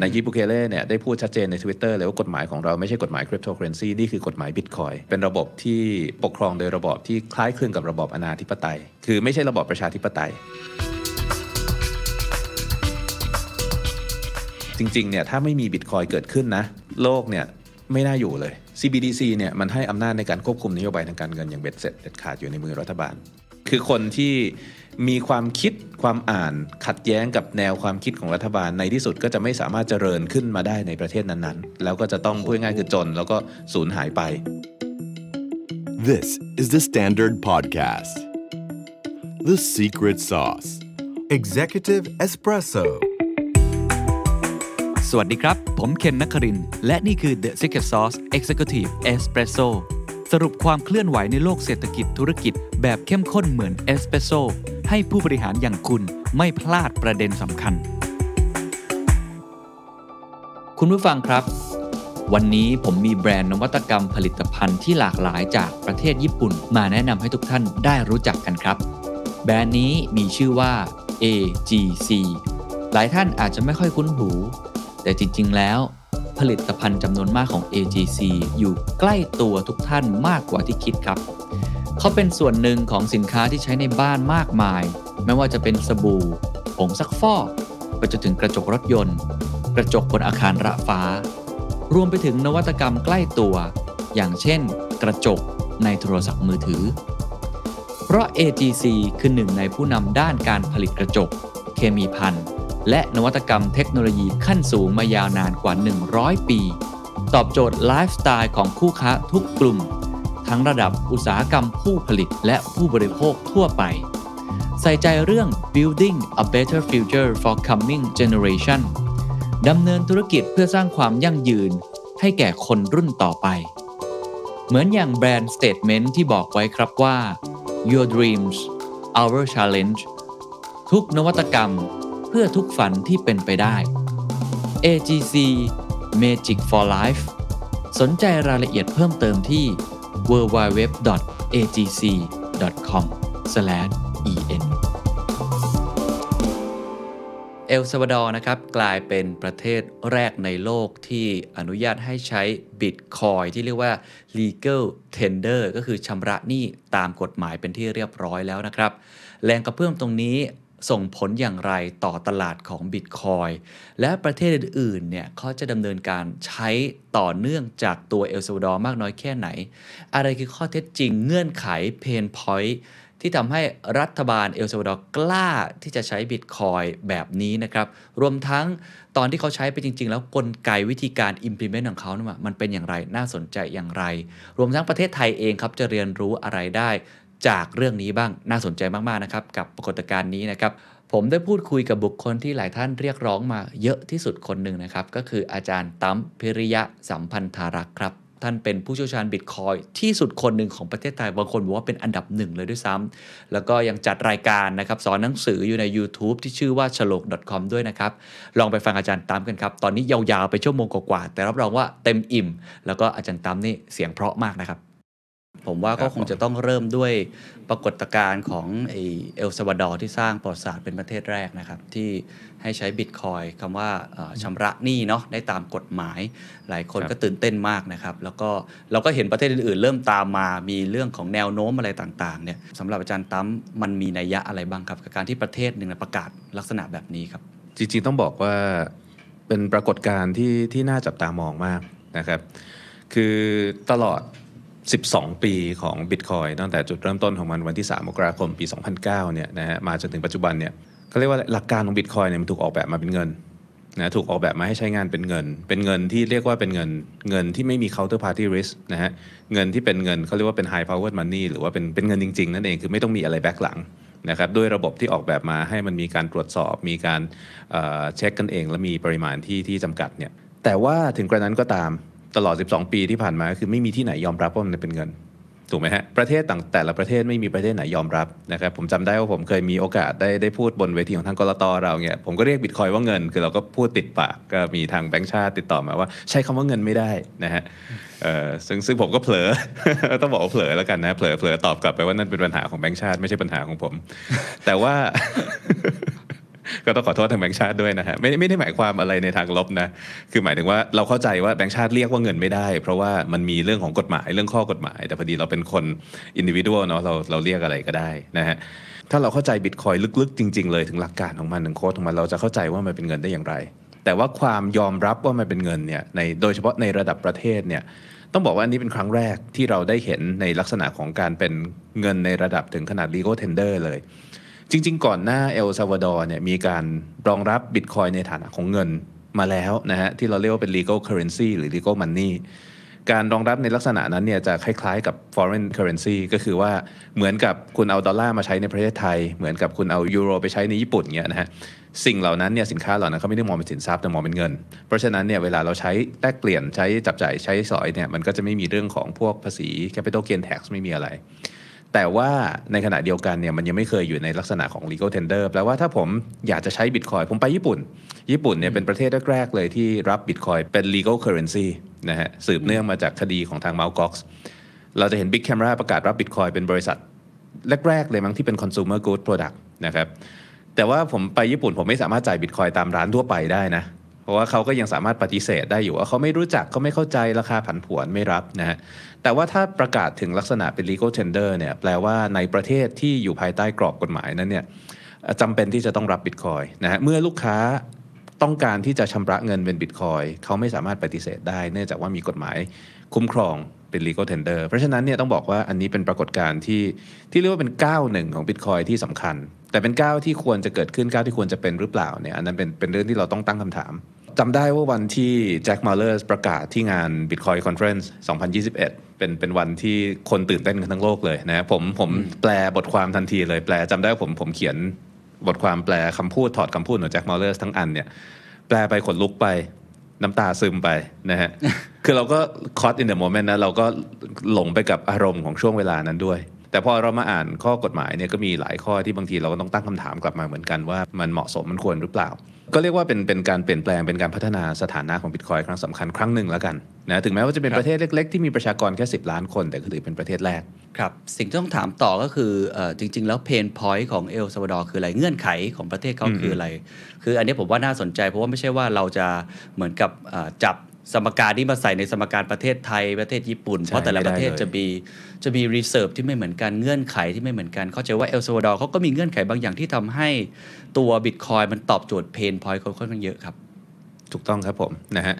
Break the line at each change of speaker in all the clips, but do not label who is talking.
นายยิบุเคเล่เนี่ยได้พูดชัดเจนใน Twitter เลยว่ากฎหมายของเราไม่ใช่กฎหมายคริปโตเคอเรนซีนี่คือกฎหมายบิตคอยเป็นระบบที่ปกครองโดยระบอบที่คล้ายคลึงกับระบอบอนาธิปไตย คือไม่ใช่ระบอบประชาธิปไตย จริงๆเนี่ยถ้าไม่มีบิตคอยเกิดขึ้นนะ โลกเนี่ยไม่น่าอยู่เลย CBDC เนี่ยมันให้อำนาจในการควบคุมนโยบายทางการเงินอย่างเบ็ดเสร็จเด็ดขาดอยู่ในมือรัฐบาล คือคนที่ มีความคิดความอ่านขัดแย้งกับแนวความคิดของรัฐบาลในที่สุดก็จะไม่สามารถเจริญขึ้นมาได้ในประเทศนั้นๆ แล้วก็จะต้องพูดง่ายๆคือจน แล้วก็สูญหายไป
This is the Standard Podcast. The Secret Sauce.
Executive Espresso
สวัสดีครับ ผมเคนนักครินทร์และนี่คือ The Secret Sauce Executive Espresso สรุปความเคลื่อนไหวในโลกเศรษฐกิจธุรกิจ แบบเข้มข้นเหมือนเอสเปรสโซให้ผู้บริหารอย่างคุณไม่พลาดประเด็นสำคัญ คุณผู้ฟังครับ วันนี้ผมมีแบรนด์นวัตกรรมผลิตภัณฑ์ที่หลากหลายจากประเทศญี่ปุ่น มาแนะนำให้ทุกท่านได้รู้จักกันครับ แบรนด์นี้มีชื่อว่า AGC หลายท่านอาจจะไม่ค่อยคุ้นหู แต่จริง ๆ แล้ว ผลิตภัณฑ์จำนวนมากของ AGC อยู่ใกล้ตัวทุกท่านมากกว่าที่คิดครับ เขาเป็นส่วนหนึ่งของสินค้าที่ใช้ในบ้านมากมาย ไม่ว่าจะเป็นสบู่ ผงซักฟอกไปจนถึงกระจกรถยนต์ กระจกบนอาคารระฟ้า รวมไปถึงนวัตกรรมใกล้ตัว อย่างเช่น กระจกในโทรศัพท์มือถือ เพราะ AGC คือหนึ่งในผู้นำด้านการผลิตกระจก เคมีพันธ์ และนวัตกรรมเทคโนโลยีขั้นสูงมายาวนานกว่า 100 ปี ตอบโจทย์ไลฟ์สไตล์ของคู่ค้าทุกกลุ่ม ทั้งระดับอุตสาหกรรมผู้ผลิตและผู้บริโภคทั่วไป ใส่ใจเรื่อง building a better future for coming generation ดำเนินธุรกิจเพื่อสร้างความยั่งยืนให้แก่คนรุ่นต่อไป เหมือนอย่างแบรนด์ statement ที่บอกไว้ครับว่า your dreams our challenge ทุกนวัตกรรม พื่อทุกฝันที่เป็นไปได้ AGC Magic for Life สนใจรายละเอียดเพิ่มเติมที่ www.agc.com/en เอลซาวาดอร์นะครับกลายเป็นประเทศแรกในโลกที่อนุญาตให้ใช้บิตคอยที่เรียกว่า legal tender ก็คือชำระหนี้ตามกฎหมายเป็นที่เรียบร้อยแล้วนะครับ แรงกระเพื่อมตรงนี้ ส่งผลอย่างไรต่อตลาดของบิตคอยและประเทศอื่นๆเนี่ยเขาจะดำเนินการใช้ต่อเนื่องจากตัวเอลซาวดอร์มากน้อยแค่ไหน อะไรคือข้อเท็จจริงเงื่อนไข pain point ที่ทำให้รัฐบาลเอลซาวดอร์กล้าที่จะใช้บิตคอยแบบนี้นะครับ รวมทั้งตอนที่เขาใช้ไปจริง ๆ แล้วกลไกวิธีการ implement ของเขาเนี่ยมันเป็นอย่างไรน่าสนใจอย่างไร รวมทั้งประเทศไทยเองครับจะเรียนรู้อะไรได้ จากเรื่องนี้บ้างน่าสนใจมากๆนะครับกับปรากฏการณ์นี้นะครับผมได้พูดคุยกับบุคคลที่หลายท่านเรียกร้องมาเยอะที่สุดคนหนึ่งนะครับ ก็คืออาจารย์ตั้มพิริยะสัมพันธารักษ์ครับ ท่านเป็นผู้เชี่ยวชาญบิตคอยที่สุดคนหนึ่งของประเทศไทยบางคนบอกว่าเป็นอันดับหนึ่งเลยด้วยซ้ำแล้วก็ยังจัดรายการนะครับ สอนหนังสืออยู่ใน YouTube ที่ชื่อว่า c h a l o k com ด้วยนะครับ ลองไปฟังอาจารย์ตั้มกันครับ ตอนนี้ยาวๆไปชั่วโมงกว่าๆแต่รับรองว่าเต็มอิ่ม แล้วก็อาจารย์ตั้มนี่เสียงเพราะมากนะครับ ผมว่าก็คงจะต้องเริ่มด้วยปรากฏการณ์ของไอเอลซาวาดอร์ที่สร้างประวัติศาสตร์เป็นประเทศแรกนะครับ ที่ให้ใช้บิตคอยคำว่าเอ่อชำระหนี้เนาะได้ตามกฎหมาย หลายคน
ครับ
ก็ตื่นเต้นมากนะครับ แล้วก็เราก็เห็นประเทศอื่นๆ เริ่มตามมามีเรื่องของแนวโน้มอะไรต่างๆเนี่ยสำหรับอาจารย์ตั้มมันมีนัยยะอะไรบ้างครับกับการที่ประเทศหนึ่งประกาศลักษณะแบบนี้ครับ
จริงๆต้องบอกว่าเป็นปรากฏการณ์ที่ที่น่าจับตามองมากนะครับ คือตลอด 12 ปีของ Bitcoin ตั้งแต่จุดเริ่มต้นของมันวันที่ 3 มกราคมปี 2009 เนี่ยนะฮะมาจนถึงปัจจุบันเนี่ยเขาเรียกว่าหลักการของ Bitcoin เนี่ยมันถูกออกแบบมาเป็นเงินนะถูกออกแบบมาให้ใช้งานเป็นเงิน เป็นเงินที่เรียกว่าเป็นเงินเงินที่ไม่มี counterparty risk นะฮะเงินที่เป็นเงินเขาเรียกว่าเป็น high power money หรือว่าเป็นเป็นเงินจริง ๆ นั่นเองคือไม่ต้องมีอะไรแบ็กหลังนะครับด้วยระบบที่ออกแบบมาให้มันมีการตรวจสอบ มีการเเช็คกันเอง และมีปริมาณที่ที่จำกัดเนี่ยแต่ว่าถึงกระนั้นก็ตาม ตลอด 12 ปีที่ผ่านมาคือไม่มีที่ไหนยอมรับว่ามันเป็นเงินถูกไหมฮะประเทศต่างแต่ละประเทศไม่มีประเทศไหนยอมรับนะครับผมจำได้ว่าผมเคยมีโอกาสได้ได้พูดบนเวทีของทางกรตเราเนี่ยผมก็เรียกบิตคอยว่าเงิน คือเราก็พูดติดปากก็มีทางแบงก์ชาติติดต่อมาว่า ใช้คำว่าเงินไม่ได้นะฮะเออซึ่งซึ่งผมก็เผลอต้องบอกว่าเผลอแล้วกันนะเผลอเผลอตอบกลับไปว่านั่นเป็นปัญหาของแบงก์ชาติไม่ใช่ปัญหาของผม แต่ว่า ก็ต้องขอโทษทางแบงค์ชาติด้วยนะฮะไม่ไม่ได้หมายความอะไรในทางลบนะคือหมายถึงว่าเราเข้าใจว่าแบงค์ชาติเรียกว่าเงินไม่ได้ เพราะว่ามันมีเรื่องของกฎหมายเรื่องข้อกฎหมาย แต่พอดีเราเป็นคน individual เนาะเราเราเรียกอะไรก็ได้นะฮะถ้าเราเข้าใจบิตคอยลึกๆ จริง ๆ เลยถึงหลักการของมันถึงโค้ดของมันเราจะเข้าใจว่ามันเป็นเงินได้อย่างไร แต่ว่าความยอมรับว่ามันเป็นเงินเนี่ยในโดยเฉพาะในระดับประเทศเนี่ยต้องบอกว่าอันนี้เป็นครั้งแรกที่เราได้เห็นในลักษณะของการเป็นเงินในระดับถึงขนาด legal tender เลย จริง ๆ ก่อนหน้าเอลซาวาดอร์เนี่ยมีการรองรับบิตคอยในฐานะของเงินมาแล้วนะฮะที่เราเรียกว่าเป็น legal currency หรือ legal money การรองรับในลักษณะนั้นเนี่ยจะคล้ายๆกับ foreign currency ก็คือว่าเหมือนกับคุณเอาดอลลาร์มาใช้ในประเทศไทย เหมือนกับคุณเอายูโรไปใช้ในญี่ปุ่นเงี้ยนะฮะสิ่งเหล่านั้นเนี่ยสินค้าเหล่านั้นเขาไม่ได้มองเป็นสินทรัพย์แต่มองเป็นเงิน เพราะฉะนั้นเนี่ยเวลาเราใช้แลกเปลี่ยนใช้จับจ่ายใช้สอยเนี่ยมันก็จะไม่มีเรื่องของพวกภาษี capital gain tax ไม่มีอะไร แต่ว่าในขณะเดียวกันเนี่ยมันยังไม่เคยอยู่ในลักษณะของ legal tender แปลว่าถ้าผมอยากจะใช้บิตคอยผมไปญี่ปุ่น ญี่ปุ่นเนี่ยเป็นประเทศแรกๆเลยที่รับบิตคอยเป็น legal currency นะฮะสืบเนื่องมาจากคดีของทาง Mt. Gox เราจะเห็น Big Camera ประกาศรับบิตคอยเป็นบริษัทแรกๆเลยมั้งที่เป็น consumer good product นะครับแต่ว่าผมไปญี่ปุ่นผมไม่สามารถจ่ายบิตคอยตามร้านทั่วไปได้นะ เพราะว่าเขาก็ยังสามารถปฏิเสธได้อยู่ว่าเขาไม่รู้จักเขาไม่เข้าใจราคาผันผวนไม่รับนะฮะ แต่ว่าถ้าประกาศถึงลักษณะเป็น legal tender เนี่ยแปลว่าในประเทศที่อยู่ภายใต้กรอบกฎหมายนั้นเนี่ยจำเป็นที่จะต้องรับบิตคอยนะฮะเมื่อลูกค้าต้องการที่จะชำระเงินเป็นบิตคอยเขาไม่สามารถปฏิเสธได้ เนื่องจากว่ามีกฎหมายคุ้มครองเป็น legal tender เพราะฉะนั้นเนี่ยต้องบอกว่าอันนี้เป็นปรากฏการณ์ที่ที่เรียกว่าเป็นก้าวหนึ่งของบิตคอยที่สำคัญ แต่เป็นก้าวที่ควรจะเกิดขึ้นก้าวที่ควรจะเป็นหรือเปล่าเนี่ยอันนั้นเป็นเป็นเรื่องที่เราต้องตั้งคำถาม จำได้ว่าวันที่แจ็คมาเลอร์ประกาศที่งาน Bitcoin Conference 2021 เป็นเป็นวันที่คนตื่นเต้นกันทั้งโลกเลยนะผมผมแปลบทความทันทีเลยแปลจำได้ว่าผมผมเขียนบทความแปลคำพูดถอดคำพูดของแจ็คมาเลอร์ทั้งอันเนี่ยแปลไปขนลุกไปน้ำตาซึมไปนะฮะ คือเราก็ caught in the moment นะเราก็หลงไปกับอารมณ์ของช่วงเวลานั้นด้วย แต่พอเรามาอ่านข้อกฎหมายเนี่ยก็มีหลายข้อที่บางทีเราก็ต้องตั้งคำถามกลับมาเหมือนกันว่ามันเหมาะสมมันควรหรือเปล่า ก็เรียกว่าเป็นเป็นการเปลี่ยนแปลงเป็นการพัฒนาสถานะของบิตคอยครั้งสำคัญครั้งหนึ่งแล้วกันนะถึงแม้ว่าจะเป็น
ครับ
ประเทศเล็ก ๆ ที่มีประชากรแค่ 10 ล้านคน แต่ก็ถือเป็นประเทศแรก
ครับสิ่งที่ต้องถามต่อก็คือเออจริง ๆ แล้ว pain point ของเอลซาวาดอร์คืออะไรเงื่อนไขของประเทศเขาคืออะไร คืออันนี้ผมว่าน่าสนใจเพราะว่าไม่ใช่ว่าเราจะเหมือนกับเอ่อจับ สมการที่มาใส่ในสมการประเทศไทยประเทศญี่ปุ่น
ใช่
เพราะแต่ละประเทศ
ไม่ได้เลย
จะมีจะมี reserve ที่ไม่เหมือนกันเงื่อนไขที่ไม่เหมือนกัน เข้าใจว่าเอลซาวาดอร์เขาก็มีเงื่อนไขบางอย่างที่ทำให้ตัวบิตคอยมันตอบโจทย์ pain point เขาค่อนข้างเยอะครับ
ถูกต้องครับผมนะฮะ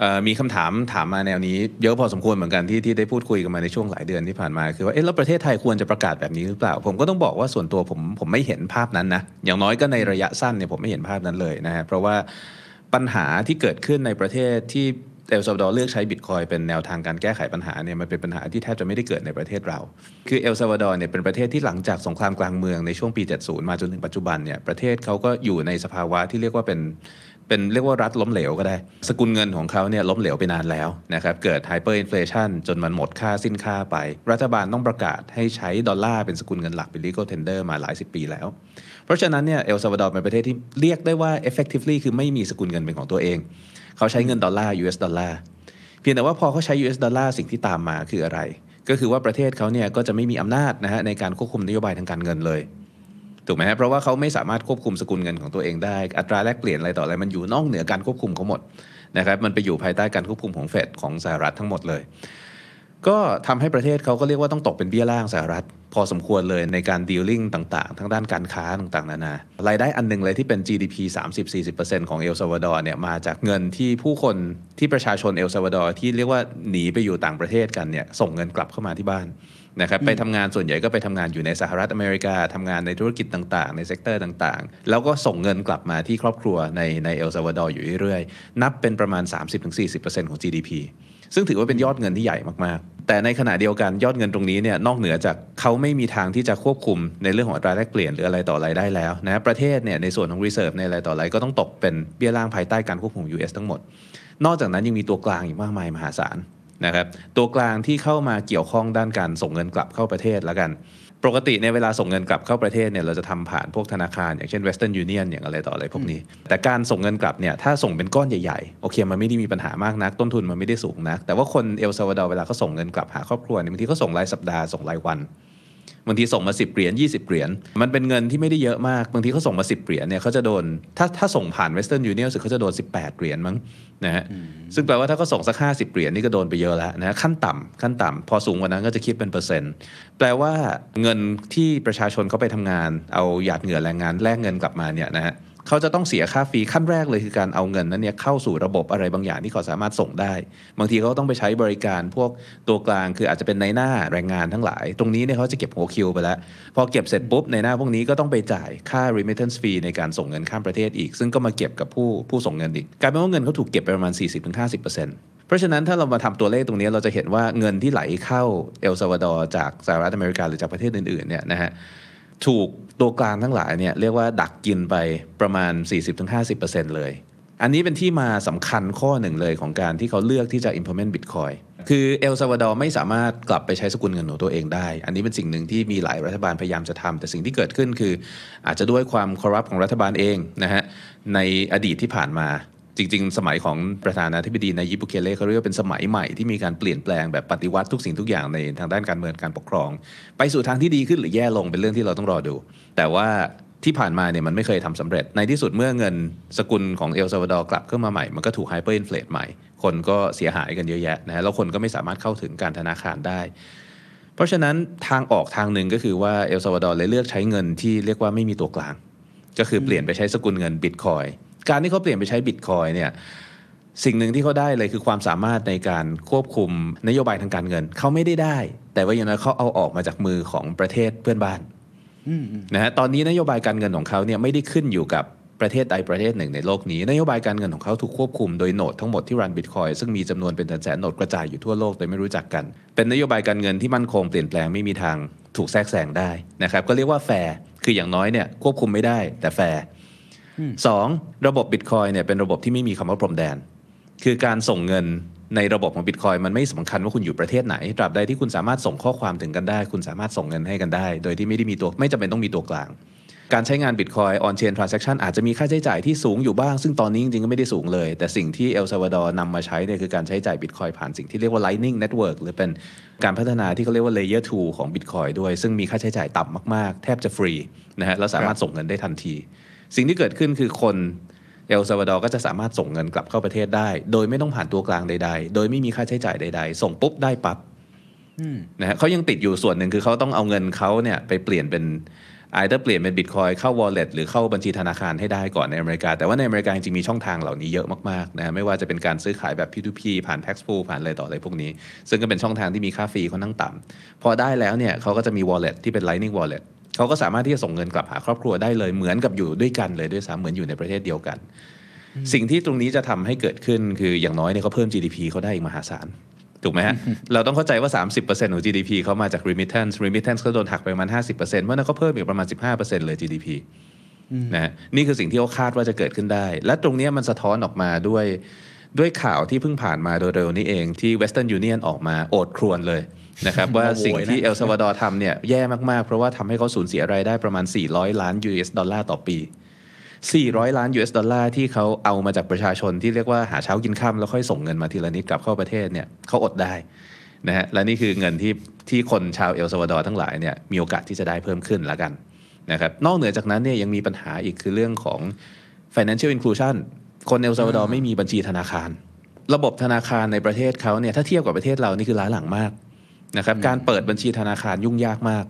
เอ่อมีคำถามถามมาแนวนี้เยอะพอสมควรเหมือนกันที่ที่ได้พูดคุยกันมาในช่วงหลายเดือนที่ผ่านมาคือว่าเอ๊ะแล้วประเทศไทยควรจะประกาศแบบนี้หรือเปล่า ผมก็ต้องบอกว่าส่วนตัวผมผมไม่เห็นภาพนั้นนะอย่างน้อยก็ในระยะสั้นเนี่ยผมไม่เห็นภาพนั้นเลยนะฮะเพราะว่า ปัญหาที่เกิดขึ้นในประเทศที่เอลซาวาดอร์เลือกใช้บิตคอยเป็นแนวทางการแก้ไขปัญหาเนี่ยมันเป็นปัญหาที่แทบจะไม่ได้เกิดในประเทศเรา คือเอลซาวาดอร์เนี่ยเป็นประเทศที่หลังจากสงครามกลางเมืองในช่วงปี 70 มาจนถึงปัจจุบันเนี่ยประเทศเขาก็อยู่ในสภาวะที่เรียกว่าเป็นเป็นเรียกว่ารัฐล้มเหลวก็ได้ สกุลเงินของเขาเนี่ยล้มเหลวไปนานแล้วนะครับเกิด hyperinflation จนมันหมดค่าสิ้นค่าไป รัฐบาลต้องประกาศให้ใช้ดอลลาร์เป็นสกุลเงินหลักเป็น legal tender มาหลายสิบปีแล้ว เพราะฉะนั้นเนี่ยเอลซาวาดอร์เป็นประเทศที่เรียกได้ว่า effectively คือไม่มีสกุลเงินเป็นของตัวเอง เขาใช้เงินดอลลาร์ US dollarเพียงแต่ว่าพอเขาใช้ US ดอลลาร์สิ่งที่ตามมาคืออะไร ก็คือว่าประเทศเขาเนี่ยก็จะไม่มีอำนาจนะฮะในการควบคุมนโยบายทางการเงินเลยถูกไหมฮะเพราะว่าเขาไม่สามารถควบคุมสกุลเงินของตัวเองได้ อัตราแลกเปลี่ยนอะไรต่ออะไรมันอยู่นอกเหนือการควบคุมเขาหมดนะครับมันไปอยู่ภายใต้การควบคุมของเฟดของสหรัฐทั้งหมดเลย ก็ทำให้ประเทศเขาก็เรียกว่าต้องตกเป็นเบี้ยล่างสหรัฐ พอสมควรเลยในการดีลลิ่งต่างๆ ทั้งด้านการค้าต่างๆ นานารายได้อันหนึงเลยที่เป็น GDP 30-40%ของเอลซาวาดอร์เนี่ยมาจากเงินที่ผู้คนที่ประชาชนเอลซาวาดอร์ที่เรียกว่าหนีไปอยู่ต่างประเทศกันเนี่ยส่งเงินกลับเข้ามาที่บ้านนะครับไปทำงานส่วนใหญ่ก็ไปทำงานอยู่ในสหรัฐอเมริกาทำงานในธุรกิจต่างๆ ใน sector ต่างๆ แล้วก็ส่งเงินกลับมาที่ครอบครัวในในเอลซาวาดอร์อยู่เรื่อยๆ นับเป็นประมาณ 30-40%ของ GDP ซึ่งถือว่าเป็นยอดเงินที่ใหญ่มากๆ แต่ในขณะเดียวกันยอดเงินตรงนี้เนี่ยนอกเหนือจากเขาไม่มีทางที่จะควบคุมในเรื่องของอัตราแลกเปลี่ยนหรืออะไรต่ออะไรได้แล้วนะประเทศเนี่ยในส่วนของ reserve ในอะไรต่ออะไรก็ต้องตกเป็นเบี้ยล่างภายใต้การควบคุม US ทั้งหมด นอกจากนั้นยังมีตัวกลางอีกมากมายมหาศาลนะครับตัวกลางที่เข้ามาเกี่ยวข้องด้านการส่งเงินกลับเข้าประเทศแล้วกัน ปกติในยเวลาส่งเงินกลับเข้าประเทศเนี่ยเราจะทำผ่านพวกธนาคาร อย่างเช่น Western Union อย่างอะไรต่ออะไรพวกนี้ แต่การส่งเงินกลับเนี่ยถ้าส่งเป็นก้อนใหญ่ๆ โอเค มันไม่ได้มีปัญหามากนัก ต้นทุนมันไม่ได้สูงนัก แต่ว่าคนเอลซาวาดอร์เวลาเขาส่งเงินกลับหาครอบครัวเนี่ยบางทีเขาส่งรายสัปดาห์ส่งรายวัน บางทีส่งมา 10 เหรียญ20 เหรียญมันเป็นเงินที่ไม่ได้เยอะมาก บางทีเขาส่งมา 10 เหรียญเนี่ยเขาจะโดนถ้าถ้าส่งผ่าน Western Union รู้สึกเขาจะโดน 18 เหรียญมั้งนะฮะซึ่งแปลว่าถ้าเขาส่งสัก 50 เหรียญนี่ก็โดนไปเยอะแล้วนะฮะขั้นต่ำขั้นต่ำพอสูงกว่านั้นก็จะคิดเป็นเปอร์เซ็นต์แปลว่าเงินที่ประชาชนเขาไปทำงาน เอาหยาดเหงื่อแรงงานแลกเงินกลับมาเนี่ยนะฮะ เขาจะต้องเสียค่าฟรีขั้นแรกเลยคือการเอาเงินนั้นเนี่ยเข้าสู่ระบบอะไรบางอย่างที่เขาสามารถส่งได้ บางทีเขาต้องไปใช้บริการพวกตัวกลางคืออาจจะเป็นในหน้าแรงงานทั้งหลาย ตรงนี้เนี่ยเขาจะเก็บหัวคิวไปแล้ว พอเก็บเสร็จปุ๊บในหน้าพวกนี้ก็ต้องไปจ่ายค่า remittance fee ในการส่งเงินข้ามประเทศอีก ซึ่งก็มาเก็บกับผู้ผู้ส่งเงินอีกกลายเป็นว่าเงินเขาถูกเก็บไปประมาณ 40-50%เพราะฉะนั้นถ้าเรามาทำตัวเลขตรงนี้เราจะเห็นว่าเงินที่ไหลเข้าเอลซาวาดอร์จากสหรัฐอเมริกาหรือจากประเทศอื่นๆเนี่ยนะฮะ ถูกตัวกลางทั้งหลายเนี่ยเรียกว่าดักกินไปประมาณ 40-50%เลย อันนี้เป็นที่มาสำคัญข้อหนึ่งเลยของการที่เขาเลือกที่จะ implement Bitcoin คือเอลซาวาดอร์ไม่สามารถกลับไปใช้สกุลเงินของตัวเองได้ อันนี้เป็นสิ่งหนึ่งที่มีหลายรัฐบาลพยายามจะทำแต่สิ่งที่เกิดขึ้นคือ อาจจะด้วยความ corrupt ของรัฐบาลเองนะฮะในอดีตที่ผ่านมา จริง ๆ สมัยของประธานาธิบดีนายยิปบุเคเล่เขาเรียกว่าเป็นสมัยใหม่ที่มีการเปลี่ยนแปลงแบบปฏิวัติทุกสิ่งทุกอย่างในทางด้านการเมืองการปกครอง ไปสู่ทางที่ดีขึ้นหรือแย่ลงเป็นเรื่องที่เราต้องรอดู แต่ว่าที่ผ่านมาเนี่ยมันไม่เคยทำสำเร็จในที่สุดเมื่อเงินสกุลของเอลซาวาดอร์กลับขึ้นมาใหม่ มันก็ถูกไฮเปอร์อินฟล e ใหม่ คนก็เสียหายกันเยอะแยะนะฮะแล้วคนก็ไม่สามารถเข้าถึงการธนาคารได้ เพราะฉะนั้นทางออกทางหนึ่งก็คือว่าเอลซาวาดอร์เลยเลือกใช้เงินที่เรียกว่าไม่มีตัวกลาง ก็คือเปลี่ยนไปใช้สกุลเงินบิตคอย การที่เขาเปลี่ยนไปใช้บิตคอยเนี่ยสิ่งหนึ่งที่เขาได้เลยคือความสามารถในการควบคุมนโยบายทางการเงินเขาไม่ได้ได้ แต่ว่าอย่างน้อยเขาเอาออกมาจากมือของประเทศเพื่อนบ้านนะฮะตอนนี้นโยบายการเงินของเขาเนี่ยไม่ได้ขึ้นอยู่กับประเทศใดประเทศหนึ่งในโลกนี้นโยบายการเงินของเขาถูกควบคุมโดย node ทั้งหมดที่ run บิตคอยซึ่งมีจำนวนเป็นแสนๆ node กระจายอยู่ทั่วโลกโดยไม่รู้จักกัน เป็นนโยบายการเงินที่มั่นคงเปลี่ยนแปลงไม่มีทางถูกแทรกแซงได้นะครับก็เรียกว่าแฟร์คืออย่างน้อยเนี่ยควบคุมไม่ได้แต่แฟร์ สองระบบบิตคอยเนี่ยเป็นระบบที่ไม่มีคำว่าพรมแดน คือการส่งเงินในระบบของบิตคอยมันไม่สำคัญว่าคุณอยู่ประเทศไหน ตราบใดที่คุณสามารถส่งข้อความถึงกันได้ คุณสามารถส่งเงินให้กันได้ โดยที่ไม่ได้มีตัวไม่จำเป็นต้องมีตัวกลาง การใช้งานบิตคอย on-chain transaction อาจจะมีค่าใช้จ่ายที่สูงอยู่บ้าง ซึ่งตอนนี้จริงๆก็ไม่ได้สูงเลย แต่สิ่งที่เอลซาวาดอร์นำมาใช้เนี่ยคือการใช้จ่ายบิตคอยผ่านสิ่งที่เรียกว่า Lightning Network หรือเป็นการพัฒนาที่เขาเรียกว่า Layer 2 ของบิตคอยด้วย ซึ่งมีค่าใช้จ่ายต่ำมากๆ แทบจะฟรีนะฮะแล้วสามารถส่งเงินได้ทันที สิ่งที่เกิดขึ้นคือคนเอลซาวาดอร์ก็จะสามารถส่งเงินกลับเข้าประเทศได้ โดยไม่ต้องผ่านตัวกลางใด ๆ โดยไม่มีค่าใช้จ่ายใด ๆ ส่งปุ๊บได้ปั๊บนะฮะเขายังติดอยู่ส่วนหนึ่งคือเขาต้องเอาเงินเขาเนี่ยไปเปลี่ยนเป็นอาจจะเปลี่ยนเป็นบิตคอยเข้า wallet หรือเข้าบัญชีธนาคารให้ได้ก่อนในอเมริกา แต่ว่าในอเมริกาจริงๆมีช่องทางเหล่านี้เยอะมากๆนะฮะไม่ว่าจะเป็นการซื้อขายแบบ P2P ผ่าน tax pool ผ่านอะไรต่ออะไรพวกนี้ ซึ่งก็เป็นช่องทางที่มีค่าฟรีค่อนข้างต่ำพอได้แล้วเนี่ยเขาก็จะมี wallet ที่เป็น lightning wallet เขาก็สามารถที่จะส่งเงินกลับหาครอบครัวได้เลยเหมือนกับอยู่ด้วยกันเลยด้วยซ้ำเหมือนอยู่ในประเทศเดียวกัน สิ่งที่ตรงนี้จะทำให้เกิดขึ้นคืออย่างน้อยเนี่ยเขาเพิ่ม GDP เขาได้อีกมหาศาลถูกไหมฮะ เราต้องเข้าใจว่า 30%ของ GDP เขามาจาก remittance remittance ก็โดนหักไปประมาณ 50%เพราะฉะนั้นเขาเพิ่มอีกประมาณ 15%เลย GDP นะฮะนี่คือสิ่งที่เขาคาดว่าจะเกิดขึ้นได้ และตรงเนี้ยมันสะท้อนออกมาด้วยด้วยข่าวที่เพิ่งผ่านมาโดยเร็วนี้เองที่ Western Union ออกมาโอดครวญเลย นะครับว่าสิ่งที่เอลซาวาดอร์ทำเนี่ยแย่มากๆ เพราะว่าทำให้เขาสูญเสียรายได้ประมาณ 400 ล้าน US ดอลลาร์ต่อปี 400 ล้าน US ดอลลาร์ที่เขาเอามาจากประชาชนที่เรียกว่าหาเช้ากินค่ำแล้วค่อยส่งเงินมาทีละนิดกลับเข้าประเทศเนี่ยเขาอดได้นะฮะและนี่คือเงินที่ที่คนชาวเอลซาวาดอร์ทั้งหลายเนี่ยมีโอกาสที่จะได้เพิ่มขึ้นละกันนะครับนอกเหนือจากนั้นเนี่ยยังมีปัญหาอีกคือเรื่องของ financial inclusion คนเอลซาวาดอร์ไม่มีบัญชีธนาคาร ระบบธนาคารในประเทศเขาเนี่ยถ้าเทียบกับประเทศเรานี่คือล้าหลังมาก นะครับการเปิดบัญชีธนาคารยุ่งยากมาก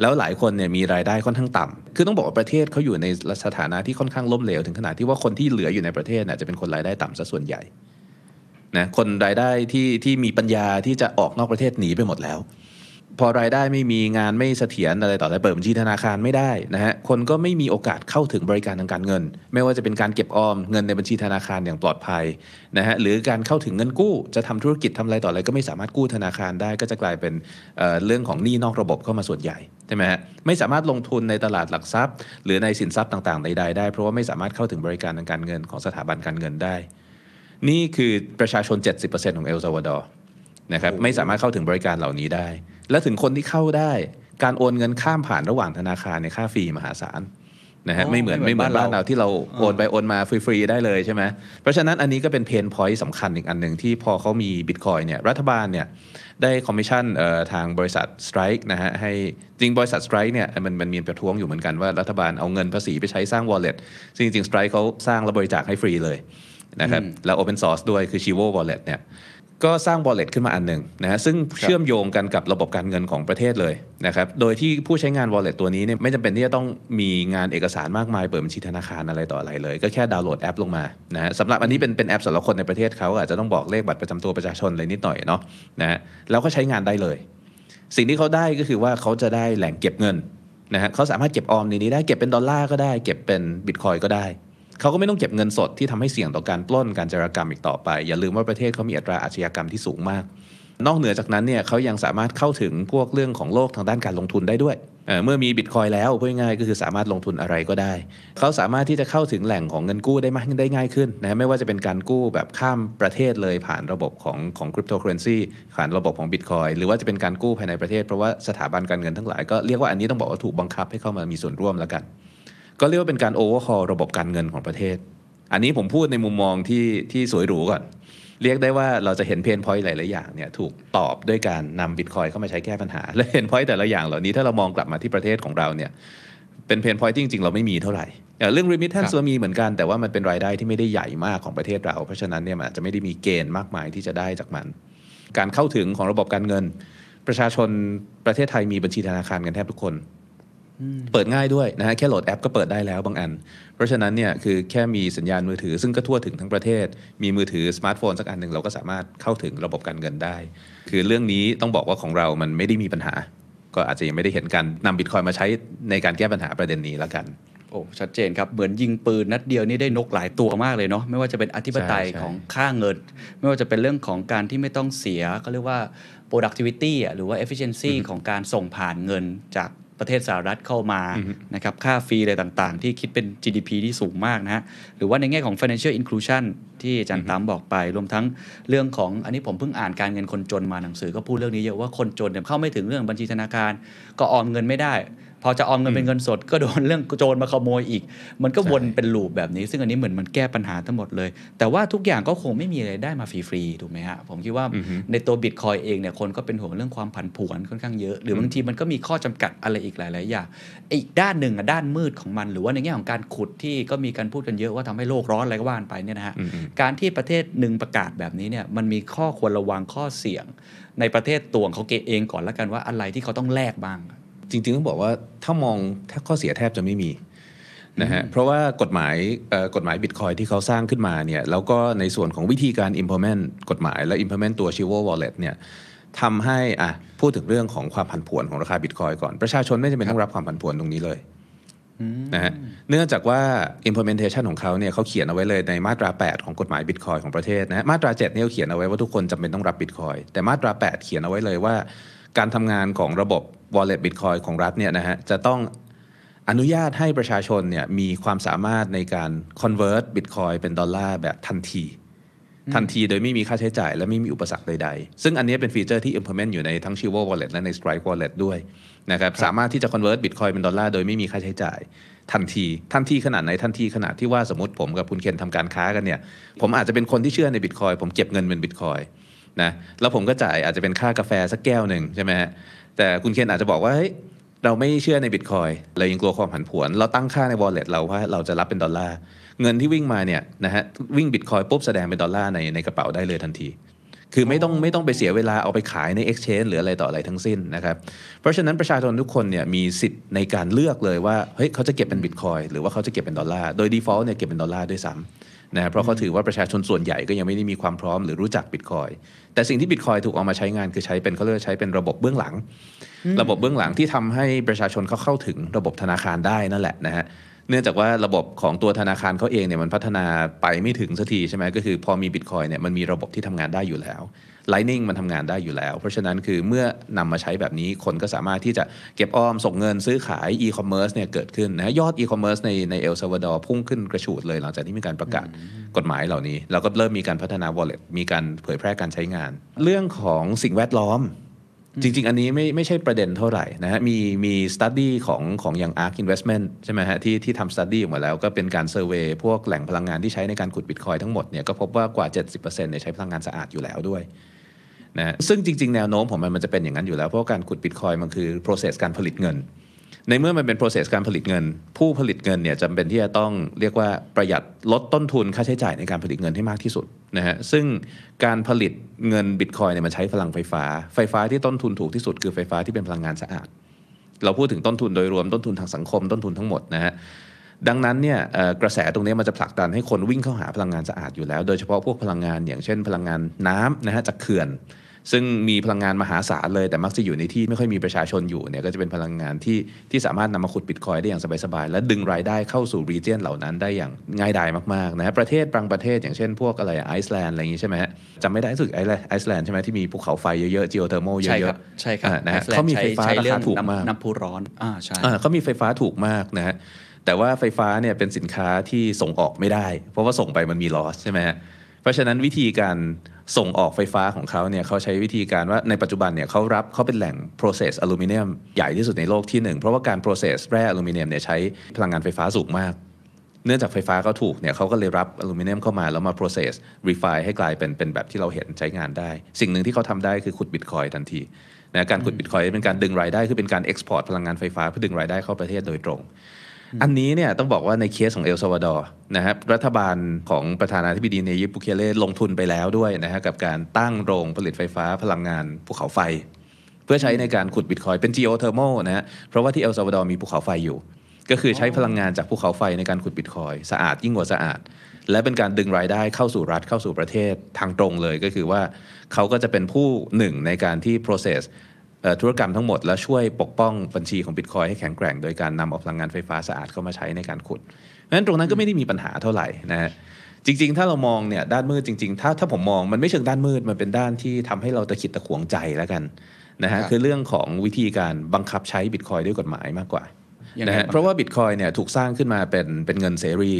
แล้วหลายคนเนี่ยมีรายได้ค่อนข้างต่ำคือต้องบอกว่าประเทศเขาอยู่ในสถานะที่ค่อนข้างล้มเหลว ถึงขนาดที่ว่าคนที่เหลืออยู่ในประเทศน่ะจะเป็นคนรายได้ต่ำซะส่วนใหญ่นะคนรายได้ที่ที่มีปัญญาที่จะออกนอกประเทศหนีไปหมดแล้ว พอรายได้ไม่มีงานไม่เสถียรอะไรต่ออะไรเปิดบัญชีธนาคารไม่ได้นะฮะคนก็ไม่มีโอกาสเข้าถึงบริการทางการเงิน ไม่ว่าจะเป็นการเก็บออมเงินในบัญชีธนาคารอย่างปลอดภัยนะฮะหรือการเข้าถึงเงินกู้จะทำธุรกิจทำอะไรต่ออะไรก็ไม่สามารถกู้ธนาคารได้ ก็จะกลายเป็นเเรื่องของหนี้นอกระบบเข้ามาส่วนใหญ่ใช่ไหมฮะไม่สามารถลงทุนในตลาดหลักทรัพย์ หรือในสินทรัพย์ต่างๆใดๆได้ เพราะว่าไม่สามารถเข้าถึงบริการทางการเงินของสถาบันการเงินได้ นี่คือประชาชน 70%ของเอลซาวาดอร์ นะครับไม่สามารถเข้าถึงบริการเหล่านี้ได้ และถึงคนที่เข้าได้ การโอนเงินข้ามผ่านระหว่างธนาคารในยค่าฟรีมหาศาลนะฮะ
อ๋อ
ไม่เหมือน
ไม่
ไม่
เห
เห
มื
มื
อ
อนน
บ้า
บ้านน
เรา
เราที่เราโอนไปโอนมาฟรีๆได้เลยใช่ไหมเพราะฉะนั้นอันนี้ก็เป็น pain point สำคัญอีกอันหนึ่งที่พอเขามีบิตคอยเนี่ยรัฐบาลเนี่ยได้คอมมิชชั่นเอ่อทางบริษัท Strike นะฮะให้จริงบริษัท Strike เนี่ยมันมันมีประท้วงอยู่เหมือนกันว่ารัฐบาลเอาเงินภาษีไปใช้สร้าง wallet ซึ่งจริงๆ Strike เขาสร้างและบริจาคให้ฟรีเลยนะครับแล้ว Open Source ด้วยคือ Chivo Wallet เนี่ย ก็สร้าง wallet ขึ้นมาอันหนึ่งนะฮะซึ่งเชื่อมโยงกันกับระบบการเงินของประเทศเลยนะครับโดยที่ผู้ใช้งาน wallet ตัวนี้เนี่ยไม่จำเป็นที่จะต้องมีงานเอกสารมากมายเปิดบัญชีธนาคารอะไรต่ออะไรเลย ก็แค่ดาวน์โหลดแอปลงมานะฮะสำหรับอันนี้เป็นเป็นแอปสำหรับคนในประเทศเขาอาจจะต้องบอกเลขบัตรประจำตัวประชาชนอะไรนิดหน่อยเนาะนะฮะแล้วก็ใช้งานได้เลย สิ่งที่เขาได้ก็คือว่าเขาจะได้แหล่งเก็บเงินนะฮะเขาสามารถเก็บออมในนี้ได้เก็บเป็นดอลลาร์ก็ได้ เก็บเป็นบิตคอยก็ได้ เขาก็ไม่ต้องเก็บเงินสดที่ทำให้เสี่ยงต่อการปล้นการจารกรรมอีกต่อไป อย่าลืมว่าประเทศเขามีอัตราอาชญากรรมที่สูงมาก นอกเหนือจากนั้นเนี่ยเขายังสามารถเข้าถึงพวกเรื่องของโลกทางด้านการลงทุนได้ด้วยเมื่อมีบิตคอยแล้วพูดง่ายๆก็คือสามารถลงทุนอะไรก็ได้ เขาสามารถที่จะเข้าถึงแหล่งของเงินกู้ได้มากได้ง่ายขึ้นนะฮะไม่ว่าจะเป็นการกู้แบบข้ามประเทศเลยผ่านระบบของของคริปโตเคอเรนซีผ่านระบบของบิตคอยหรือว่าจะเป็นการกู้ภายในประเทศเพราะว่าสถาบันการเงินทั้งหลายก็เรียกว่าอันนี้ต้องบอกว่าถูกบังคับให้เข้ามามีส่วนร่วมแล้วกัน ก็เรียกว่าเป็นการโอเวอร์คอระบบการเงินของประเทศ อันนี้ผมพูดในมุมมองที่ที่สวยหรูก่อน เรียกได้ว่าเราจะเห็น pain point หลาย ๆ อย่างเนี่ยถูกตอบด้วยการนำบิตคอยเข้ามาใช้แก้ปัญหา และ pain point แต่ละอย่างเหล่านี้ถ้าเรามองกลับมาที่ประเทศของเราเนี่ยเป็น pain point ที่จริง ๆ เราไม่มีเท่าไหร่เอ่อเรื่อง remittance
ครับ
เรามีเหมือนกันแต่ว่ามันเป็นรายได้ที่ไม่ได้ใหญ่มากของประเทศเรา เพราะฉะนั้นเนี่ยมันอาจจะไม่ได้มีเกณฑ์มากมายที่จะได้จากมัน การเข้าถึงของระบบการเงิน ประชาชนประเทศไทยมีบัญชีธนาคารกันแทบทุกคน เปิดง่ายด้วยนะฮะแค่โหลดแอปก็เปิดได้แล้วบางอัน เพราะฉะนั้นเนี่ยคือแค่มีสัญญาณมือถือ ซึ่งก็ทั่วถึงทั้งประเทศ มีมือถือสมาร์ทโฟนสักอันหนึ่งเราก็สามารถเข้าถึงระบบการเงินได้ คือเรื่องนี้ต้องบอกว่าของเรามันไม่ได้มีปัญหา ก็อาจจะยังไม่ได้เห็นการนำบิตคอยมาใช้ในการแก้ปัญหาประเด็นนี้แล้วกัน
โอ้ชัดเจนครับ เหมือนยิงปืนนัดเดียวนี่ได้นกหลายตัวมากเลยเนาะไม่ว่าจะเป็นอธิปไตย
ใช่ใช่
ของค่าเงิน ไม่ว่าจะเป็นเรื่องของการที่ไม่ต้องเสียก็เรียกว่า productivity อะหรือว่า efficiency ของการส่งผ่านเงินจาก ประเทศสหรัฐเข้ามานะครับค่าฟรีอะไรต่างๆ ที่คิดเป็น GDP ที่สูงมากนะฮะหรือว่าในแง่ของ financial inclusion ที่อาจารย์ตั้มบอกไป รวมทั้งเรื่องของอันนี้ผมเพิ่งอ่านการเงินคนจนมาหนังสือก็พูดเรื่องนี้เยอะว่าคนจนเนี่ยเข้าไม่ถึงเรื่องบัญชีธนาคาร ก็ออมเงินไม่ได้ พอจะออมเงินเป็นเงินสด ก็โดนเรื่องโจรมาขโมยอีก มันก็วน
ใช่
เป็นลูปแบบนี้ ซึ่งอันนี้เหมือนมันแก้ปัญหาทั้งหมดเลย แต่ว่าทุกอย่างก็คงไม่มีอะไรได้มาฟรีๆถูกไหมฮะผมคิดว่าในตัวบิตคอยเองเนี่ยคนก็เป็นห่วงเรื่องความผันผวนค่อนข้างเยอะ หรือบางทีมันก็มีข้อจำกัดอะไรอีกหลายๆอย่างอีกด้านหนึ่งอะด้านมืดของมันหรือว่าในแง่ของการขุดที่ก็มีการพูดกันเยอะว่าทำให้โลกร้อนอะไรก็ว่านไปเนี่ยนะฮะการที่ประเทศหนึ่งประกาศแบบนี้เนี่ยมันมีข้อควรระวังข้อเสี่ยง ในประเทศตัวของเขาเองก่อนแล้วกันว่าอะไรที่เขาต้องแลกบ้าง
จริงๆต้องบอกว่าถ้ามองถ้าข้อเสียแทบจะไม่มีนะฮะเพราะว่ากฎหมายเอ่อกฎหมายบิตคอยที่เขาสร้างขึ้นมาเนี่ยแล้วก็ในส่วนของวิธีการ implement กฎหมายและ implement ตัว Chivo Wallet เนี่ยทำให้อะพูดถึงเรื่องของความผันผวนของราคาบิตคอยก่อน ประชาชนไม่จำเป็นต้องรับความผันผวนตรงนี้เลยนะฮะเนื่องจากว่า implementation ของเขาเนี่ยเขาเขียนเอาไว้เลยในมาตรา 8 ของกฎหมายบิตคอยของประเทศนะฮะมาตรา7เนี่ยเขาเขียนเอาไว้ว่าทุกคนจำเป็นต้องรับบิตคอยแต่มาตรา 8 เขียนเอาไว้เลยว่า การทำงานของระบบ wallet bitcoin ของรัฐเนี่ยนะฮะจะต้องอนุญาตให้ประชาชนเนี่ยมีความสามารถในการ convert bitcoin เป็นดอลลาร์แบบทันที ทันทีโดยไม่มีค่าใช้จ่ายและไม่มีอุปสรรคใดๆ ซึ่งอันนี้เป็นฟีเจอร์ที่ implement อยู่ในทั้ง Chivo wallet และใน Strike wallet ด้วยนะครับสามารถที่จะ convert bitcoin เป็นดอลลาร์โดยไม่มีค่าใช้จ่ายทันที ทันทีขนาดไหน ทันทีขนาดที่ว่าสมมติผมกับคุณเคนทำการค้ากันเนี่ย ผมอาจจะเป็นคนที่เชื่อในบิตคอยผมเก็บเงินเป็นบิตคอย นะแล้วผมก็จ่ายอาจจะเป็นค่ากาแฟสักแก้วหนึ่งใช่ไหมฮะแต่คุณเคนอาจจะบอกว่าเฮ้ยเราไม่เชื่อในบิตคอยเรายังกลัวความผันผวน เราตั้งค่าใน wallet เราว่าเราจะรับเป็นดอลลาร์เงินที่วิ่งมาเนี่ยนะฮะวิ่งบิตคอยปุ๊บแสดงเป็นดอลลาร์ในในกระเป๋าได้เลยทันทีคือไม่ต้องไม่ต้องไปเสียเวลาเอาไปขายใน Exchange หรืออะไรต่ออะไรทั้งสิ้นนะครับเพราะฉะนั้นประชาชนทุกคนเนี่ยมีสิทธิ์ในการเลือกเลยว่าเฮ้ยเขาจะเก็บเป็นบิตคอยหรือว่าเขาจะเก็บเป็นดอลลาร์โดย default เนี่ยเก็บเป็นดอลลาร์ด้วยซ้ำ นะเพราะเขาถือว่าประชาชนส่วนใหญ่ก็ยังไม่ได้มีความพร้อมหรือรู้จักบิตคอยแต่สิ่งที่บิตคอยถูกเอามาใช้งานคือใช้เป็นเขาเรียกว่าใช้เป็นระบบเบื้องหลัง ระบบเบื้องหลังที่ทำให้ประชาชนเขาเข้าถึงระบบธนาคารได้นั่นแหละนะฮะเนื่องจากว่าระบบของตัวธนาคารเขาเองเนี่ยมันพัฒนาไปไม่ถึงสักทีใช่ไหมก็คือพอมีบิตคอยเนี่ยมันมีระบบที่ทำงานได้อยู่แล้ว Lightning มันทำงานได้อยู่แล้ว เพราะฉะนั้นคือเมื่อนำมาใช้แบบนี้คนก็สามารถที่จะเก็บออมส่งเงินซื้อขาย e-commerce เนี่ยเกิดขึ้นนะยอด e-commerce ในในเอลซาวาดอร์พุ่งขึ้นกระฉูดเลยหลังจากที่มีการประกาศกฎหมายเหล่านี้ แล้วก็เริ่มมีการพัฒนา wallet มีการเผยแพร่การใช้งาน เรื่องของสิ่งแวดล้อมจริง ๆ อันนี้ไม่ไม่ใช่ประเด็นเท่าไหร่นะฮะ มีมี study ของของอย่าง ARK Investment ใช่ไหมฮะ ที่ที่ทำ study ออกมาแล้ว ก็เป็นการ survey พวกแหล่งพลังงานที่ใช้ในการขุดบิตคอยทั้งหมดเนี่ย ก็พบว่ากว่า 70%เนี่ยใช้พลังงานสะอาดอยู่แล้วด้วย นะซึ่งจริง ๆ แนวโน้มของมันมันจะเป็นอย่างนั้นอยู่แล้ว เพราะการขุดบิตคอยมันคือ process การผลิตเงิน ในเมื่อมันเป็น process การผลิตเงิน ผู้ผลิตเงินเนี่ยจำเป็นที่จะต้องเรียกว่าประหยัดลดต้นทุนค่าใช้จ่ายในการผลิตเงินให้มากที่สุดนะฮะซึ่งการผลิตเงินบิตคอยเนี่ยมันใช้พลังไฟฟ้า ไฟฟ้าที่ต้นทุนถูกที่สุดคือไฟฟ้าที่เป็นพลังงานสะอาด เราพูดถึงต้นทุนโดยรวมต้นทุนทางสังคมต้นทุนทั้งหมดนะฮะดังนั้นเนี่ยกระแสตรงนี้มันจะผลักดันให้คนวิ่งเข้าหาพลังงานสะอาดอยู่แล้ว โดยเฉพาะพวกพลังงานอย่างเช่น พลังงานน้ำนะฮะจากเขื่อน ซึ่งมีพลังงานมหาศาลเลย แต่มักจะอยู่ในที่ไม่ค่อยมีประชาชนอยู่เนี่ยก็จะเป็นพลังงานที่ที่สามารถนำมาขุดบิตคอยได้อย่างสบายๆและดึงรายได้เข้าสู่ region เหล่านั้นได้อย่างง่ายดายมากๆนะฮะประเทศบางประเทศ อย่างเช่นพวกอะไรไอซ์แลนด์อะไรอย่างงี้ใช่ไหมฮะจำไม่ได้รู้สึกไอซ์แลนด์ใช่ไหมที่มีภูเขาไฟเยอะๆ geothermal เย
ใช่ครั
อะ
บ
ๆ
ใช่ครับ
อ่านะฮะ
ไอซ์แลนด์
เขามีไฟฟ้า
ใช้
รา
เรื่อ
คางถูกมาก
น้ำน้ำพุร้อนอ่าใช่
อ่าเขามีไฟฟ้าถูกมากนะฮะแต่ว่าไฟฟ้าเนี่ยเป็นสินค้าที่ส่งออกไม่ได้ เพราะว่าส่งไปมันมี loss ใช่ไหมฮะเพ ราะฉะนั้นวิธีการส่งออกไฟฟ้าของเขาเนี่ยเขาใช้วิธีการว่าในปัจจุบันเนี่ยเขารับเขาเป็นแหล่ง process อลูมิเนียมใหญ่ที่สุดในโลกที่หนึ่งเพราะว่าการ process แร่อลูมิเนียมเนี่ยใช้พลังงานไฟฟ้าสูงมาก เนื่องจากไฟฟ้าเขาถูกเนี่ยเขาก็เลยรับอลูมิเนียมเข้ามาแล้วมา process refine ให้กลายเป็นเป็นแบบที่เราเห็นใช้งานได้ สิ่งหนึ่งที่เขาทำได้คือขุดบิตคอยทันทีนะการขุดบิตคอยเป็นการดึงรายได้คือเป็นการ export พลังงานไฟฟ้าเพื่อดึงรายได้เข้าประเทศโดยตรง อันนี้เนี่ยต้องบอกว่าในเคสของเอลซัลวาดอร์นะครับรัฐบาลของประธานาธิบดีนายิบบูเคเลลงทุนไปแล้วด้วยนะฮะกับการตั้งโรงผลิตไฟฟ้าพลังงานภูเขาไฟ เพื่อใช้ในการขุดบิตคอยเป็น geothermal นะฮะเพราะว่าที่เอลซาวาดอร์มีภูเขาไฟอยู่ ก็คือใช้พลังงานจากภูเขาไฟในการขุดบิตคอยสะอาดยิ่งกว่าสะอาด และเป็นการดึงรายได้เข้าสู่รัฐเข้าสู่ประเทศทางตรงเลยก็คือว่าเขาก็จะเป็นผู้หนึ่งในการที่ process ธุรกรรมทั้งหมด และช่วยปกป้องบัญชีของบิตคอยให้แข็งแกร่ง โดยการนำเอาพลังงานไฟฟ้าสะอาดเข้ามาใช้ในการขุดเพราะฉะนั้นตรงนั้นก็ไม่ได้มีปัญหาเท่าไหร่นะฮะจริง ๆ ถ้าเรามองเนี่ยด้านมืดจริง ๆ ถ้าถ้าผมมองมันไม่เชิงด้านมืดมันเป็นด้านที่ทำให้เราตะขิดตะขวงใจแล้วกันนะฮะ
ครับ
คือเรื่องของวิธีการบังคับใช้บิตคอยด้วยกฎหมายมากกว่า
ยังไง
นะฮะ
บ้าง
เพราะว่าบิตคอยเนี่ยถูกสร้างขึ้นมาเป็นเป็นเงินเสรี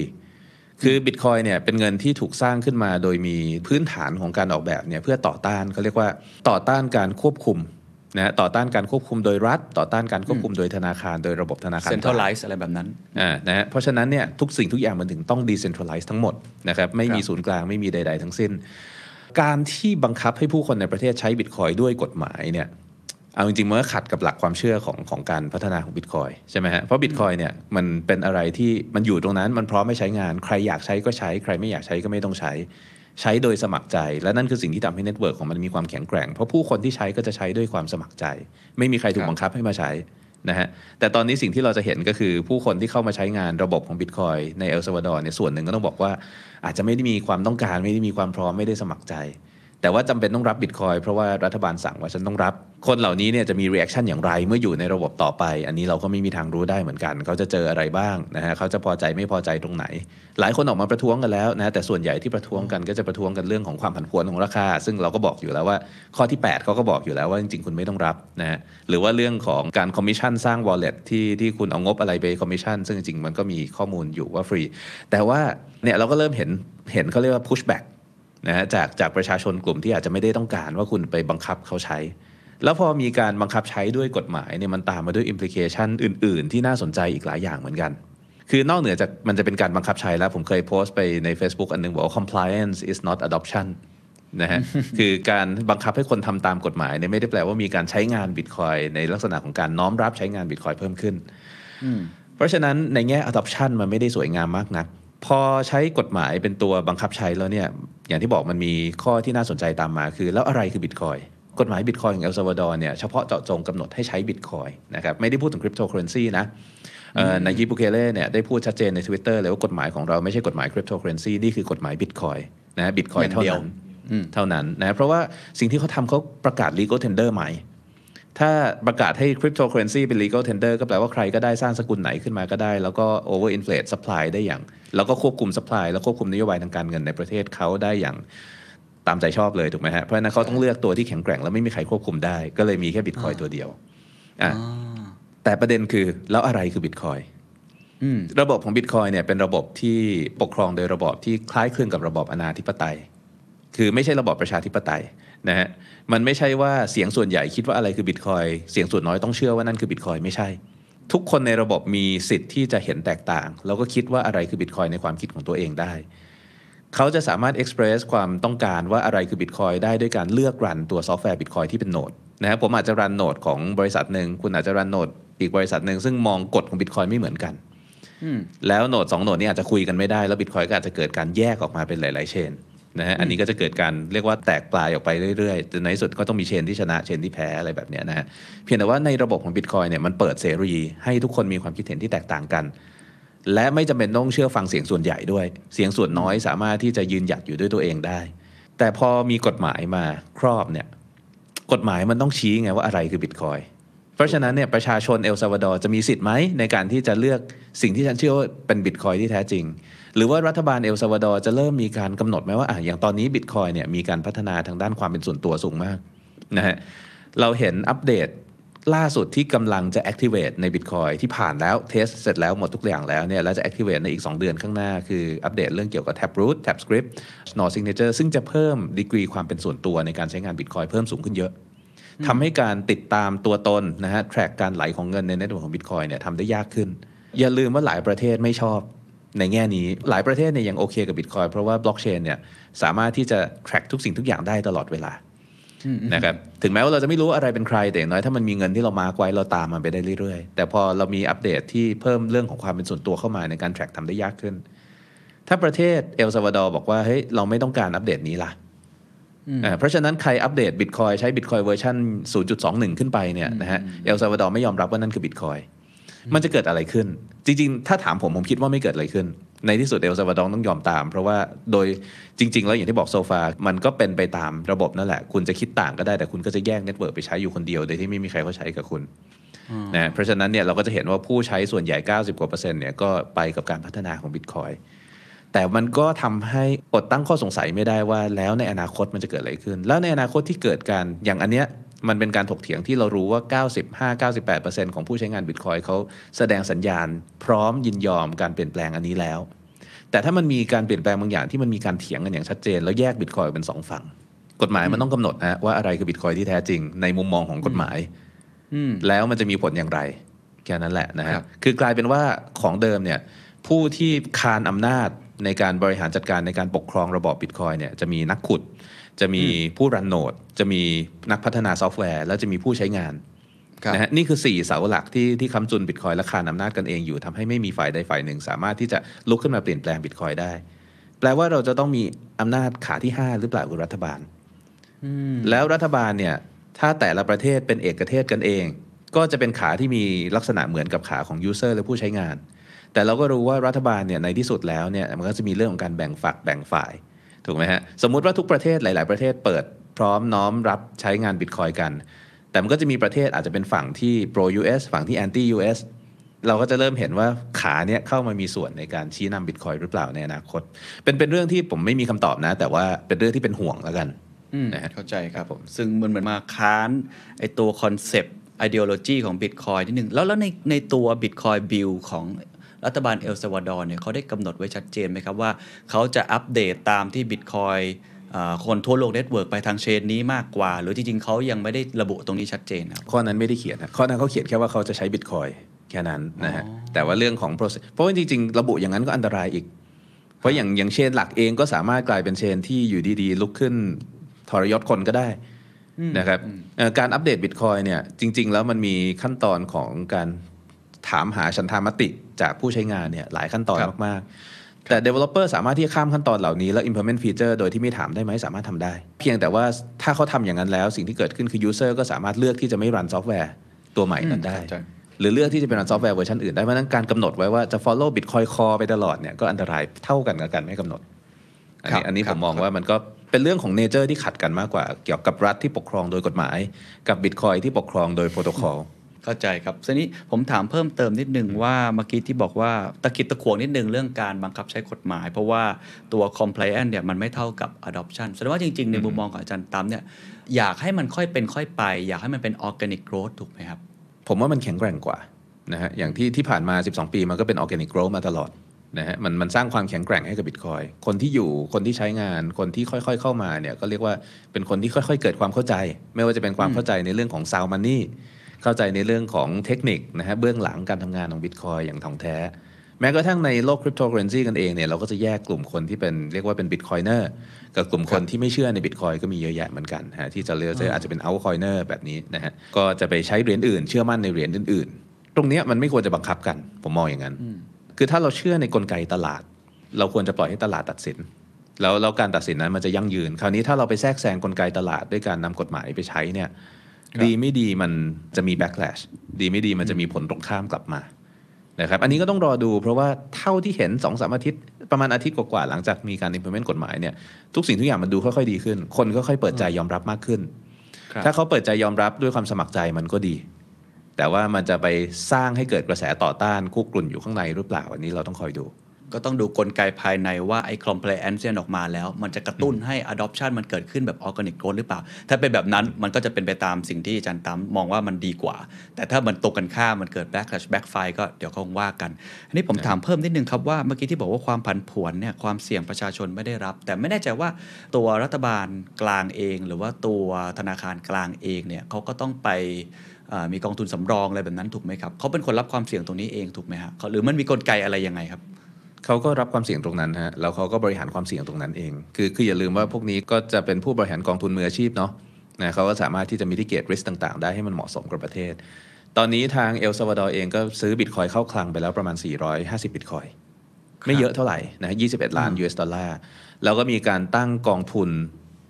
คือบิตคอยเนี่ยเป็นเงินที่ถูกสร้างขึ้นมาโดยมีพื้นฐานของการออกแบบเนี่ยเพื่อต่อต้านเขาเรียกว่าต่อต้านการควบคุม นะฮะต่อต้านการควบคุมโดยรัฐ ต่อต้านการควบคุมโดยธนาคาร โดยระบบธนาคาร
เซ็นทรัลไลซ์อะไรแบบนั้น
อ่านะฮะเพราะฉะนั้นเนี่ยทุกสิ่งทุกอย่างมันถึงต้อง decentralize ทั้งหมดนะครับไม่มี
ครับ
ศูนย์กลางไม่มีใด ๆ ทั้งสิ้น การที่บังคับให้ผู้คนในประเทศใช้บิตคอยด้วยกฎหมายเนี่ยเอาจริงๆมันก็ขัดกับหลักความเชื่อของของการพัฒนาของบิตคอยใช่ไหมฮะเพราะบิตคอยเนี่ยมันเป็นอะไรที่มันอยู่ตรงนั้นมันพร้อมให้ใช้งาน ใครอยากใช้ก็ใช้ ใครไม่อยากใช้ก็ไม่ต้องใช้ ใช้โดยสมัครใจ และนั่นคือสิ่งที่ทำให้ network ของมันมีความแข็งแกร่ง เพราะผู้คนที่ใช้ก็จะใช้ด้วยความสมัครใจ ไม่มีใครถูก
บั
งคับให้มาใช้นะฮะแต่ตอนนี้สิ่งที่เราจะเห็นก็คือผู้คนที่เข้ามาใช้งานระบบของบิตคอยในเอลซัลวาดอร์เนี่ยส่วนหนึ่งก็ต้องบอกว่าอาจจะไม่ได้มีความต้องการไม่ได้มีความพร้อมไม่ได้สมัครใจ แต่ว่าจำเป็นต้องรับบิตคอยเพราะว่ารัฐบาลสั่งว่าฉันต้องรับ คนเหล่านี้เนี่ยจะมี reaction อย่างไรเมื่ออยู่ในระบบต่อไป อันนี้เราก็ไม่มีทางรู้ได้เหมือนกัน เขาจะเจออะไรบ้างนะฮะเขาจะพอใจไม่พอใจตรงไหน หลายคนออกมาประท้วงกันแล้วนะแต่ส่วนใหญ่ที่ประท้วงกันก็จะประท้วงกันเรื่องของความผันผวนของราคา ซึ่งเราก็บอกอยู่แล้วว่า ข้อที่ 8 เขาก็บอกอยู่แล้วว่าจริงๆคุณไม่ต้องรับนะฮะหรือว่าเรื่องของการคอมมิชชั่นสร้าง wallet ที่ที่คุณเอางบอะไรไปคอมมิชชั่นซึ่งจริงๆมันก็มีข้อมูลอยู่ว่าฟรีแต่ว่าเนี่ยเราก็เริ่มเห็นเห็นเขาเรียกว่า pushback นะฮะจากจากประชาชนกลุ่มที่อาจจะไม่ได้ต้องการว่าคุณไปบังคับเขาใช้ แล้วพอมีการบังคับใช้ด้วยกฎหมายเนี่ยมันตามมาด้วยอิมพลิเคชันอื่น ๆ ที่น่าสนใจอีกหลายอย่างเหมือนกัน คือนอกเหนือจากมันจะเป็นการบังคับใช้แล้ว ผมเคยโพสต์ไปใน Facebook อันหนึงบอกว่า compliance is not adoption นะฮะคือการบังคับให้คนทำตามกฎหมายเนี่ยไม่ได้แปลว่ามีการใช้งานบิตคอยในลักษณะของการน้อมรับใช้งานบิตคอยเพิ่มขึ้น เพราะฉะนั้นในแง่ adoption มันไม่ได้สวยงามมากนัก พอใช้กฎหมายเป็นตัวบังคับใช้แล้วเนี่ยอย่างที่บอกมันมีข้อที่น่าสนใจตามมาคือ แล้วอะไรคือบิตคอยกฎหมายบิตคอยของเอลซัลวาดอร์เนี่ยเฉพาะเจาะจงกำหนดให้ใช้บิตคอยนะครับไม่ได้พูดถึงคริปโตเคอเรนซีนะเอ่อนายิบบูเคเล่เนี่ยได้พูดชัดเจนใน Twitter เลยว่ากฎหมายของเราไม่ใช่กฎหมายคริปโตเคอเรนซีนี่คือกฎหมายบิตคอยนะบิตคอย
อย่าง
เดี
ยวเท่า
นั้นเท่านั้นนะเพราะว่าสิ่งที่เขาทำเขาประกาศ legal tender ใหม่ ถ้าประกาศให้ cryptocurrency เป็น legal tender ก็แปลว่าใครก็ได้สร้างสกุลไหนขึ้นมาก็ได้ แล้วก็ over inflate supply ได้อย่าง แล้วก็ควบคุม supply แล้วควบคุมนโยบายทางการเงินในประเทศเขาได้อย่างตามใจชอบเลยถูกไหมฮะเพราะฉะนั้นเขาต้องเลือกตัวที่แข็งแกร่งแล้วไม่มีใครควบคุมได้ ก็เลยมีแค่บิตคอยตัวเดียวอะแต่ประเด็นคือแล้วอะไรคือบิตคอย
อืม
ระบบของบิตคอยเนี่ยเป็นระบบที่ปกครองโดยระบอบที่คล้ายคลึงกับระบอบอนาธิปไตย คือไม่ใช่ระบอบประชาธิปไตย นะฮะมันไม่ใช่ว่าเสียงส่วนใหญ่คิดว่าอะไรคือบิตคอยเสียงส่วนน้อยต้องเชื่อว่านั่นคือบิตคอยไม่ใช่ ทุกคนในระบบมีสิทธิ์ที่จะเห็นแตกต่าง แล้วก็คิดว่าอะไรคือบิตคอยในความคิดของตัวเองได้ เขาจะสามารถ express ความต้องการว่าอะไรคือบิตคอยได้ด้วยการเลือก run ตัวซอฟต์แวร์บิตคอยที่เป็น node นะฮะผมอาจจะ run node ของบริษัทหนึ่งคุณอาจจะ run node อีกบริษัทหนึ่งซึ่งมองกฎของบิตคอยไม่เหมือนกันแล้ว node สอง node นี้อาจจะคุยกันไม่ได้ แล้วบิตคอยก็อาจจะเกิดการแยกออกมาเป็นหลาย ๆ chain นะฮะอันนี้ก็จะเกิดการเรียกว่าแตกปลายออกไปเรื่อยๆจนในที่สุดก็ต้องมี chain ที่ชนะ chain ที่แพ้อะไรแบบเนี้ยนะฮะเพียงแต่ว่าในระบบของบิตคอยเนี่ยมันเปิดเสรี ให้ทุกคนมีความคิดเห็นที่แตกต่างกัน และไม่จำเป็นต้องเชื่อฟังเสียงส่วนใหญ่ด้วย เสียงส่วนน้อยสามารถที่จะยืนหยัดอยู่ด้วยตัวเองได้ แต่พอมีกฎหมายมาครอบเนี่ยกฎหมายมันต้องชี้ไงว่าอะไรคือบิตคอย เพราะฉะนั้นเนี่ยประชาชนเอลซัลวาดอร์จะมีสิทธิ์ไหมในการที่จะเลือกสิ่งที่ฉันเชื่อว่าเป็นบิตคอยที่แท้จริง หรือว่ารัฐบาลเอลซาวาดอร์จะเริ่มมีการกำหนดไหมว่าอะอย่างตอนนี้บิตคอยเนี่ยมีการพัฒนาทางด้านความเป็นส่วนตัวสูงมากนะฮะเราเห็นอัปเดตล่าสุดที่กำลังจะ activate ใน Bitcoin ที่ผ่านแล้ว test เสร็จแล้วหมดทุกอย่างแล้วเนี่ยแล้วจะ activate ในอีก 2 เดือนข้างหน้า คืออัปเดตเรื่องเกี่ยวกับ Taproot TapScript Schnorr Signature ซึ่งจะเพิ่มดีกรีความเป็นส่วนตัวในการใช้งาน Bitcoin เพิ่มสูงขึ้นเยอะ ทำให้การติดตามตัวตนนะฮะ track การไหลของเงินใน network ของ Bitcoin เนี่ยทำได้ยากขึ้น อย่าลืมว่าหลายประเทศไม่ชอบในแง่นี้หลายประเทศเนี่ยยังโอเคกับ Bitcoin เพราะว่าบล็อกเชนเนี่ยสามารถที่จะ track ทุกสิ่งทุกอย่างได้ตลอดเวลานะครับถึงแม้ว่าเราจะไม่รู้อะไรเป็นใคร แต่อย่างน้อยถ้ามันมีเงินที่เรา mark ไว้เราตามมันไปได้เรื่อยๆ แต่พอเรามีอัปเดตที่เพิ่มเรื่องของความเป็นส่วนตัวเข้ามาในการ track ทำได้ยากขึ้น ถ้าประเทศเอลซาวาดอร์บอกว่าเฮ้ยเราไม่ต้องการอัปเดตนี้ล่ะอ่า เพราะฉะนั้นใครอัปเดตบิตคอยใช้บิตคอยเวอร์ชัน0.21 ขึ้นไปเนี่ยนะฮะเอลซาวาดอร์ไม่ยอมรับว่านั่นคือบิตคอยมันจะเกิดอะไรขึ้น จริง ๆ ถ้าถามผมผมคิดว่าไม่เกิดอะไรขึ้น ในที่สุดเอลซาวาดอร์ต้องยอมตาม เพราะว่าโดยจริง ๆ แล้วอย่างที่บอกโซฟา มันก็เป็นไปตามระบบนั่นแหละ คุณจะคิดต่างก็ได้แต่คุณก็จะแยก network ไปใช้อยู่คนเดียว โดยที่ไม่มีใครเขาใช้กับคุณนะเพราะฉะนั้นเนี่ยเราก็จะเห็นว่าผู้ใช้ส่วนใหญ่ 90กว่าเปอร์เซ็นต์เนี่ยก็ไปกับการพัฒนาของบิตคอย แต่มันก็ทำให้อดตั้งข้อสงสัยไม่ได้ว่า แล้วในอนาคตมันจะเกิดอะไรขึ้น แล้วในอนาคตที่เกิดการอย่างอันเนี้ยมันเป็นการถกเถียงที่เรารู้ว่า 95-98%ของผู้ใช้งานบิตคอยเขาแสดงสัญญาณ พร้อมยินยอมการเปลี่ยนแปลงอันนี้แล้ว แต่ถ้ามันมีการเปลี่ยนแปลงบางอย่างที่มันมีการเถียงกันอย่างชัดเจน แล้วแยกบิตคอยเป็นสองฝั่ง กฎหมายมันต้องกำหนดนะว่าอะไรคือบิตคอยที่แท้จริงในมุมมองของกฎหมายแล้วมันจะมีผลอย่างไรแค่นั้นแหละนะฮะ
ครับ
คือกลายเป็นว่าของเดิมเนี่ยผู้ที่คานอำนาจ ในการบริหารจัดการในการปกครองระบอบบิตคอยเนี่ยจะมีนักขุด จะมีผู้ run node จะมีนักพัฒนาซอฟต์แวร์ แล้วจะมีผู้ใช้งาน
ครับ
นะฮะนี่คือ 4 เสาหลักที่ที่ค้ำจุนบิตคอยและคานอำนาจกันเองอยู่ทำให้ไม่มีฝ่ายใดฝ่ายหนึ่ง สามารถที่จะลุกขึ้นมาเปลี่ยนแปลงบิตคอยได้ แปลว่าเราจะต้องมีอำนาจขาที่ 5 หรือเปล่าคือรัฐบาลแล้วรัฐบาลเนี่ยถ้าแต่ละประเทศเป็นเอกเทศกันเอง ก็จะเป็นขาที่มีลักษณะเหมือนกับขาของ user และผู้ใช้งาน แต่เราก็รู้ว่ารัฐบาลเนี่ยในที่สุดแล้วเนี่ยมันก็จะมีเรื่องของการแบ่งฝักแบ่งฝ่ายถูกไหมฮะสมมุติว่าทุกประเทศหลาย ๆ ประเทศเปิดพร้อมน้อมรับใช้งานบิตคอยกัน แต่มันก็จะมีประเทศอาจจะเป็นฝั่งที่ pro US ฝั่งที่ anti US เราก็จะเริ่มเห็นว่าขาเนี้ยเข้ามามีส่วนในการชี้นำบิตคอยหรือเปล่าในอนาคต เป็นเป็นเรื่องที่ผมไม่มีคำตอบนะ แต่ว่าเป็นเรื่องที่เป็นห่วงแล้วกัน
อืม
นะฮะ
เข้าใจครับผม ซึ่งมันเหมือนมาค้านไอตัวคอนเซปต์ ideology ของ Bitcoin นิดนึงแล้วแล้วในในตัว Bitcoin Bill ของ รัฐบาลเอลซาวาดอร์เนี่ยเขาได้กำหนดไว้ชัดเจนไหมครับว่าเขาจะอัปเดตตามที่ Bitcoin อ่าคนทั่วโลก network ไปทาง chain นี้มากกว่า หรือจริงๆเขายังไม่ได้ระบุตรงนี้ชัดเจนครับ
ข้อนั้นไม่ได้เขียนนะข้อนั้นเขาเขียนแค่ว่าเขาจะใช้บิตคอยแค่นั้นนะฮะแต่ว่าเรื่องของ process เพราะว่าจริงๆ ระบุอย่างนั้นก็อันตรายอีก เพราะอย่างอย่าง chain หลักเองก็สามารถกลายเป็น chain ที่อยู่ดีๆ ลุกขึ้นทรยศคนก็ได้นะครับเอ่อการอัปเดตบิตคอยเนี่ยจริง ๆ แล้วมันมีขั้นตอนของการ ถามหาฉันทามติจากผู้ใช้งานเนี่ยหลายขั้นตอน
ครับ
มากๆ แต่ developer สามารถที่จะข้ามขั้นตอนเหล่านี้ แล้ว implement feature โดยที่ไม่ถามได้ไหมสามารถทำได้ เพียงแต่ว่าถ้าเขาทำอย่างนั้นแล้ว สิ่งที่เกิดขึ้นคือ user ก็สามารถเลือกที่จะไม่ run ซอฟต์แวร์ตัวใหม่นั้นได้
เข้าใจ
หรือเลือกที่จะเป็น run ซอฟต์แวร์เวอร์ชันอื่นได้เพราะฉะนั้นการกำหนดไว้ว่าจะ follow Bitcoin Core ไปตลอดเนี่ยก็อันตรายเท่ากันกับการไม่กำหนดอัน
ครั
นี้
บ
อันนี้
ค
ผ
รับ
มมอง
ครับ
ว่ามันก็เป็นเรื่องของ nature ที่ขัดกันมากกว่า เกี่ยวกับรัฐที่ปกครองโดยกฎหมาย กับบิตคอยที่ปกครองโดยโปรโตคอล
เข้าใจครับทีนี้ผมถามเพิ่มเติมนิดนึงว่าเมื่อกี้ที่บอกว่าตะกิดตะขวงนิดนึงเรื่องการบังคับใช้กฎหมาย เพราะว่าตัว compliance เนี่ยมันไม่เท่ากับ adoption แสดงว่าจริงๆ ในมุมมองของอาจารย์ตั้มเนี่ยอยากให้มันค่อยเป็นค่อยไป อยากให้มันเป็น organic growth ถูกไหมครับ
ผมว่ามันแข็งแกร่งกว่านะฮะอย่างที่ที่ผ่านมา 12 ปีมันก็เป็น organic growth มาตลอดนะฮะมันมันสร้างความแข็งแกร่งให้กับบิตคอยคนที่อยู่คนที่ใช้งานคนที่ค่อยๆเข้ามาเนี่ยก็เรียกว่าเป็นคนที่ค่อยๆ เกิดความเข้าใจ ไม่ว่าจะเป็นความเข้าใจในเรื่องของ sound money เข้าใจในเรื่องของเทคนิคนะฮะเบื้องหลังการทำงานของบิตคอยอย่างท่องแท้ แม้กระทั่งในโลกคริปโตเคอเรนซีกันเองเนี่ยเราก็จะแยกกลุ่มคนที่เป็นเรียกว่าเป็น Bitcoiner กับกลุ่มคนที่ไม่เชื่อในบิตคอยก็มีเยอะแยะเหมือนกันฮะที่จะเรียกอาจจะเป็น altcoiner แบบนี้นะฮะก็จะไปใช้เหรียญอื่น เชื่อมั่นในเหรียญอื่น ๆ ตรงเนี้ยมันไม่ควรจะบังคับกันผมมองอย่างนั้น คือถ้าเราเชื่อในกลไกตลาด เราควรจะปล่อยให้ตลาดตัดสินแล้วแล้วการตัดสินนั้นมันจะยั่งยืน คราวนี้ถ้าเราไปแทรกแซงกลไกตลาดด้วยการนำกฎหมายไปใช้เนี่ย ดีไม่ดีมันจะมี backlash ดีไม่ดีมันจะมีผลตรงข้ามกลับมานะครับอันนี้ก็ต้องรอดูเพราะว่าเท่าที่เห็น2อสามอาทิตย์ ประมาณอาทิตย์กว่าๆหลังจากมีการ implement กฎหมายเนี่ยทุกสิ่งทุกอย่างมันดูค่อยๆดีขึ้น คนก็ค่อยเปิดใจยอมรับมากขึ้น
ครับ
ถ้าเขาเปิดใจยอมรับด้วยความสมัครใจมันก็ดี แต่ว่ามันจะไปสร้างให้เกิดกระแสต่อต้านคุกรุ่นอยู่ข้างในหรือเปล่าอันนี้เราต้องคอยดู
ก็ต้องดูกลไกภายในว่าไอ้ compliance เนี่ยออกมาแล้ว มันจะกระตุ้นให้ adoption มันเกิดขึ้นแบบ organic growth หรือเปล่า ถ้าเป็นแบบนั้นมันก็จะเป็นไปตามสิ่งที่อาจารย์ตั้มมองว่ามันดีกว่า แต่ถ้ามันตรงกันข้ามมันเกิด backlash backfire ก็เดี๋ยวคงว่ากัน อันนี้ผมถามเพิ่มนิดนึงครับว่าเมื่อกี้ที่บอกว่าความผันผวนเนี่ยความเสี่ยงประชาชนไม่ได้รับ แต่ไม่แน่ใจว่าตัวรัฐบาลกลางเอง หรือว่าตัวธนาคารกลางเองเนี่ยเขาก็ต้องไปเอ่อมีกองทุนสำรองอะไรแบบนั้นถูกไหมครับเขาเป็นคนรับความเสี่ยงตรงนี้เองถูกไหมฮะเขาหรือมันมีกลไกอะไรยังไงครับ
เขาก็รับความเสี่ยงตรงนั้นฮะแล้วเขาก็บริหารความเสี่ยงตรงนั้นเอง คือคืออย่าลืมว่าพวกนี้ก็จะเป็นผู้บริหารกองทุนมืออาชีพเนาะนะเขาก็สามารถที่จะ mitigate risk ต่างๆ ได้ให้มันเหมาะสมกับประเทศ ตอนนี้ทางเอลซาวาดอร์เองก็ซื้อบิตคอยเข้าคลังไปแล้วประมาณ 450 บิตคอยไม่เยอะเท่าไหร่นะ21 ล้าน US ดอลลาร์ แล้วก็มีการตั้งกองทุน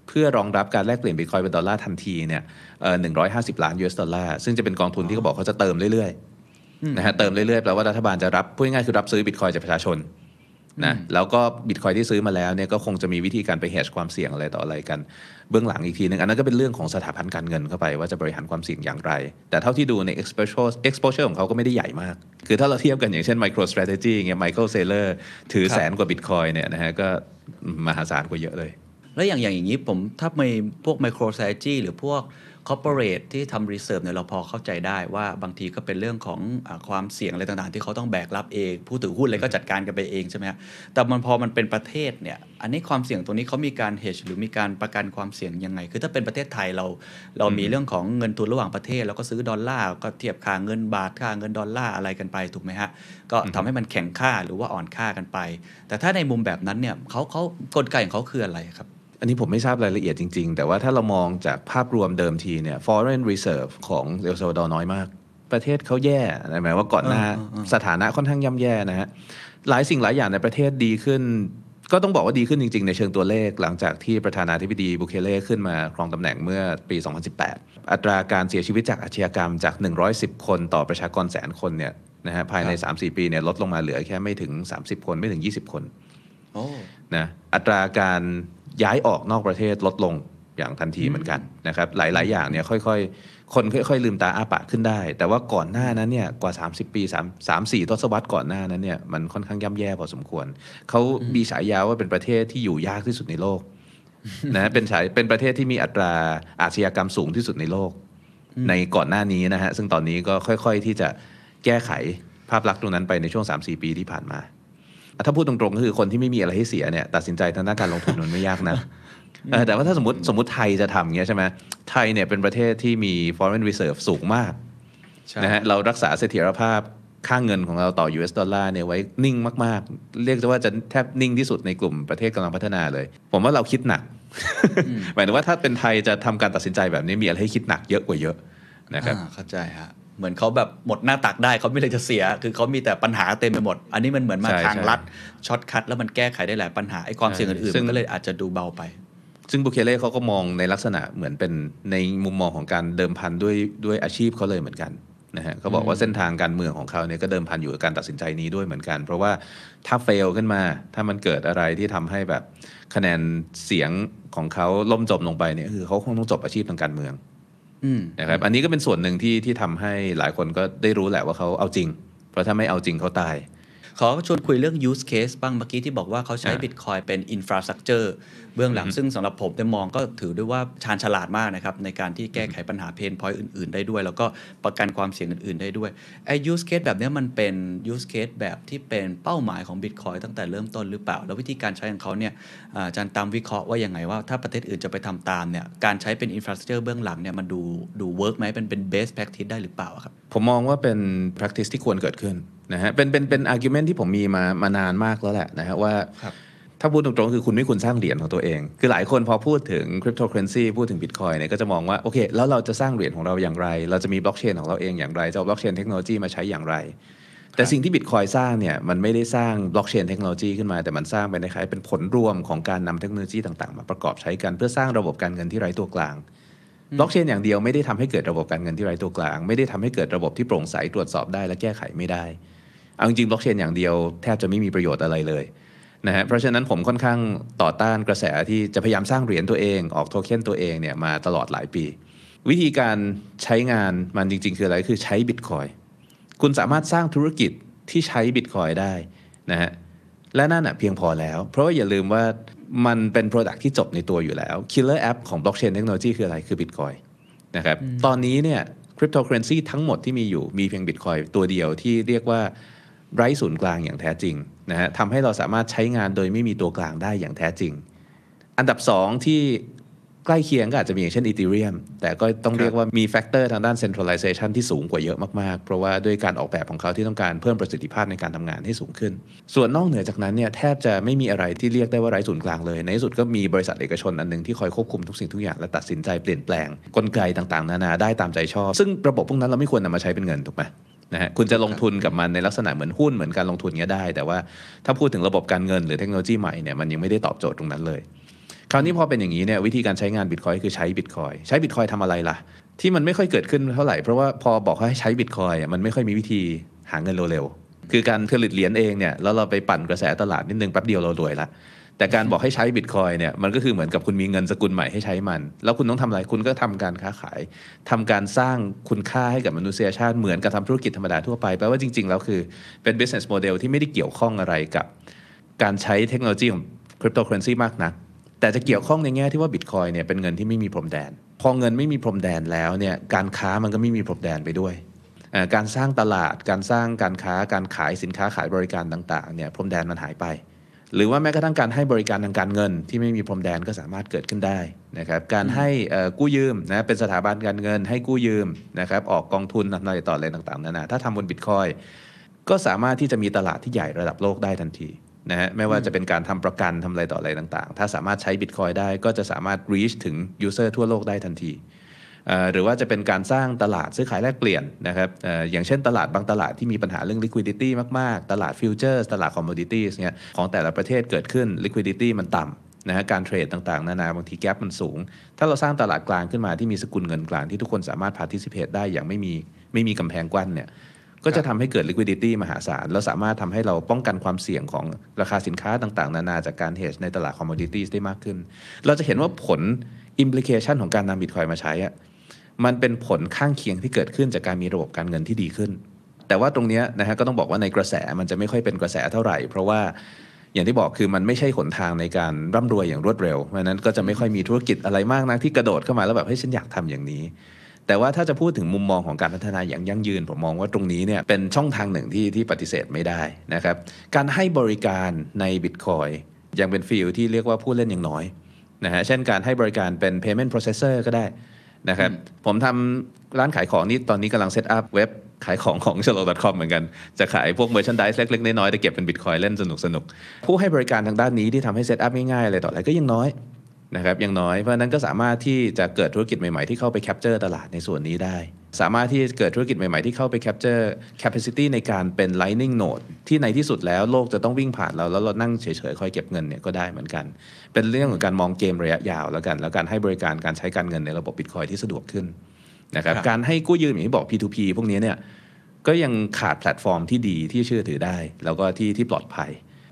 เพื่อรองรับการแลกเปลี่ยนบิตคอยเป็นดอลลาร์ทันทีเนี่ยเอ่อ150ล้าน US ดอลลาร์ ซึ่งจะเป็นกองทุนที่เขาบอกเขาจะเติมเรื่อยๆนะฮะเติมเรื่อยๆแปลว่ารัฐบาลจะรับพูดง่ายๆคือรับซื้อบิตคอยจากประชาชน นะแล้วก็บิตคอยที่ซื้อมาแล้วเนี่ยก็คงจะมีวิธีการไป hedge ความเสี่ยงอะไรต่ออะไรกันเบื้องหลังอีกทีหนึ่งอันนั้นก็เป็นเรื่องของสถาบันการเงินเข้าไปว่าจะบริหารความเสี่ยงอย่างไร แต่เท่าที่ดูใน exposure exposure ของเขาก็ไม่ได้ใหญ่มาก คือถ้าเราเทียบกันอย่างเช่น micro strategy เงี้ย Michael Saylor ถือ
ครับ
แสนกว่าบิตคอยเนี่ยนะฮะก็มหาศาลกว่าเยอะเลย
แล้วอย่างอย่างอย่างนี้ผมถ้ามีพวก micro strategy หรือพวก corporate ที่ทำ research เนี่ยเราพอเข้าใจได้ว่าบางทีก็เป็นเรื่องของอาความเสี่ยงอะไรต่างๆ ที่เขาต้องแบกรับเอง ผู้ถือหุ้นอะไรก็จัดการกันไปเองใช่ไหมฮะแต่มันพอมันเป็นประเทศเนี่ยอันนี้ความเสี่ยงตรงนี้เขามีการ hedge หรือมีการประกันความเสี่ยงยังไง คือถ้าเป็นประเทศไทยเรา เรามีเรื่องของเงินทุนระหว่างประเทศ แล้วก็ซื้อดอลลาร์ก็เทียบค่าเงินบาทค่าเงินดอลลาร์อะไรกันไปถูกไหมฮะก็ทำให้มันแข็งค่าหรือว่าอ่อนค่ากันไป แต่ถ้าในมุมแบบนั้นเนี่ยเขาเขากลไกของเขาคืออะไรครับ
อันนี้ผมไม่ทราบรายละเอียดจริง ๆ แต่ว่าถ้าเรามองจากภาพรวมเดิมทีเนี่ย foreign reserve ของเอลซาวาดอร์น้อยมาก ประเทศเขาแย่หมายว่าก่อนหน้า
อ่าอ่า
สถานะค่อนข้างย่ำแย่นะฮะหลายสิ่งหลายอย่างในประเทศดีขึ้น ก็ต้องบอกว่าดีขึ้นจริง ๆ ในเชิงตัวเลข หลังจากที่ประธานาธิบดีบุเคเล่ขึ้นมาครองตำแหน่งเมื่อปี 2018 อัตราการเสียชีวิตจากอาชญากรรมจาก 110 คนต่อประชากรแสนคนเนี่ยนะฮะภายใน 3-4 ปีเนี่ยลดลงมาเหลือแค่ไม่ถึง 30 คนไม่ถึง 20 คน
โอ้
นะอัตราการ ย้ายออกนอกประเทศลดลงอย่างทันทีเหมือนกันนะครับหลาย ๆ อย่างเนี่ยค่อยๆ คนค่อย ๆ ลืมตาอ้าปากขึ้นได้ แต่ว่าก่อนหน้านั้นเนี่ยกว่า 30 ปี3 3 4ทศวรรษก่อนหน้านั้นเนี่ยมันค่อนข้างย่ำแย่พอสมควร เขามีฉายาว่าเป็นประเทศที่อยู่ยากที่สุดในโลกนะเป็นฉายเป็นประเทศที่มีอัตราอาชญากรรมสูงที่สุดในโลก ในก่อนหน้านี้นะฮะซึ่งตอนนี้ก็ค่อย ๆ ที่จะแก้ไขภาพลักษณ์ตรงนั้นไปในช่วง 3-4 ปีที่ผ่านมาอะ ถ้าพูดตรงๆก็คือคนที่ไม่มีอะไรให้เสียเนี่ยตัดสินใจทางด้านการลงทุนมันไม่ยากนะเออแต่ว่าถ้าสมมติสมมติไทยจะทำอย่างเงี้ยใช่ไหมไทยเนี่ยเป็นประเทศที่มี foreign reserve สูงมาก
ใช่
นะฮะเรารักษาเสถียรภาพค่างเงินของเราต่อ US ดอลลาร์เนี่ยไว้นิ่งมากๆ เรียกได้ว่าจะแทบนิ่งที่สุดในกลุ่มประเทศกำลังพัฒนาเลย ผมว่าเราคิดหนัก หมายถึงว่าถ้าเป็นไทยจะทำการตัดสินใจแบบนี้มีอะไรให้คิดหนักเยอะกว่าเยอะนะครับ
อ่าเข้าใจฮะ เหมือนเขาแบบหมดหน้าตักได้เขาไม่เลยจะเสีย คือเขามีแต่ปัญหาเต็มไปหมด อันนี้มันเหมือนมา
ใช่
ทาง
ใช่
ลัดช็อตคัดแล้วมันแก้ไขได้หลายปัญหาไอ้ความเสี่ยงอื่น
ซึ่ง
มันก็เลยอาจจะดูเบาไป
ซึ่งบุเคเล่เขาก็มองในลักษณะเหมือนเป็นในมุมมองของการเดิมพันด้วยด้วยอาชีพเขาเลยเหมือนกันนะฮะเขาบอกว่าเส้นทางการเมืองของเขาเนี่ยก็เดิมพันอยู่กับการตัดสินใจนี้ด้วยเหมือนกัน เพราะว่าถ้าเฟลขึ้นมาถ้ามันเกิดอะไรที่ทำให้แบบคะแนนเสียงของเขาล่มจมลงไปเนี่ยคือเขาคงต้องจบอาชีพทางการเมือง
อืม
นะครับอันนี้ก็เป็นส่วนหนึ่งที่ที่ทำให้หลายคนก็ได้รู้แหละว่าเขาเอาจริง เพราะถ้าไม่เอาจริงเขาตาย
ขอชวนคุยเรื่อง use case บ้างเมื่อกี้ที่บอกว่าเขาใช้
อ่า
Bitcoin เป็น infrastructure เบื้องหลังซึ่งสำหรับผมเนี่ยมองก็ถือด้วยว่าชาญฉลาดมากนะครับ ในการที่แก้ไขปัญหาเพนพอยต์อื่น ๆ ได้ด้วย แล้วก็ประกันความเสี่ยงอื่น ๆ ได้ด้วยไอ้ use case แบบเนี้ยมันเป็น use case แบบที่เป็นเป้าหมายของ Bitcoin ตั้งแต่เริ่มต้นหรือเปล่า แล้ววิธีการใช้ของเขาเนี่ยอ่าอาจารย์ตามวิเคราะห์ว่ายังไงว่าถ้าประเทศอื่นจะไปทำตามเนี่ยการใช้เป็น infrastructure เบื้องหลังเนี่ยมันดูดู work ไหมเป็นเป็น best practice ได้หรือเปล่าครับ
ผมมองว่าเป็น practice ที่ควรเกิดขึ้นนะฮะเป็นเป็นเป็น argument ที่ผมมีมามานานมากแล้วแหละนะฮะว่า
ครับ
ถ้าพูดตรงๆ คือคุณไม่ควรสร้างเหรียญของตัวเอง คือหลายคนพอพูดถึง cryptocurrency พูดถึง bitcoin เนี่ยก็จะมองว่าโอเค แล้วเราจะสร้างเหรียญของเราอย่างไร เราจะมีบล็อกเชนของเราเองอย่างไร จะเอาบล็อกเชนเทคโนโลยีมาใช้อย่างไร แต่สิ่งที่ Bitcoin สร้างเนี่ยมันไม่ได้สร้างบล็อกเชนเทคโนโลยีขึ้นมา แต่มันสร้างเป็นคล้ายๆเป็นผลรวมของการนำเทคโนโลยีต่างๆ มาประกอบใช้กันเพื่อสร้างระบบการเงินที่ไร้ตัวกลางบล็อกเชนอย่างเดียวไม่ได้ทำให้เกิดระบบการเงินที่ไร้ตัวกลาง ไม่ได้ทำให้เกิดระบบที่โปร่งใสตรวจสอบได้และแก้ไขไม่ได้ เอาจริงๆบล็อกเชนอย่างเดียวแทบจะไม่มีประโยชน์อะไรเลย นะฮะเพราะฉะนั้นผมค่อนข้างต่อต้านกระแสที่จะพยายามสร้างเหรียญตัวเองออกโทเค็นตัวเองเนี่ยมาตลอดหลายปี วิธีการใช้งานมันจริง ๆ คืออะไรคือใช้บิตคอยคุณสามารถสร้างธุรกิจที่ใช้บิตคอยได้นะฮะและนั่นอะเพียงพอแล้ว เพราะว่าอย่าลืมว่ามันเป็น Product ที่จบในตัวอยู่แล้ว Killer App ของ Blockchain Technology คืออะไรคือ Bitcoin นะครับตอนนี้เนี่ยคริปโตเคอเรนซีทั้งหมดที่มีอยู่มีเพียงบิตคอยตัวเดียวที่เรียกว่า ไร้ศูนย์กลางอย่างแท้จริงนะฮะทำให้เราสามารถใช้งานโดยไม่มีตัวกลางได้อย่างแท้จริง อันดับ 2 ที่ใกล้เคียงก็อาจจะมีอย่างเช่น Ethereum แต่ก็ต้องเรียกว่ามี factor ทางด้าน centralization ที่สูงกว่าเยอะมากๆ เพราะว่าด้วยการออกแบบของเขาที่ต้องการเพิ่มประสิทธิภาพในการทำงานให้สูงขึ้น ส่วนนอกเหนือจากนั้นเนี่ยแทบจะไม่มีอะไรที่เรียกได้ว่าไร้ศูนย์กลางเลย ในที่สุดก็มีบริษัทเอกชนอันหนึ่งที่คอยควบคุมทุกสิ่งทุกอย่างและตัดสินใจเปลี่ยนแปลงกลไกต่างๆ นานาได้ตามใจชอบ ซึ่งระบบพวกนั้นเราไม่ควรนำมาใช้เป็นเงินถูกไหม นะฮะคุณจะลงทุนกับมันในลักษณะเหมือนหุ้นเหมือนการลงทุนเงี้ยได้ แต่ว่าถ้าพูดถึงระบบการเงินหรือเทคโนโลยีใหม่เนี่ยมันยังไม่ได้ตอบโจทย์ตรงนั้นเลย คราวนี้พอเป็นอย่างนี้เนี่ยวิธีการใช้งานบิตคอยคือใช้บิตคอยใช้บิตคอยทำอะไรล่ะ ที่มันไม่ค่อยเกิดขึ้นเท่าไหร่เพราะว่าพอบอกให้ใช้บิตคอยมันไม่ค่อยมีวิธีหาเงินเร็วๆคือการผลิตเหรียญเองเนี่ยแล้วเราไปปั่นกระแสตลาดนิดนึงแป๊บเดียวเรารวยละ แต่การบอกให้ใช้บิตคอยเนี่ยมันก็คือเหมือนกับคุณมีเงินสกุลใหม่ให้ใช้มัน แล้วคุณต้องทำอะไรคุณก็ทำการค้าขายทำการสร้างคุณค่าให้กับมนุษยชาติเหมือนกับทำธุรกิจธรรมดาทั่วไปแปลว่าจริงๆแล้วคือเป็น business model ที่ไม่ได้เกี่ยวข้องอะไรกับการใช้เทคโนโลยีของคริปโตเคอเรนซีมากนักแต่จะเกี่ยวข้องในแง่ที่ว่าบิตคอยเนี่ยเป็นเงินที่ไม่มีพรมแดน พอเงินไม่มีพรมแดนแล้วเนี่ยการค้ามันก็ไม่มีพรมแดนไปด้วยการสร้างตลาดการสร้างการค้าการขายสินค้าขายบริการต่างๆเนี่ยพรมแดนมันหายไป หรือว่าแม้กระทั่งการให้บริการทางการเงิน ที่ไม่มีพรมแดนก็สามารถเกิดขึ้นได้นะครับการให้กู้ยืมนะเป็นสถาบันการเงิน ให้กู้ยืมนะครับออกกองทุนอะไรต่ออะไรต่างๆนานาถ้าทำบนบิตคอยก็สามารถที่จะมีตลาดที่ใหญ่ระดับโลกได้ทันทีนะฮะไม่ว่าจะเป็นการทำประกันทำอะไรต่ออะไรต่างๆ ถ้าสามารถใช้บิตคอยได้ก็จะสามารถ reach ถึง user ทั่วโลกได้ทันที หรือว่าจะเป็นการสร้างตลาดซื้อขายแลกเปลี่ยนนะครับเอออย่างเช่นตลาดบางตลาดที่มีปัญหาเรื่อง liquidity มาก ๆ ตลาด futures ตลาด commodities เนี่ยของแต่ละประเทศเกิดขึ้น liquidity มันต่ำนะฮะการเทรดต่างๆ นานาบางทีแกลบมันสูง ถ้าเราสร้างตลาดกลางขึ้นมาที่มีสกุลเงินกลางที่ทุกคนสามารถ participate ได้อย่างไม่มีไม่มีกำแพงกั้นเนี่ยก็จะทำให้เกิด liquidity มหาศาล แล้วสามารถทำให้เราป้องกันความเสี่ยงของราคาสินค้าต่างๆ นานาจากการ hedge ในตลาด commodities ได้มากขึ้น เราจะเห็นว่าผล implication ของการนำ Bitcoin มาใช้อะ มันเป็นผลข้างเคียงที่เกิดขึ้นจากการมีระบบการเงินที่ดีขึ้น แต่ว่าตรงนี้นะฮะก็ต้องบอกว่าในกระแสมันจะไม่ค่อยเป็นกระแสเท่าไหร่ เพราะว่าอย่างที่บอกคือมันไม่ใช่หนทางในการร่ำรวยอย่างรวดเร็วเพราะนั้นก็จะไม่ค่อยมีธุรกิจอะไรมากนักที่กระโดดเข้ามาแล้วแบบเฮ้ยฉันอยากทำอย่างนี้ แต่ว่าถ้าจะพูดถึงมุมมองของการพัฒนาอย่างยั่งยืน ผมมองว่าตรงนี้เนี่ยเป็นช่องทางหนึ่งที่ที่ปฏิเสธไม่ได้นะครับการให้บริการใน Bitcoin ยังเป็น field ที่เรียกว่าผู้เล่นยังน้อยนะฮะเช่นการให้บริการเป็น payment processor ก็ได้ นะครับผมทำร้านขายของนี่ตอนนี้กำลัง set up เว็บขายของของ c h a l o c o m เหมือนกัน จะขายพวก merchandise เล็กๆน้อยๆแต่เก็บเป็น Bitcoin เล่นสนุกๆผู้ให้บริการทางด้านนี้ที่ทำให้ set up ง่ายๆอะไรต่ออะไรก็ยังน้อยนะครับยังน้อยเพราะฉะนั้นก็สามารถที่จะเกิดธุรกิจใหม่ๆที่เข้าไป capture ตลาดในส่วนนี้ได้ สามารถที่จะเกิดธุรกิจใหม่ ๆ ที่เข้าไปแคปเจอร์ capacity ในการเป็น lightning node ที่ในที่สุดแล้วโลกจะต้องวิ่งผ่านเราแล้วเรานั่งเฉยๆ คอยเก็บเงินเนี่ยก็ได้เหมือนกัน เป็นเรื่องของการมองเกมระยะยาวแล้วกัน แล้วการให้บริการการใช้การเงินในระบบ Bitcoin ที่สะดวกขึ้นนะครับ
ครับ
การให้กู้ยืมอย่างที่บอก P2P พวกนี้เนี่ยก็ยังขาดแพลตฟอร์มที่ดีที่เชื่อถือได้ แล้วก็ที่ที่ปลอดภัย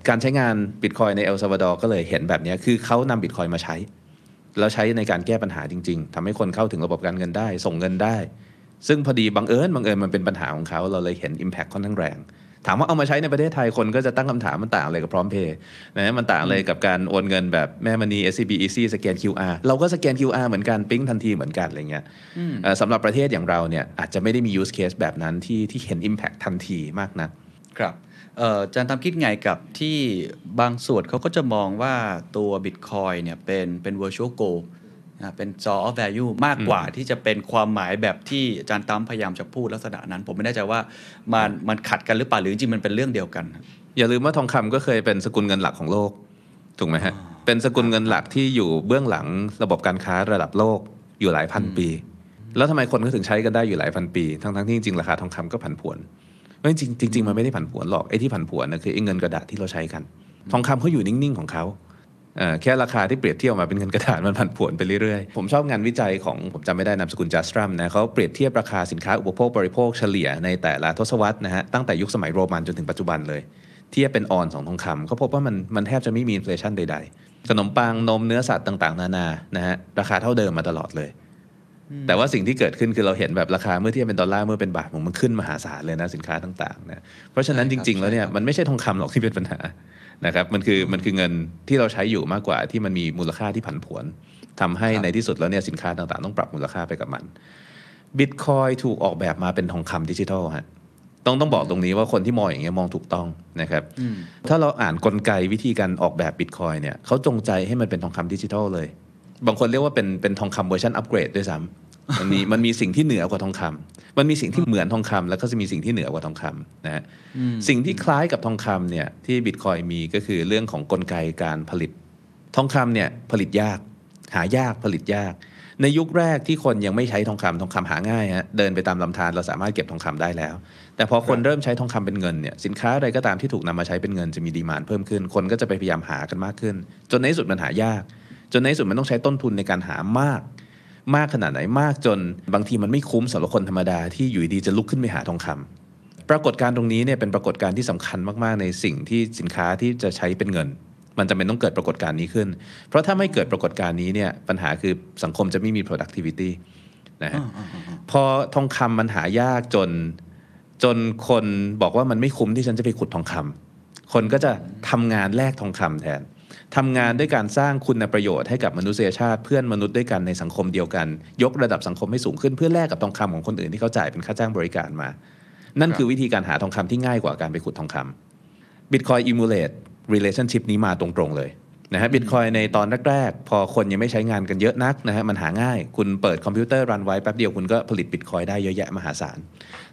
การใช้งานบิตคอยน์ในเอลซัลวาดอร์ก็เลยเห็นแบบนี้คือเขานำบิตคอยน์มาใช้แล้วใช้ในการแก้ปัญหาจริง ๆทำให้คนเข้าถึงระบบการเงินได้ ส่งเงินได้ ซึ่งพอดีบังเอิญบังเอิญมันเป็นปัญหาของเขาเราเลยเห็น Impact ค่อนข้างแรง ถามว่าเอามาใช้ในประเทศไทยคนก็จะตั้งคำถามมันต่างอะไรกับพร้อมเพย์นะมันต่างอะไรกับการโอนเงินแบบแม่มณี SCB Easy สแกน QR เราก็สแกน QR เหมือนกันปิ๊งทันทีเหมือนกันอะไรเงี้ยเอ่อสำหรับประเทศอย่างเราเนี่ยอาจจะไม่ได้มี use case แบบนั้นที่ที่เห็น impact ทันทีมากนัก
ครับเอ่ออาจารย์ทำคิดไงกับที่บางส่วนเขาก็จะมองว่าตัว Bitcoin เนี่ยเป็นเป็น virtual gold นะ เป็น store of value มากกว่าที่จะเป็นความหมายแบบที่อาจารย์ตั้มพยายามจะพูดลักษณะนั้น ผมไม่แน่ใจว่ามันมันขัดกันหรือเปล่าหรือจริงๆมันเป็นเรื่องเดียวกัน
อย่าลืมว่าทองคำก็เคยเป็นสกุลเงินหลักของโลก ถูกไหมฮะ เป็นสกุลเงินหลักที่อยู่เบื้องหลังระบบการค้าระดับโลกอยู่หลายพันปี แล้วทำไมคนก็ถึงใช้กันได้อยู่หลายพันปี ทั้งๆที่จริงๆราคาทองคำก็ผันผวนไม่จริงจริงๆมันไม่ได้ผันผวนหรอกไอ้ที่ผันผวนนะคือไอ้เงินกระดาษที่เราใช้กัน ทองคำเขาอยู่นิ่งๆของเขาเอ่อ แค่ราคาที่เปรียบเทียบออกมาเป็นเงินกระดาษมันผันผวนไปเรื่อยๆ ผมชอบงานวิจัยของผมจำไม่ได้นามสกุล Jastram นะเขาเปรียบเทียบราคาสินค้าอุปโภคบริโภคเฉลี่ยในแต่ละทศวรรษนะฮะตั้งแต่ยุคสมัยโรมันจนถึงปัจจุบันเลย เทียบเป็นออนซ์ของทองคำเขาพบว่ามันมันแทบจะไม่มี inflation ใด ๆ ขนมปังนมเนื้อสัตว์ต่างๆ นานานะฮะราคาเท่าเดิมมาตลอดเลย แต่ว่าสิ่งที่เกิดขึ้นคือเราเห็นแบบราคาเมื่อเทียบเป็นดอลลาร์เมื่อเป็นบาทมันขึ้นมหาศาลเลยนะสินค้าต่างๆนะเพราะฉะนั้น
ใช่
จ
ครับ
ริง ๆแล้วเนี่ย
ใช่ครับ
มันไม่ใช่ทองคำหรอกที่เป็นปัญหา นะครับมันคือมันคือเงินที่เราใช้อยู่มากกว่าที่มันมีมูลค่าที่ผันผวนทำให้ในที่สุดแล้วเนี่ยสินค้าต่างๆ ต้องปรับมูลค่าไปกับมันบิตคอยถูกออกแบบมาเป็นทองคำดิจิทัลฮะต้องต้องบอกตรงนี้ว่าคนที่มองอย่างเงี้ยมองถูกต้องนะครับ ถ้าเราอ่านกลไกวิธีการออกแบบบิตคอยเนี่ยเขาจงใจให้มันเป็นทองคำดิจิทัลเลย บางคนเรียกว่าเป็นเป็นทองคำเวอร์ชันอัปเกรดด้วยซ้ำ มันมีมันมีสิ่งที่เหนือกว่าทองคำมันมีสิ่งที่เหมือนทองคำแล้วก็จะมีสิ่งที่เหนือกว่าทองคำนะฮะสิ่งที่คล้ายกับทองคำเนี่ยที่บิตคอยมีก็คือเรื่องของกลไกการผลิต ทองคำเนี่ยผลิตยาก หายากผลิตยาก ในยุคแรกที่คนยังไม่ใช้ทองคำทองคำหาง่ายฮะเดินไปตามลำธารเราสามารถเก็บทองคำได้แล้ว แต่พอคนเริ่มใช้ทองคำเป็นเงินเนี่ยสินค้าอะไรก็ตามที่ถูกนำมาใช้เป็นเงินจะมีดีมานเพิ่มขึ้น คนก็จะไปพยายามหากันมากขึ้น จนในที่สุดมันหายาก จนในที่สุดมันต้องใช้ต้นทุนในการหามาก มากขนาดไหนมากจนบางทีมันไม่คุ้มสำหรับคนธรรมดาที่อยู่ดีๆจะลุกขึ้นไปหาทองคำปรากฏการณ์ตรงนี้เนี่ยเป็นปรากฏการณ์ที่สำคัญมากๆ ในสิ่งที่สินค้าที่จะใช้เป็นเงิน มันจะเป็นต้องเกิดปรากฏการณ์นี้ขึ้น เพราะถ้าไม่เกิดปรากฏการณ์นี้เนี่ยปัญหาคือสังคมจะไม่มี productivity นะฮะพอทองคำมันหายากจนจนคนบอกว่ามันไม่คุ้มที่ฉันจะไปขุดทองคำคนก็จะทำงานแลกทองคำแทน ทำงานด้วยการสร้างคุณประโยชน์ให้กับมนุษยชาติเพื่อนมนุษย์ด้วยกันในสังคมเดียวกัน ยกระดับสังคมให้สูงขึ้นเพื่อแลกกับทองคำของคนอื่นที่เขาจ่ายเป็นค่าจ้างบริการมา นั่นคือวิธีการหาทองคำที่ง่ายกว่าการไปขุดทองคำ Bitcoin emulate relationship นี้มาตรงๆเลยนะฮะ Bitcoin ในตอนแรกๆ พอคนยังไม่ใช้งานกันเยอะนักนะฮะมันหาง่าย คุณเปิดคอมพิวเตอร์รันไว้แป๊บเดียวคุณก็ผลิต Bitcoin ได้เยอะแยะมหาศาล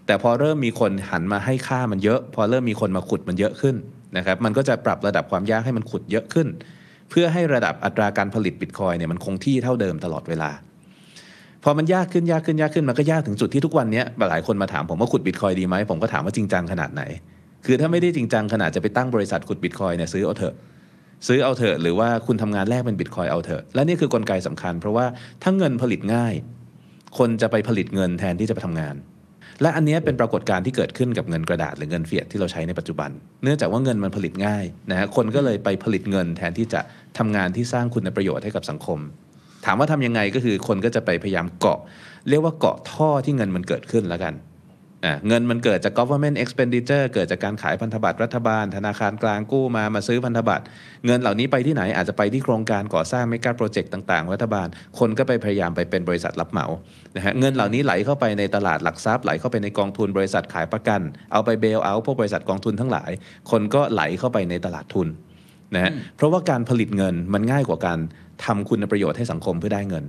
แต่พอเริ่มมีคนหันมาให้ค่ามันเยอะ พอเริ่มมีคนมาขุดมันเยอะขึ้น นะครับมันก็จะปรับระดับความยากให้มันขุดเยอะขึ้น เพื่อให้ระดับอัตราการผลิต Bitcoin เนี่ยมันคงที่เท่าเดิมตลอดเวลา พอมันยากขึ้นยากขึ้นยากขึ้นมันก็ยากถึงจุดที่ทุกวันนี้หลายคนมาถามผมว่าขุดบิตคอยดีไหมผมก็ถามว่าจริงจังขนาดไหน คือถ้าไม่ได้จริงจังขนาดจะไปตั้งบริษัทขุดบิตคอยเนี่ยซื้อเอาเถอะซื้อเอาเถอะหรือว่าคุณทำงานแลกเป็นบิตคอยเอาเถอะและนี่คือกลไกสำคัญ เพราะว่าถ้าเงินผลิตง่าย คนจะไปผลิตเงินแทนที่จะไปทำงาน และอันนี้เป็นปรากฏการณ์ที่เกิดขึ้นกับเงินกระดาษหรือเงินเฟียดที่เราใช้ในปัจจุบัน เนื่องจากว่าเงินมันผลิตง่ายนะฮะคนก็เลยไปผลิตเงินแทนที่จะทำงานที่สร้างคุณประโยชน์ให้กับสังคม ถามว่าทำยังไงก็คือคนก็จะไปพยายามเกาะ เรียกว่าเกาะท่อที่เงินมันเกิดขึ้นแล้วกัน เงินมันเกิดจาก government expenditure เกิดจากการขายพันธบัตรรัฐบาล ธนาคารกลางกู้มามาซื้อพันธบัตร เงินเหล่านี้ไปที่ไหนอาจจะไปที่โครงการก่อสร้างเมกะโปรเจกต์ต่างๆ รัฐบาล คนก็ไปพยายามไปเป็นบริษัทรับเหมานะฮะเงินเหล่านี้ไหลเข้าไปในตลาดหลักทรัพย์ไหลเข้าไปในกองทุนบริษัทขายประกัน เอาไปเบลเอาพวกบริษัทกองทุนทั้งหลาย คนก็ไหลเข้าไปในตลาดทุนนะฮะเพราะว่าการผลิตเงินมันง่ายกว่าการทำคุณประโยชน์ให้สังคมเพื่อได้เงิน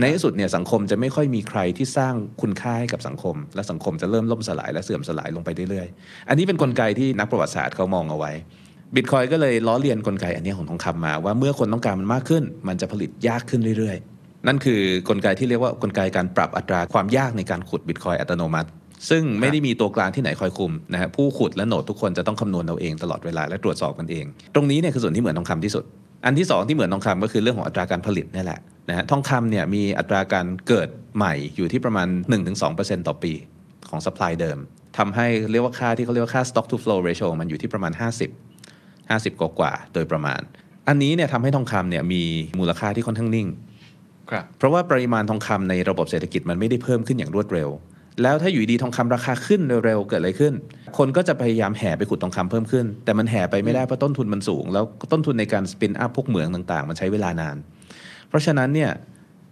ในที่สุดเนี่ยสังคมจะไม่ค่อยมีใครที่สร้างคุณค่าให้กับสังคม และสังคมจะเริ่มล่มสลายและเสื่อมสลายลงไปเรื่อยๆ อันนี้เป็นนกลไกที่นักประวัติศาสตร์เขามองเอาไว้บิตคอยก็เลยล้อเลียนกลไกอันนี้ของทองคำมาว่าเมื่อคนต้องการมันมากขึ้น มันจะผลิตยากขึ้นเรื่อยๆ นั่นคือกลไกที่เรียกว่ากลไกการปรับอัตราความยากในการขุดบิตคอยอัตโนมัติ ซึ่งไม่ได้มีตัวกลางที่ไหนคอยคุมนะฮะผู้ขุดและโหนดทุกคนจะต้องคำนวณเอาเองตลอดเวลาและตรวจสอบกันเอง ตรงนี้เนี่ยคือส่วนที่เหมือนทองคำที่สุด อันที่สองที่เหมือนทองคำก็คือเรื่องของอัตราการผลิตนี่แหละ นะฮะทองคำเนี่ยมีอัตราการเกิดใหม่อยู่ที่ประมาณ 1-2%ต่อปีของ supply เดิมทำให้เรียกว่าค่าที่เขาเรียกว่าค่า stock to flow ratio มันอยู่ที่ประมาณ 50 50 กว่ากว่าๆโดยประมาณ อันนี้เนี่ยทำให้ทองคำเนี่ยมีมูลค่าที่ค่อนข้างนิ่ง
ครับ
เพราะว่าปริมาณทองคำในระบบเศรษฐกิจมันไม่ได้เพิ่มขึ้นอย่างรวดเร็ว แล้วถ้าอยู่ดีทองคำราคาขึ้นเร็วๆเกิดอะไรขึ้น คนก็จะพยายามแห่ไปขุดทองคำเพิ่มขึ้น แต่มันแห่ไปไม่ได้เพราะต้นทุนมันสูง แล้วต้นทุนในการสปินอัพพวกเหมืองต่างๆ มันใช้เวลานาน เพราะฉะนั้นเนี่ย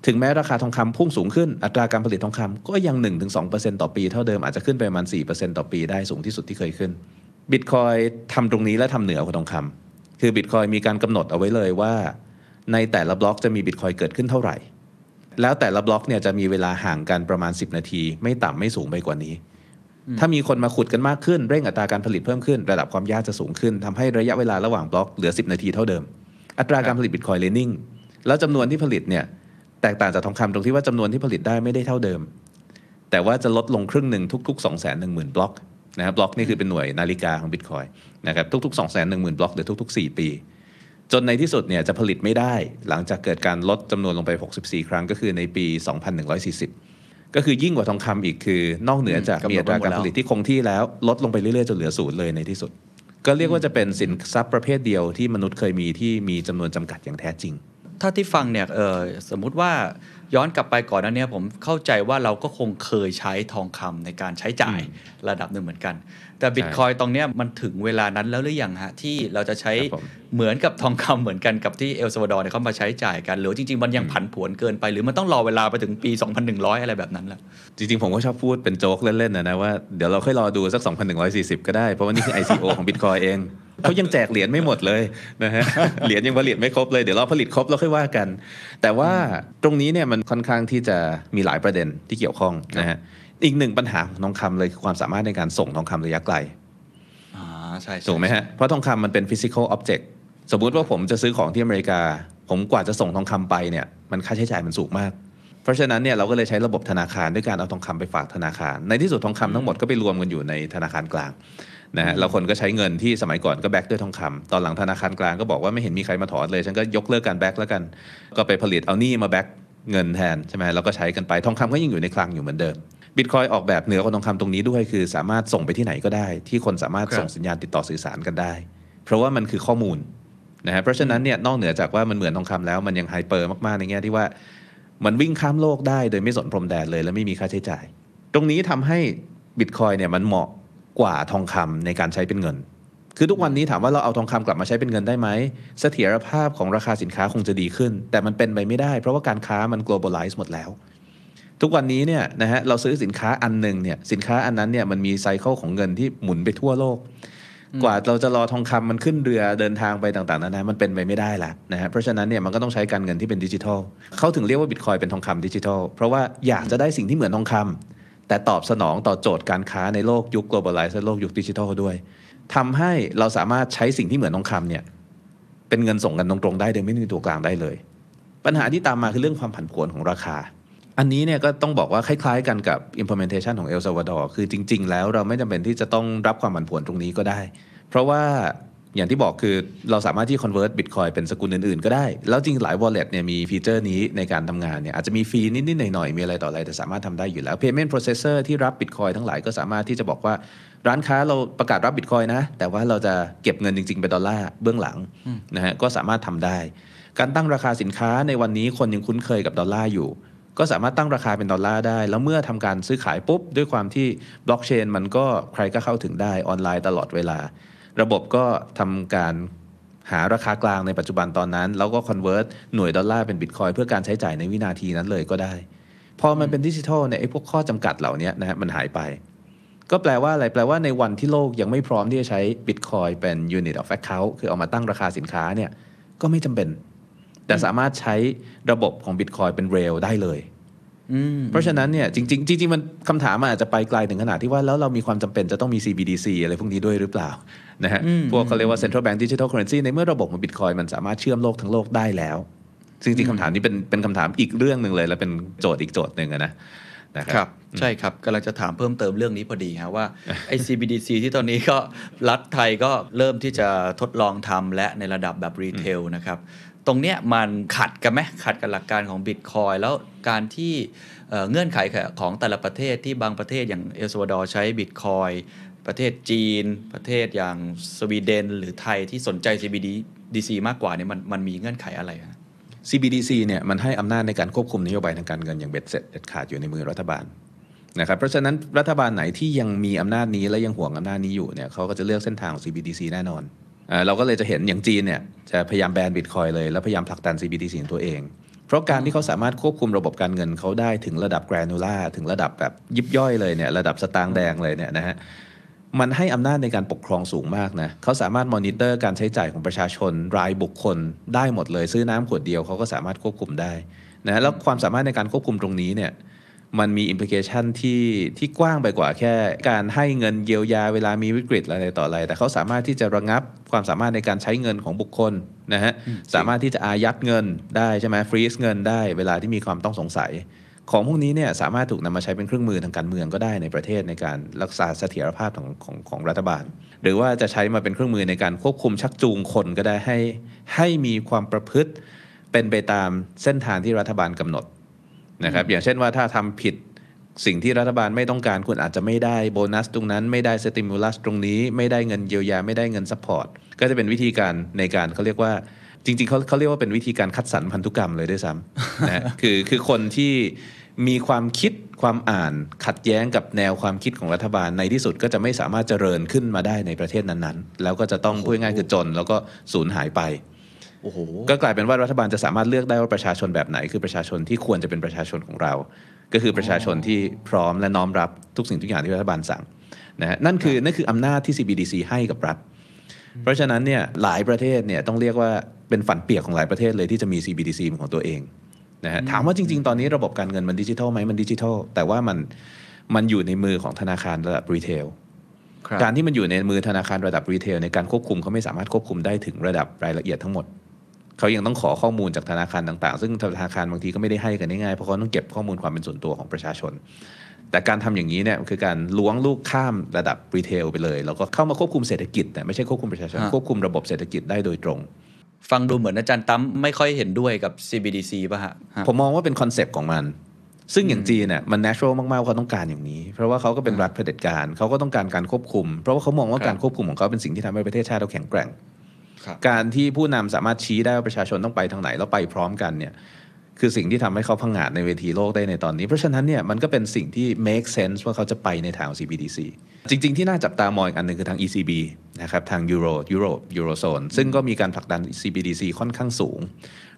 ถึงแม้ราคาทองคำพุ่งสูงขึ้นอัตราการผลิตทองคำก็ยัง 1-2%ต่อปีเท่าเดิมอาจจะขึ้นไปประมาณ 4%ต่อปีได้สูงที่สุดที่เคยขึ้นบิตคอยน์ทำตรงนี้และทำเหนือกว่าทองคำคือบิตคอยน์มีการกำหนดเอาไว้เลยว่า ในแต่ละบล็อกจะมีบิตคอยน์เกิดขึ้นเท่าไหร่ แล้วแต่ละบล็อกเนี่ยจะมีเวลาห่างกันประมาณ 10 นาที ไม่ต่ำไม่สูงไปกว่านี้ ถ้ามีคนมาขุดกันมากขึ้นเร่งอัตราการผลิตเพิ่มขึ้น ระดับความยากจะสูงขึ้นทำให้ระยะเวลาระหว่างบล็อกเหลือ 10 นาทีเท่าเดิม อัตราการผลิตบิตคอยน์เลยนิ่ง แล้วจำนวนที่ผลิตเนี่ยแตกต่างจากทองคำตรงที่ว่าจำนวนที่ผลิตได้ไม่ได้เท่าเดิม แต่ว่าจะลดลงครึ่งหนึ่งทุก ๆ 2 1 0 0 0 0 บล็อกนะครับบล็อกนี่คือเป็นหน่วยนาฬิกาของบิตคอยนะครับทุกๆ 2 1 0 0 0 0 บล็อกหรือทุก ๆ 4 ปี จนในที่สุดเนี่ยจะผลิตไม่ได้ หลังจากเกิดการลดจำนวนลงไป 64 ครั้งก็คือในปี 2140 ก็คือยิ่งกว่าทองคำอีกคือนอกเหนือจาก
ม
มีอัตราการผลิตที่คงที่แล้วลดลงไปเรื่อยๆจนเหลือศูนย์เลยในที่สุด ก็เรียกว่าจะเป็นสินทรัพย์ประเภทเดียวที่มนุษย์เคยมีที่มีจำนวนจำกัดอย่างแท้จริง
ถ้าที่ฟังเนี่ยเออสมมุติว่าย้อนกลับไปก่อนหนั้นเนี่ยผมเข้าใจว่าเราก็คงเคยใช้ทองคำในการใช้จ่ายระดับหนึ่งเหมือนกัน แต่บิตคอยตรงเนี้ยมันถึงเวลานั้นแล้วหรือยังฮะ ที่เราจะใช้
ครับผม
เหมือนกับทองคำเหมือนกันกับที่เอลซาวาดอร์เนี่ยเขามาใช้จ่ายกัน หรือจริง ๆ มันยังผันผวนเกินไป หรือมันต้องรอเวลาไปถึงปี 2100 อะไรแบบนั้นล่ะ
จริง ๆ ผมก็ชอบพูดเป็นโจ๊กเล่นๆนะนะว่าเดี๋ยวเราค่อยรอดูสัก 2,140 ก็ได้ เพราะว่านี่คือ ICO ของ Bitcoin เองเขายังแจกเหรียญไม่หมดเลยนะฮะเหรียญยังผลิตไม่ครบเลยเดี๋ยวเราผลิตครบแล้วค่อยว่ากัน แต่ว่าตรงนี้เนี่ยมันค่อนข้างที่จะมีหลายประเด็นที่เกี่ยวข้องนะฮะ อีกหนึ่งปัญหาของทองคำเลยคือความสามารถในการส่งทองคำระยะไกล
อ่าใช่ใช่
ถูกไหมฮะเพราะทองคำมันเป็น physical object สมมุติว่าผมจะซื้อของที่อเมริกา ผมกว่าจะส่งทองคำไปเนี่ยมันค่าใช้จ่ายมันสูงมาก เพราะฉะนั้นเนี่ยเราก็เลยใช้ระบบธนาคารด้วยการเอาทองคำไปฝากธนาคาร ในที่สุดทองคำทั้งหมดก็ไปรวมกันอยู่ในธนาคารกลางนะฮะแล้วคนก็ใช้เงินที่สมัยก่อนก็ back ด้วยทองคำตอนหลังธนาคารกลางก็บอกว่าไม่เห็นมีใครมาถอนเลย ฉันก็ยกเลิกการ back แล้วกัน ก็ไปผลิตเอาหนี้มา back เงินแทนใช่ไหมแล้วก็ใช้กันไปทองคำก็ยังอยู่ในคลังอยู่เหมือนเดิม บิตคอยน์ออกแบบเหนือกว่าทองคำตรงนี้ด้วย คือสามารถส่งไปที่ไหนก็ได้ ที่คนสามารถส่งสัญญาณติดต่อสื่อสารกันได้ เพราะว่ามันคือข้อมูลนะฮะเพราะฉะนั้นเนี่ยนอกเหนือจากว่ามันเหมือนทองคำแล้วมันยัง hyper มากๆในแง่ที่ว่ามันวิ่งข้ามโลกได้โดยไม่สนพรมแดนเลยและไม่มีค่าใช้จ่าย ตรงนี้ทำให้บิตคอยเนี่ยมันเหมาะกว่าทองคำในการใช้เป็นเงิน คือทุกวันนี้ถามว่าเราเอาทองคำกลับมาใช้เป็นเงินได้ไหม เสถียรภาพของราคาสินค้าคงจะดีขึ้น แต่มันเป็นไปไม่ได้ เพราะว่าการค้ามัน globalize หมดแล้ว ทุกวันนี้เนี่ยนะฮะเราซื้อสินค้าอันหนึ่งเนี่ยสินค้าอันนั้นเนี่ยมันมีไซเคิลของเงินที่หมุนไปทั่วโลก กว่าเราจะรอทองคำมันขึ้นเรือเดินทางไปต่างๆนานามันเป็นไปไม่ได้ละนะฮะเพราะฉะนั้นเนี่ยมันก็ต้องใช้การเงินที่เป็นดิจิทัลเขาถึงเรียกว่าบิตคอยเป็นทองคำดิจิทัลเพราะว่าอยากจะได้สิ่งที่เหมือนทองคำแต่ตอบสนองต่อโจทย์การค้าในโลกยุค globalize และโลกยุคดิจิทัลด้วยทำให้เราสามารถใช้สิ่งที่เหมือนทองคำเนี่ยเป็นเงินส่งกันตรงๆได้โดยไม่มีตัวกลางได้เลย ปัญหาที่ตามมาคือเรื่องความผันผวนของราคา อันนี้เนี่ยก็ต้องบอกว่าคล้ายๆกันกับ implementation ของเอลซาวาดอร์คือจริง ๆ แล้วเราไม่จำเป็นที่จะต้องรับความผันผวนตรงนี้ก็ได้ เพราะว่าอย่างที่บอกคือเราสามารถที่ convert bitcoin เป็นสกุลอื่นๆ ก็ได้ แล้วจริงหลาย wallet เนี่ยมีฟีเจอร์นี้ในการทำงานเนี่ยอาจจะมี fee นิดๆหน่อยๆมีอะไรต่ออะไรแต่สามารถทำได้อยู่แล้ว payment processor ที่รับ bitcoin ทั้งหลายก็สามารถที่จะบอกว่าร้านค้าเราประกาศรับ bitcoin นะ แต่ว่าเราจะเก็บเงินจริงๆเป็นดอลลาร์เบื้องหลังนะฮะก็สามารถทำได้ การตั้งราคาสินค้าในวันนี้คนยังคุ้นเคยกับดอลลาร์อยู่ ก็สามารถตั้งราคาเป็นดอลลาร์ได้ แล้วเมื่อทำการซื้อขายปุ๊บ ด้วยความที่บล็อกเชนมันก็ใครก็เข้าถึงได้ออนไลน์ตลอดเวลา ระบบก็ทำการหาราคากลางในปัจจุบันตอนนั้น แล้วก็ convert หน่วยดอลลาร์เป็นบิตคอยน์เพื่อการใช้จ่ายในวินาทีนั้นเลยก็ได้ พอมันเป็นดิจิทัลเนี่ยไอ้พวกข้อจำกัดเหล่านี้นะฮะมันหายไป ก็แปลว่าอะไร แปลว่าในวันที่โลกยังไม่พร้อมที่จะใช้ Bitcoin เป็น Unit of Account คือเอามาตั้งราคาสินค้าเนี่ยก็ไม่จำเป็น แต่สามารถใช้ระบบของ Bitcoin เป็น Rail ได้เลย
อืม
เพราะฉะนั้นเนี่ยจริงๆจริงๆมันคำถามมันอาจจะไปไกลถึงขนาดที่ว่าแล้วเรามีความจำเป็นจะต้องมี CBDC อะไรพวกนี้ด้วยหรือเปล่านะฮะ
อืม
พวกเขาเรียกว่า Central Bank Digital Currency ในเมื่อระบบของ Bitcoin มันสามารถเชื่อมโลกทั้งโลกได้แล้ว ซึ่งจริงๆคำถามนี้เป็นเป็นคำถามอีกเรื่องหนึ่งเลย และเป็นโจทย์อีกโจทย์หนึ่งอะนะนะครับ
ค
รั
บใช่ครับกำลังจะถามเพิ่มเติมเรื่องนี้พอดีฮะว่าไอ้ CBDC ที่ตอนนี้ก็รัฐไทยก็เริ่มที่จะทดลองทำและในระดับแบบ retail นะครับ ตรงเนี้ยมันขัดกันไหมขัดกับหลักการของ Bitcoin แล้วการที่เเงื่อนไขของแต่ละประเทศที่บางประเทศอย่างเอลซาวาดอร์ใช้ Bitcoin ประเทศจีน ประเทศอย่างสวีเดน หรือไทยที่สนใจ CBDC มากกว่าเนี่ยมันมันมีเงื่อนไขอะไรฮะ
CBDC เนี่ยมันให้อำนาจในการควบคุมนโยบายทางการเงินอย่างเบ็ดเสร็จเด็ดขาดอยู่ในมือรัฐบาลนะครับเพราะฉะนั้นรัฐบาลไหนที่ยังมีอำนาจนี้และยังห่วงอำนาจนี้อยู่เนี่ยเขาก็จะเลือกเส้นทางของ CBDC แน่นอน เราก็เลยจะเห็นอย่างจีนเนี่ยจะพยายามแบนบิตคอยน์เลย แล้วพยายามผลักดัน CBDC ของตัวเอง เพราะการที่เขาสามารถควบคุมระบบการเงินเขาได้ถึงระดับ granular ถึงระดับแบบยิบย่อยเลยเนี่ยระดับสตางค์แดงเลยเนี่ยนะฮะมันให้อำนาจในการปกครองสูงมากนะเขาสามารถมอนิเตอร์การใช้จ่ายของประชาชนรายบุคคลได้หมดเลย ซื้อน้ำขวดเดียวเขาก็สามารถควบคุมได้นะแล้วความสามารถในการควบคุมตรงนี้เนี่ย มันมี implication ที่ที่กว้างไปกว่าแค่ การให้เงินเยียวยาเวลามีวิกฤตอะไรต่ออะไร แต่เขาสามารถที่จะระงับความสามารถในการใช้เงินของบุคคลนะฮะสามารถที่จะอายัดเงินได้ใช่ไหมฟรีซเงินได้เวลาที่มีความต้องสงสัย ของพวกนี้เนี่ยสามารถถูกนำมาใช้เป็นเครื่องมือทางการเมืองก็ได้ในประเทศในการรักษาเสถียรภาพของของของรัฐบาล หรือว่าจะใช้มาเป็นเครื่องมือในการควบคุมชักจูงคนก็ได้ให้ให้มีความประพฤติเป็นไปตามเส้นทางที่รัฐบาลกำหนด นะครับอย่างเช่นว่าถ้าทำผิดสิ่งที่รัฐบาลไม่ต้องการคุณอาจจะไม่ได้โบนัสตรงนั้น ไม่ได้ stimulus ตรงนี้ไม่ได้เงินเยียวยาไม่ได้เงิน support ก็จะเป็นวิธีการในการเขาเรียกว่าจริงๆเขาเขาเรียกว่าเป็นวิธีการคัดสรรพันธุกรรมเลยด้วยซ้ำนะฮะคือคือคนที่มีความคิดความอ่านขัดแย้งกับแนวความคิดของรัฐบาลในที่สุดก็จะไม่สามารถเจริญขึ้นมาได้ในประเทศนั้นๆ แล้วก็จะต้องพูดง่ายๆคือจน แล้วก็สูญหายไป
โอ้โห
ก็กลายเป็นว่ารัฐบาลจะสามารถเลือกได้ว่าประชาชนแบบไหน คือประชาชนที่ควรจะเป็นประชาชนของเรา ก็คือประชาชนที่พร้อมและน้อมรับทุกสิ่งทุกอย่างที่รัฐบาลสั่งนะฮะนั่นคือนั่นคืออำนาจที่ CBDC ให้กับรัฐ เพราะฉะนั้นเนี่ยหลายประเทศเนี่ยต้องเรียกว่าเป็นฝันเปียกของหลายประเทศเลยที่จะมี CBDC เป็นของตัวเองนะฮะถามว่าจริง ๆ ตอนนี้ระบบการเงินมันดิจิทัลไหมมันดิจิทัล แต่ว่ามันมันอยู่ในมือของธนาคารระดับ retail
ครับ
การที่มันอยู่ในมือธนาคารระดับ retail ในการควบคุมเขาไม่สามารถควบคุมได้ถึงระดับรายละเอียดทั้งหมด เขายังต้องขอข้อมูลจากธนาคารต่างๆ ซึ่งธนาคารบางทีก็ไม่ได้ให้กันง่ายๆเพราะเขาต้องเก็บข้อมูลความเป็นส่วนตัวของประชาชน แต่การทำอย่างนี้เนี่ยคือการล้วงลูกข้ามระดับรีเทลไปเลย แล้วก็เข้ามาควบคุมเศรษฐกิจแต่ไม่ใช่ควบคุมประชาชน
ฮะ
ควบคุมระบบเศรษฐกิจได้โดยตรง
ฟังดูเหมือนอาจารย์ตั้มไม่ค่อยเห็นด้วยกับ CBDC ป่ะฮะฮะ
ผมมองว่าเป็นคอนเซปต์ของมัน ซึ่งอย่างจีนเนี่ยมัน natural มากๆว่าเขาต้องการอย่างนี้ เพราะว่าเขาก็เป็นรัฐเผด็จการเขาก็ต้องการการควบคุม เพราะว่าเขามองว่า
ครับ
การควบคุมของเขาเป็นสิ่งที่ทำให้ประเทศชาติเราแข็งแกร่ง
ครับ
การที่ผู้นำสามารถชี้ได้ว่าประชาชนต้องไปทางไหนแล้วไปพร้อมกันเนี่ยคือสิ่งที่ทำให้เขาพังงาดในเวทีโลกได้ในตอนนี้ เพราะฉะนั้นเนี่ยมันก็เป็นสิ่งที่ make sense ว่าเขาจะไปในทาง CBDC จริง ๆ ที่น่าจับตามองอีกอันหนึ่งคือทาง ECB นะครับทางยูโรยูโรยูโรโซนซึ่งก็มีการผลักดัน CBDC ค่อนข้างสูง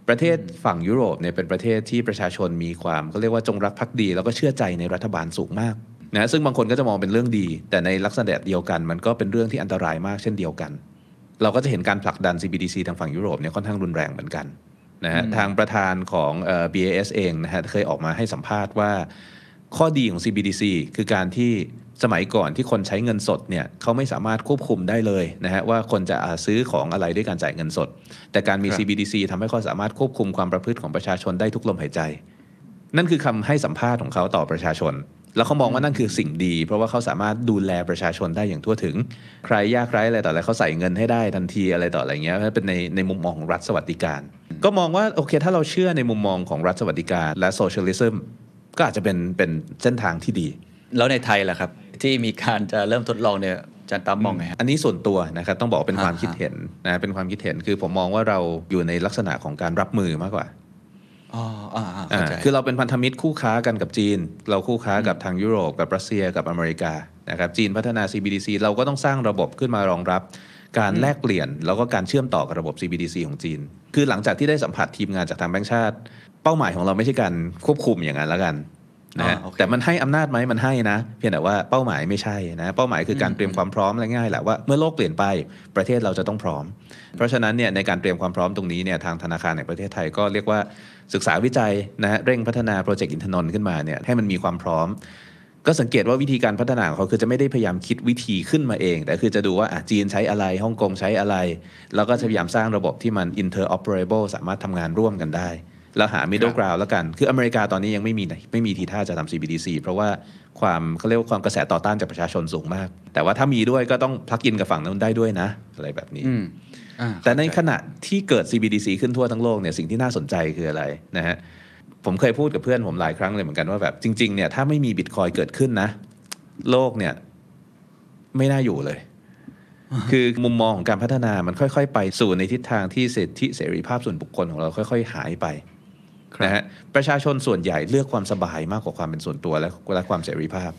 ประเทศฝั่งยุโรปเนี่ยเป็นประเทศที่ประชาชนมีความเขาเรียกว่าจงรักภักดี แล้วก็เชื่อใจในรัฐบาลสูงมากนะซึ่งบางคนก็จะมองเป็นเรื่องดี แต่ในลักษณะเดียวกัน มันก็เป็นเรื่องที่อันตรายมากเช่นเดียวกัน เราก็จะเห็นการผลักดัน CBDC ทางฝั่งยุโรปเนี่ยค่อนข้างรุนแรงเหมือนกันนะฮะทางประธานของเอ่อ BAS เองนะฮะเคยออกมาให้สัมภาษณ์ว่า ข้อดีของ CBDC คือการที่สมัยก่อนที่คนใช้เงินสดเนี่ยเขาไม่สามารถควบคุมได้เลยนะฮะว่าคนจะอ่าซื้อของอะไรด้วยการจ่ายเงินสด แต่การมี
ครับ
CBDC ทำให้เขาสามารถควบคุมความประพฤติของประชาชนได้ทุกลมหายใจ นั่นคือคำให้สัมภาษณ์ของเขาต่อประชาชน แล้วเขามองว่านั่นคือสิ่งดี เพราะว่าเขาสามารถดูแลประชาชนได้อย่างทั่วถึง ใครยากไร้อะไรต่ออะไรเขาใส่เงินให้ได้ทันทีอะไรต่ออะไรเงี้ยเป็นในในมุมมองของรัฐสวัสดิการ ก็มองว่าโอเค ถ้าเราเชื่อในมุมมองของรัฐสวัสดิการ และโซเชียลิซึมก็อาจจะเป็นเป็นเส้นทางที่ดี
แล้วในไทยล่ะครับ ที่มีการจะเริ่มทดลองเนี่ยอาจารย์ตั้มมองไงฮะ
อันนี้ส่วนตัวนะครับต้องบอกเป็นความ
อ่า
คิดเห็นนะเป็นความคิดเห็นคือผมมองว่าเราอยู่ในลักษณะของการรับมือมากกว่า
อ๋ออ่าอ่า
อ่า
เข้าใจ
คือเราเป็นพันธมิตรคู่ค้ากันกับจีน เราคู่ค้ากับทางยุโรปกับรัสเซียกับอเมริกานะครับจีนพัฒนา CBDC เราก็ต้องสร้างระบบขึ้นมารองรับการแลกเปลี่ยน แล้วก็การเชื่อมต่อกับระบบ CBDC ของจีน คือหลังจากที่ได้สัมผัสทีมงานจากทางแบงก์ชาติ เป้าหมายของเราไม่ใช่การควบคุมอย่างนั้นแล้วกัน นะฮะ
อ่าโอเค
แต่มันให้อำนาจไหมมันให้นะ เพียงแต่ว่าเป้าหมายไม่ใช่นะเป้าหมายคือการเตรียมความพร้อมและง่ายแหละว่าเมื่อโลกเปลี่ยนไปประเทศเราจะต้องพร้อม เพราะฉะนั้นเนี่ยในการเตรียมความพร้อมตรงนี้เนี่ยทางธนาคารแห่งประเทศไทยก็เรียกว่าศึกษาวิจัยนะฮะเร่งพัฒนาโปรเจกต์อินทนนท์ขึ้นมาเนี่ยให้มันมีความพร้อม ก็สังเกตว่าวิธีการพัฒนาของเขาคือจะไม่ได้พยายามคิดวิธีขึ้นมาเอง แต่คือจะดูว่าอะจีนใช้อะไรฮ่องกงใช้อะไร แล้วก็จะพยายามสร้างระบบที่มัน interoperable สามารถทำงานร่วมกันได้ แล้วหา middle ground แล้วกัน คืออเมริกาตอนนี้ยังไม่มีไม่มีทีท่าจะทำ CBDC เพราะว่าความเขาเรียกว่าความกระแสต่อต้านจากประชาชนสูงมาก แต่ว่าถ้ามีด้วยก็ต้องพลักอินกับฝั่งนั้นได้ด้วยนะ อะไรแบบนี้
อืมอ่า
แต่ใน
เข้าใจ
ขณะที่เกิด CBDC ขึ้นทั่วทั้งโลกเนี่ยสิ่งที่น่าสนใจคืออะไรนะฮะ ผมเคยพูดกับเพื่อนผมหลายครั้งเลยเหมือนกันว่าแบบจริงๆเนี่ยถ้าไม่มีบิตคอยเกิดขึ้นนะ โลกเนี่ยไม่น่าอยู่เลย คือมุมมองของการพัฒนามันค่อย ๆ ไปสู่ในทิศทางที่สิทธิเสรีภาพส่วนบุคคลของเราค่อย ๆ หายไป
ครับ
นะฮะประชาชนส่วนใหญ่เลือกความสบายมากกว่าความเป็นส่วนตัวและและความเสรีภาพ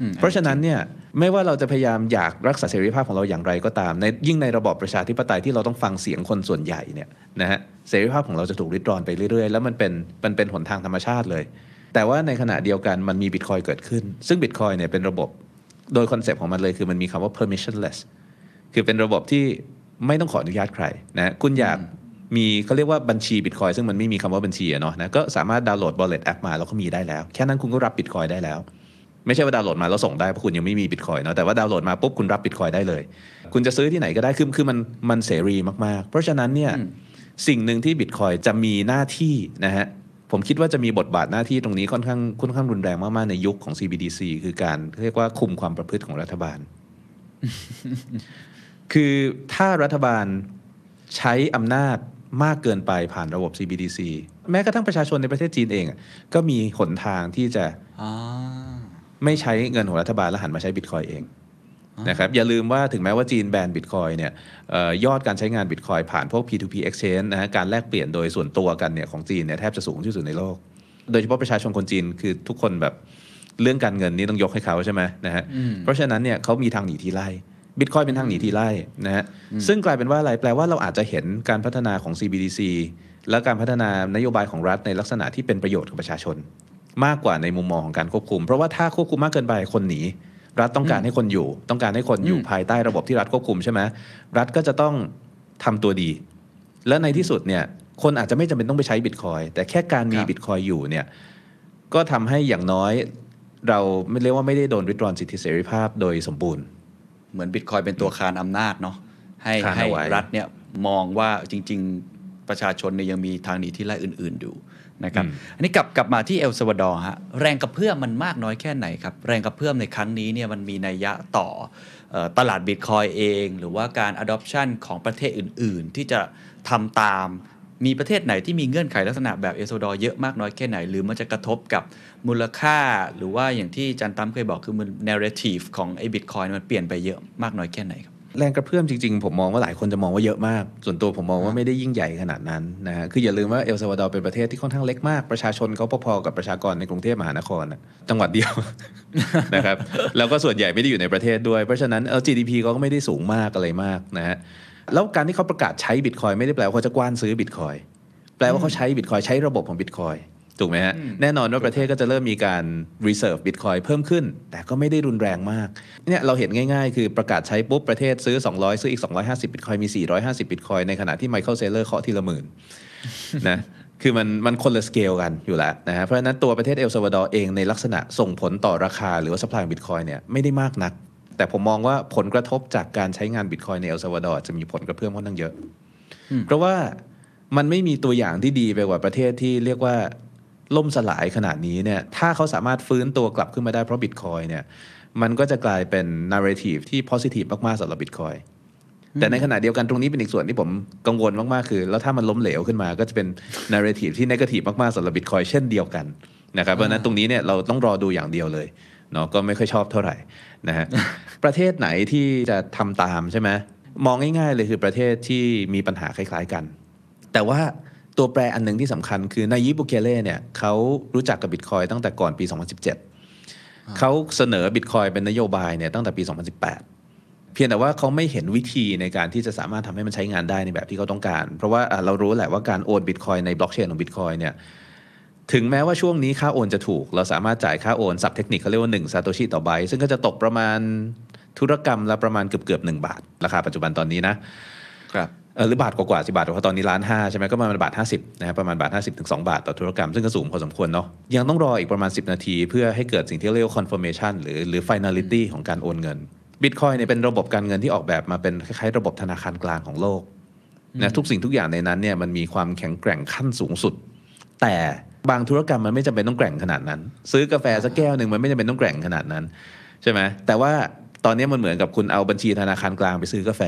อืม
เพราะฉะนั้นเนี่ยไม่ว่าเราจะพยายามอยากรักษาเสรีภาพของเราอย่างไรก็ตามในยิ่งในระบอบประชาธิปไตยที่เราต้องฟังเสียงคนส่วนใหญ่เนี่ยนะฮะเสรีภาพของเราจะถูกริดรอนไปเรื่อยๆ แล้วมันเป็นมันเป็นหนทางธรรมชาติเลย แต่ว่าในขณะเดียวกันมันมีบิตคอยเกิดขึ้น ซึ่งบิตคอยเนี่ยเป็นระบบโดยคอนเซปต์ของมันเลยคือมันมีคำว่า permissionless คือเป็นระบบที่ไม่ต้องขออนุญาตใครนะคุณอยาก มีเขาเรียกว่าบัญชีบิตคอยซึ่งมันไม่มีคำว่าบัญชีอะเนาะนะก็สามารถดาวน์โหลด wallet app มาแล้วก็มีได้แล้ว แค่นั้นคุณก็รับบิตคอยได้แล้ว ไม่ใช่ว่าดาวน์โหลดมาแล้วส่งได้เพราะคุณยังไม่มีบิตคอยเนาะแต่ว่าดาวน์โหลดมาปุ๊บคุณรับบิตคอยได้เลย คุณจะซื้อที่ไหนก็ได้คือคือมันมันเสรีมากๆ เพราะฉะนั้นเนี่ยสิ่งหนึ่งที่บิตคอยจะมีหน้าที่นะฮะผมคิดว่าจะมีบทบาทหน้าที่ตรงนี้ค่อนข้างค่อนข้างรุนแรงมากๆในยุคของ CBDC คือการเรียกว่าคุมความประพฤติของรัฐบาล คือถ้ารัฐบาลใช้อำนาจ มากเกินไปผ่านระบบ CBDC แม้กระทั่งประชาชนในประเทศจีนเองอะก็มีหนทางที่จะ
อ่า
ไม่ใช้เงินของรัฐบาลแล้วหันมาใช้บิตคอยเองนะครับอย่าลืมว่าถึงแม้ว่าจีนแบนบิตคอยเนี่ยเออยอดการใช้งานบิตคอยผ่านพวก P2P exchange นะฮะการแลกเปลี่ยนโดยส่วนตัวกันเนี่ยของจีนเนี่ยแทบจะสูงที่สุดในโลก โดยเฉพาะประชาชนคนจีนคือทุกคนแบบเรื่องการเงินนี่ต้องยกให้เขาใช่ไหมนะฮะเพราะฉะนั้นเนี่ยเขามีทางหนีทีไล่ บิตคอยเป็นทางหนีทีไล่นะฮะซึ่งกลายเป็นว่าอะไรแปลว่าเราอาจจะเห็นการพัฒนาของ CBDC และการพัฒนานโยบายของรัฐในลักษณะที่เป็นประโยชน์กับประชาชน มากกว่าในมุมมองของการควบคุม เพราะว่าถ้าควบคุมมากเกินไปคนหนีรัฐต้องการให้คนอยู่ ต้องการให้คนอยู่ภายใต้ระบบที่รัฐควบคุมใช่ไหมรัฐก็จะต้องทำตัวดี และในที่สุดเนี่ยคนอาจจะไม่จำเป็นต้องไปใช้บิตคอยแต่แค่การมี
ครับ
บิตคอยอยู่เนี่ยก็ทำให้อย่างน้อยเราไม่เรียกว่าไม่ได้โดนริดรอนสิทธิเสรีภาพโดยสมบูรณ์
เหมือนบิตคอยเป็นตัวคานอำนาจเนาะให้
คาน
ให้
เอาไว้
รัฐเนี่ยมองว่าจริง ๆ ประชาชนเนี่ยยังมีทางหนีที่ไล่อื่น ๆ อยู่นะครับอันนี้กลับกลับมาที่เอลซาวาดอร์ฮะแรงกระเพื่อมมันมากน้อยแค่ไหนครับแรงกระเพื่อมในครั้งนี้เนี่ยมันมีนัยยะต่อเอ่อตลาดบิตคอยเอง หรือว่าการ adoption ของประเทศอื่น ๆ ที่จะทำตาม มีประเทศไหนที่มีเงื่อนไขลักษณะแบบเอลซดอร์เยอะมากน้อยแค่ไหน หรือมันจะกระทบกับมูลค่า หรือว่าอย่างที่จันตั้มเคยบอกคือมัน narrative ของไอ้บิตคอยมันเปลี่ยนไปเยอะมากน้อยแค่ไหนครับ
แรงกระเพื่อมจริงๆ ผมมองว่าหลายคนจะมองว่าเยอะมาก ส่วนตัวผมมองว่าไม่ได้ยิ่งใหญ่ขนาดนั้นนะฮะคืออย่าลืมว่าเอลซาวาดอร์เป็นประเทศที่ค่อนข้างเล็กมาก ประชาชนเขาพอๆกับประชากรในกรุงเทพมหานครจังหวัดเดียวนะครับแล้วก็ส่วนใหญ่ไม่ได้อยู่ในประเทศด้วย เพราะฉะนั้นเออ GDP เขาก็ไม่ได้สูงมากอะไรมากนะฮะ แล้วการที่เขาประกาศใช้บิตคอยไม่ได้แปลว่าเขาจะกว้านซื้อบิตคอยแปลว่าเขาใช้บิตคอยใช้ระบบของบิตคอยถูกไหมฮะแน่นอนว่าประเทศก็จะเริ่มมีการ reserve บิตคอยเพิ่มขึ้น แต่ก็ไม่ได้รุนแรงมากเนี่ยเราเห็นง่ายๆ คือประกาศใช้ปุ๊บประเทศซื้อ 200 ซื้ออีก 250บิตคอยมี 450บิตคอยในขณะที่ไมเคิลเซย์เลอร์เคาะทีละหมื่นนะคือมันมันคนละสเกลกันอยู่แล้วนะฮะเพราะฉะนั้นตัวประเทศเอลซาวาดอร์เองในลักษณะส่งผลต่อราคาหรือว่า supply บิตคอยเนี่ยไม่ได้มากนัก แต่ผมมองว่าผลกระทบจากการใช้งานบิตคอยในเอลซาวาดอร์จะมีผลกระเพื่อมค่อนข้างเยอะ เพราะว่ามันไม่มีตัวอย่างที่ดีไปกว่าประเทศที่เรียกว่าล่มสลายขนาดนี้เนี่ยถ้าเขาสามารถฟื้นตัวกลับขึ้นมาได้เพราะบิตคอยเนี่ยมันก็จะกลายเป็น narrative ที่ positive มากๆสำหรับบิตคอยแต่ในขณะเดียวกันตรงนี้เป็นอีกส่วนที่ผมกังวลมากๆคือ แล้วถ้ามันล้มเหลวขึ้นมาก็จะเป็น narrative ที่ negative มากๆสำหรับบิตคอยเช่นเดียวกันนะครับเพราะฉะนั้นตรงนี้เนี่ยเราต้องรอดูอย่างเดียวเลยเนาะก็ไม่ค่อยชอบเท่าไหร่ นะฮะประเทศไหนที่จะทำตามใช่ไหมมองง่ายๆเลยคือประเทศที่มีปัญหาคล้ายๆกัน แต่ว่าตัวแปรอันหนึ่งที่สำคัญคือนายิบ บูเคเล่เนี่ยเขารู้จักกับบิตคอยตั้งแต่ก่อนปี 2017 เขาเสนอบิตคอยเป็นนโยบายเนี่ยตั้งแต่ปี 2018 เพียงแต่ว่าเขาไม่เห็นวิธีในการที่จะสามารถทำให้มันใช้งานได้ในแบบที่เขาต้องการ เพราะว่าอะเรารู้แหละว่าการโอนบิตคอยในบล็อกเชนของบิตคอยเนี่ย ถึงแม้ว่าช่วงนี้ค่าโอนจะถูก เราสามารถจ่ายค่าโอนศัพท์เทคนิคเขาเรียกว่า1ซาโตชิต่อใบซึ่งก็จะตกประมาณธุรกรรมละประมาณเกือบเกือบๆหนึ่งบาท ราคาปัจจุบันตอนนี้นะ
ครับ
เออหรือบาทกว่าๆสิบาทเพราะตอนนี้ล้านห้าใช่ไหมก็ประมาณบาทห้าสิบนะครับประมาณบาทห้าสิบถึงสองบาทต่อธุรกรรม ซึ่งก็สูงพอสมควรเนาะยังต้องรออีกประมาณ 10 นาทีเพื่อให้เกิดสิ่งที่เรียกว่า confirmation หรือหรือ finality ของการโอนเงินบิตคอยเนี่ยเป็นระบบการเงินที่ออกแบบมาเป็นคล้ายๆระบบธนาคารกลางของโลกนะทุกสิ่งทุกอย่างในนั้นเนี่ยมันมีความแข็งแกร่งขั้นสูงสุด แต่ บางธุรกรรมมันไม่จำเป็นต้องแกร่งขนาดนั้น ซื้อกาแฟสักแก้วหนึ่งมันไม่จำเป็นต้องแกร่งขนาดนั้นใช่ไหมแต่ว่าตอนนี้มันเหมือนกับคุณเอาบัญชีธนาคารกลางไปซื้อกาแฟ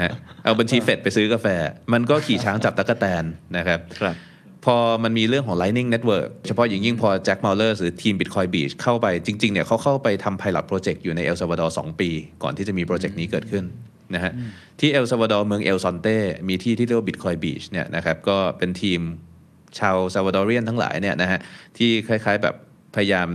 นะเอาบัญชีเฟดไปซื้อกาแฟ มันก็ขี่ช้างจับตั๊กแตนนะครับ
ครับ
พอมันมีเรื่องของ Lightning Network เฉพาะอย่างยิ่งพอแจ็คมอลเลอร์หรือทีม Bitcoin Beach เข้าไปจริง ๆ เนี่ยเขาเข้าไปทำ Pilot Project อยู่ในเอลซาวาดอร์2ปี ก่อนที่จะมีโปรเจกต์นี้เกิดขึ้นนะฮะที่เอลซาวาดอร์เมืองเอลซอนเต้มีที่ที่เรียกว่า Bitcoin Beach เนี่ยนะครับก็เป็นทีม ชาว Salvadorian ทั้งหลายเนี่ยนะฮะที่คล้ายๆแบบพยายาม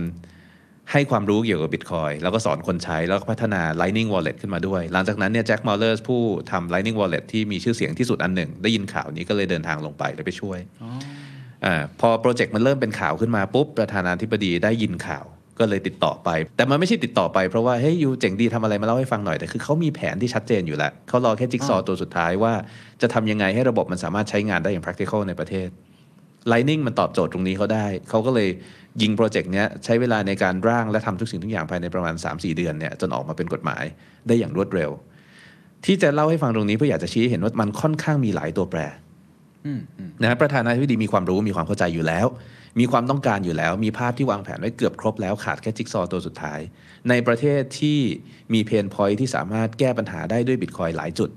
ให้ความรู้เกี่ยวกับบิตคอยแล้วก็สอนคนใช้แล้วก็พัฒนา Lightning Wallet ขึ้นมาด้วย หลังจากนั้นเนี่ยแจ็คมอลเลอร์ผู้ทำ Lightning Wallet ที่มีชื่อเสียงที่สุดอันหนึ่ง ได้ยินข่าวนี้ก็เลยเดินทางลงไปแล้วไปช่วยอาพอโปรเจกต์มันเริ่มเป็นข่าวขึ้นมาปุ๊บ ประธานาธิบดีได้ยินข่าวก็เลยติดต่อไป แต่มันไม่ใช่ติดต่อไปเพราะว่าเฮ้ย you เจ๋งดีทำอะไรมาเล่าให้ฟังหน่อยแต่คือเขามีแผนที่ชัดเจนอยู่แล้วเขารอแค่จิ๊กซอว์ตัวสุดท้ายว่าจะทำยังไงให้ระบบมันสามารถใช้งานได้อย่าง practical ในประเทศ Lightning มันตอบโจทย์ตรงนี้เขาได้ เขาก็เลยยิงโปรเจกต์เนี้ยใช้เวลาในการร่างและทำทุกสิ่งทุกอย่างภายในประมาณ 3-4 เดือนเนี่ยจนออกมาเป็นกฎหมายได้อย่างรวดเร็ว ที่จะเล่าให้ฟังตรงนี้เพื่ออยากจะชี้ให้เห็นว่ามันค่อนข้างมีหลายตัวแปรนะฮะประธานาธิบดีมีความรู้มีความเข้าใจอยู่แล้ว มีความต้องการอยู่แล้ว มีภาพที่วางแผนไว้เกือบครบแล้วขาดแค่จิ๊กซอว์ตัวสุดท้าย ในประเทศที่มีเพนพอยที่สามารถแก้ปัญหาได้ด้วยบิตคอยหลายจุด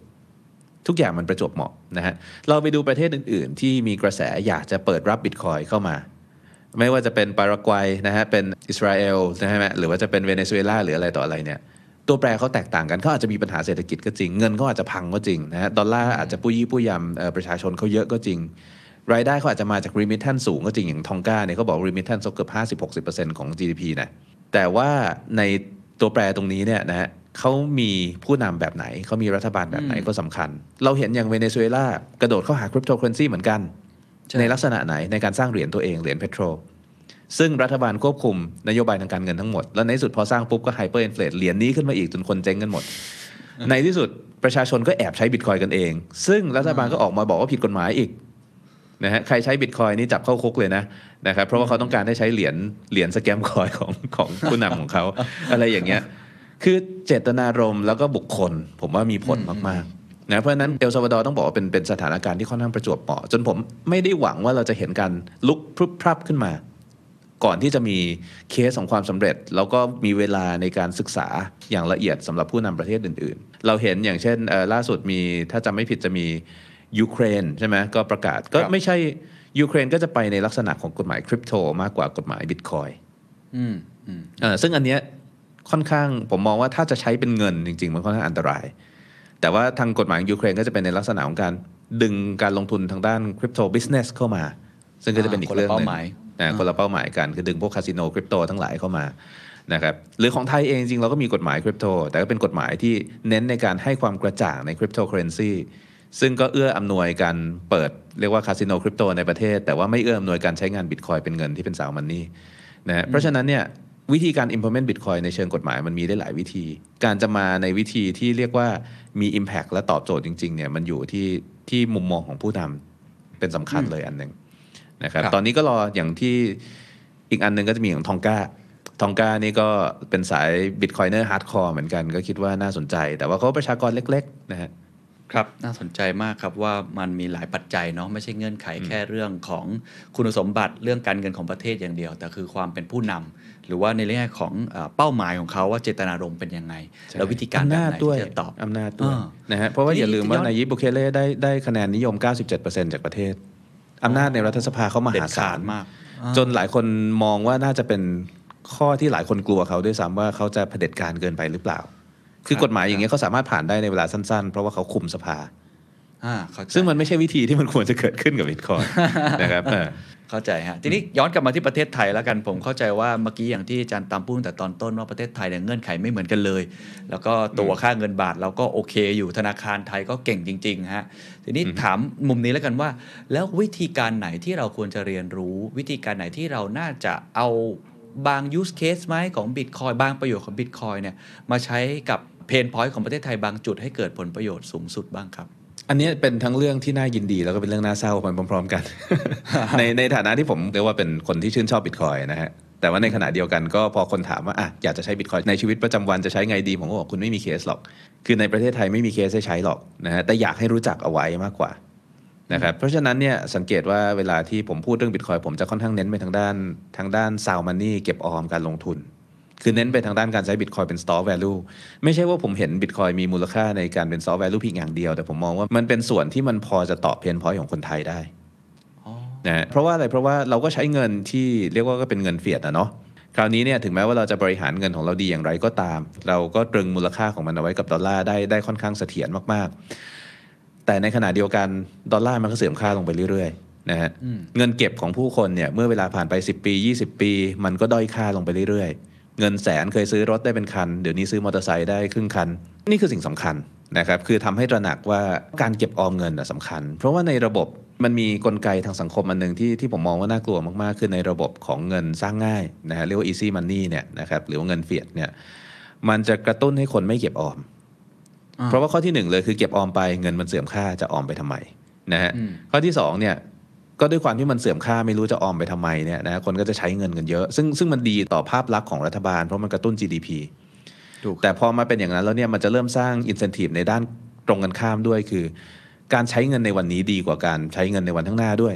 ทุกอย่างมันประจวบเหมาะนะฮะเราไปดูประเทศอื่น ๆ ที่มีกระแสอยากจะเปิดรับบิตคอยเข้ามา ไม่ว่าจะเป็นปารากวัยนะฮะเป็นอิสราเอลนะฮะหรือว่าจะเป็นเวเนซุเอลาหรืออะไรต่ออะไรเนี่ยตัวแปรเขาแตกต่างกันเขาอาจจะมีปัญหาเศรษฐกิจก็จริง เงินเขาอาจจะพังก็จริงนะฮะดอลลาร์อาจจะปุยยี่ปุยยำประชาชนเขาเยอะก็จริง รายได้เขาอาจจะมาจาก remittance สูงก็จริงอย่างทองก้าเนี่ยเขาบอก remittance เกือบ50-60%ของ GDP นะแต่ว่าในตัวแปรตรงนี้เนี่ยนะฮะ เขามีผู้นำแบบไหน เขามีรัฐบาลแบบไหนก็สำคัญ เราเห็นอย่างเวเนซุเอลากระโดดเข้าหาคริปโตเคอเรนซีเหมือนกัน
ใช่
ในลักษณะไหนในการสร้างเหรียญตัวเองเหรียญเพโตรซึ่งรัฐบาลควบคุมนโยบายทางการเงินทั้งหมด แล้วในที่สุดพอสร้างปุ๊บก็ hyperinflate เหรียญนี้ขึ้นมาอีกจนคนเจ๊งกันหมด ในที่สุดประชาชนก็แอบใช้บิตคอยกันเอง ซึ่งรัฐบาลก็ออกมาบอกว่าผิดกฎหมายอีกนะฮะใครใช้บิตคอยนี่จับเข้าคุกเลยนะนะครับเพราะว่าเขาต้องการให้ใช้เหรียญเหรียญสแกมคอยของของผู้นำของเขาอะไรอย่างเงี้ย คือเจตนารมณ์แล้วก็บุคคล ผมว่ามีผลมากๆนะเพราะฉะนั้นเอลซาวาดอร์ต้องบอกว่าเป็นเป็นสถานการณ์ที่ค่อนข้างประจวบเหมาะจนผมไม่ได้หวังว่าเราจะเห็นการลุกพรึบพรับขึ้นมา ก่อนที่จะมีเคสของความสำเร็จ แล้วก็มีเวลาในการศึกษาอย่างละเอียดสำหรับผู้นำประเทศอื่น ๆ เราเห็นอย่างเช่นเอ่อล่าสุดมีถ้าจำไม่ผิดจะมียูเครนใช่ไหมก็ประกาศก็
ครับ
ไม่ใช่ยูเครนก็จะไปในลักษณะของกฎหมายคริปโตมากกว่ากฎหมายบิตคอย
อืมอืม
เออซึ่งอันเนี้ย ค่อนข้างผมมองว่าถ้าจะใช้เป็นเงินจริง ๆ มันค่อนข้างอันตราย แต่ว่าทางกฎหมายของยูเครนก็จะเป็นในลักษณะของการดึงการลงทุนทางด้าน crypto business เข้ามา ซึ่งก็จะเป็นอีก
คนละ
เรื่องหนึ่ง
เป้าหมาย
อ่าคนละเป้าหมายกันคือดึงพวกคาสิโนคริปโตทั้งหลายเข้ามานะครับหรือของไทยเองจริงๆเราก็มีกฎหมายคริปโตแต่ก็เป็นกฎหมายที่เน้นในการให้ความกระจ่างในคริปโตเคอเรนซีซึ่งก็เอื้ออำนวยการเปิดเรียกว่าคาสิโนคริปโตในประเทศ แต่ว่าไม่เอื้ออำนวยการใช้งานบิตคอยเป็นเงินที่เป็น sound money นะฮะเพราะฉะนั้นเนี่ย วิธีการ implement Bitcoin ในเชิงกฎหมายมันมีได้หลายวิธี การจะมาในวิธีที่เรียกว่ามี Impact และตอบโจทย์จริงๆเนี่ยมันอยู่ที่ที่มุมมองของผู้นำเป็นสำคัญเลยอันหนึ่งนะครับ
ครับ
ตอนนี้ก็รออย่างที่อีกอันหนึ่งก็จะมีอย่างตองก้าตองก้านี่ก็เป็นสาย Bitcoiner hardcore เหมือนกันก็คิดว่าน่าสนใจ แต่ว่าเขาประชากรเล็กๆนะฮะ
ครับน่าสนใจมากครับว่ามันมีหลายปัจจัยเนาะไม่ใช่เงื่อนไขแค่เรื่องของคุณสมบัติเรื่องการเงินของประเทศอย่างเดียว แต่คือความเป็นผู้นำ หรือว่าในแง่ของเอ่อเป้าหมายของเขาว่าเจตนารมณ์เป็นยังไง แล้ววิธีการแบบ
อำนาจ
ไหน
ด้วย
ที่จะตอบ
อำนาจด้วย
อ่า
นะฮะเพราะว่า
ทีนี้
อย่าลืมว่า
ย้อน
นายิบ บูเคเล่ได้ได้คะแนนนิยม 97%จากประเทศอำนาจในรัฐสภาเขาม
เด็
หา
ด
ศา
ขา
ล
ดมาก
จนหลายคนมองว่าน่าจะเป็นข้อที่หลายคนกลัวเขาด้วยซ้ำว่าเขาจะเผด็จการเกินไปหรือเปล่า คือกฎหมายอย่างเงี้ยเขาสามารถผ่านได้ในเวลาสั้นๆ เพราะว่าเขาคุมสภา
อ่าเข้าใจ
ซึ่งมันไม่ใช่วิธีที่มันควรจะเกิดขึ้นกับบิตคอยนะครับ เออ
เข้าใจฮะทีนี้ย้อนกลับมาที่ประเทศไทยแล้วกันผมเข้าใจว่าเมื่อกี้อย่างที่อาจารย์ตามพูดตั้งแต่ตอนต้นว่าประเทศไทยเนี่ยเงื่อนไขไม่เหมือนกันเลย แล้วก็ตัวค่าเงินบาทเราก็โอเคอยู่ธนาคารไทยก็เก่งจริงๆฮะทีนี้ถามมุมนี้แล้วกันว่า แล้ววิธีการไหนที่เราควรจะเรียนรู้ วิธีการไหนที่เราน่าจะเอาบาง use case ไหมของ Bitcoin บางประโยชน์ของ Bitcoin เนี่ยมาใช้กับ pain point ของประเทศไทยบางจุดให้เกิดผลประโยชน์สูงสุดบ้างครับ
อันนี้เป็นทั้งเรื่องที่น่ายินดีแล้วก็เป็นเรื่องน่าเศร้าไปพร้อม ๆ กัน ในในฐานะที่ผมเรียกว่าเป็นคนที่ชื่นชอบบิตคอยนะฮะแต่ว่าในขณะเดียวกันก็พอคนถามว่าอะอยากจะใช้บิตคอยในชีวิตประจำวันจะใช้ไงดีผมก็บอกคุณไม่มีเคสหรอก คือในประเทศไทยไม่มีเคสให้ใช้หรอกนะฮะแต่อยากให้รู้จักเอาไว้มากกว่านะครับเพราะฉะนั้นเนี่ยสังเกตว่าเวลาที่ผมพูดเรื่องบิตคอยผมจะค่อนข้างเน้นไปทางด้านทางด้านซาวมันนี่เก็บออมการลงทุน คือเน้นไปทางด้านการใช้บิตคอยเป็น store value ไม่ใช่ว่าผมเห็นบิตคอยมีมูลค่าในการเป็น store value เพียงอย่างเดียว แต่ผมมองว่ามันเป็นส่วนที่มันพอจะตอบเพนพอยของคนไทยได้นะฮะเพราะว่าอะไรเพราะว่าเราก็ใช้เงินที่เรียกว่าก็เป็นเงินเฟียดนะเนาะคราวนี้เนี่ยถึงแม้ว่าเราจะบริหารเงินของเราดีอย่างไรก็ตาม เราก็ตรึงมูลค่าของมันเอาไว้กับดอลลาร์ได้ได้ค่อนข้างเสถียรมากๆ แต่ในขณะเดียวกันดอลลาร์มันก็เสื่อมค่าลงไปเรื่อยนะฮะเงินเก็บของผู้คนเนี่ยเมื่อเวลาผ่านไป 10 ปี 20 ปี มันก็ด้อยค่าลงไปเรื่อยๆ เงินแสนเคยซื้อรถได้เป็นคัน เดี๋ยวนี้ซื้อมอเตอร์ไซค์ได้ครึ่งคัน นี่คือสิ่งสำคัญนะครับคือทำให้ตระหนักว่าการเก็บออมเงินน่ะสำคัญ เพราะว่าในระบบมันมีกลไกทางสังคมอันหนึ่งที่ที่ผมมองว่าน่ากลัวมากๆ คือในระบบของเงินสร้างง่ายนะฮะเรียกว่า easy money เนี่ยนะครับหรือว่าเงินเฟียดเนี่ยมันจะกระตุ้นให้คนไม่เก็บออม เพราะว่าข้อที่หนึ่งเลยคือเก็บออมไปเงินมันเสื่อมค่าจะออมไปทำไมนะฮะข้อที่สองเนี่ย ก็ด้วยความที่มันเสื่อมค่าไม่รู้จะออมไปทำไมเนี่ยนะคนก็จะใช้เงินกันเยอะ ซึ่งซึ่งมันดีต่อภาพลักษณ์ของรัฐบาลเพราะมันกระตุ้น GDP
ถูก
แต่พอมาเป็นอย่างนั้นแล้วเนี่ยมันจะเริ่มสร้าง incentive ในด้านตรงกันข้ามด้วยคือ การใช้เงินในวันนี้ดีกว่าการใช้เงินในวันข้างหน้าด้วย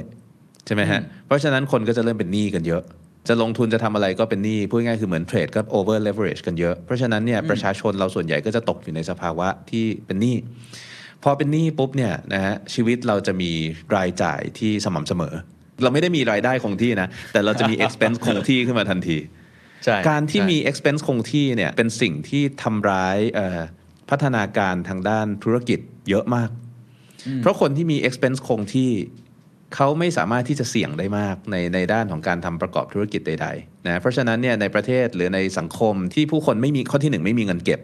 ใช่ไหมฮะเพราะฉะนั้นคนก็จะเริ่มเป็นหนี้กันเยอะ จะลงทุนจะทำอะไรก็เป็นหนี้พูดง่ายๆคือเหมือนเทรดก็ over leverage กันเยอะเพราะฉะนั้นเนี่ยประชาชนเราส่วนใหญ่ก็จะตกอยู่ในสภาวะที่เป็นหนี้ พอเป็นหนี้ปุ๊บเนี่ยนะฮะชีวิตเราจะมีรายจ่ายที่สม่ำเสมอ เราไม่ได้มีรายได้คงที่นะ แต่เราจะมี expense คงที่ขึ้นมาทันที
ใช่
การที่
ใช่
มี expense คงที่เนี่ยเป็นสิ่งที่ทำร้ายเอ่อพัฒนาการทางด้านธุรกิจเยอะมาก เพราะคนที่มี expense คงที่เขาไม่สามารถที่จะเสี่ยงได้มากในในด้านของการทำประกอบธุรกิจใดๆนะเพราะฉะนั้นเนี่ยในประเทศหรือในสังคมที่ผู้คนไม่มีข้อที่หนึ่งไม่มีเงินเก็บ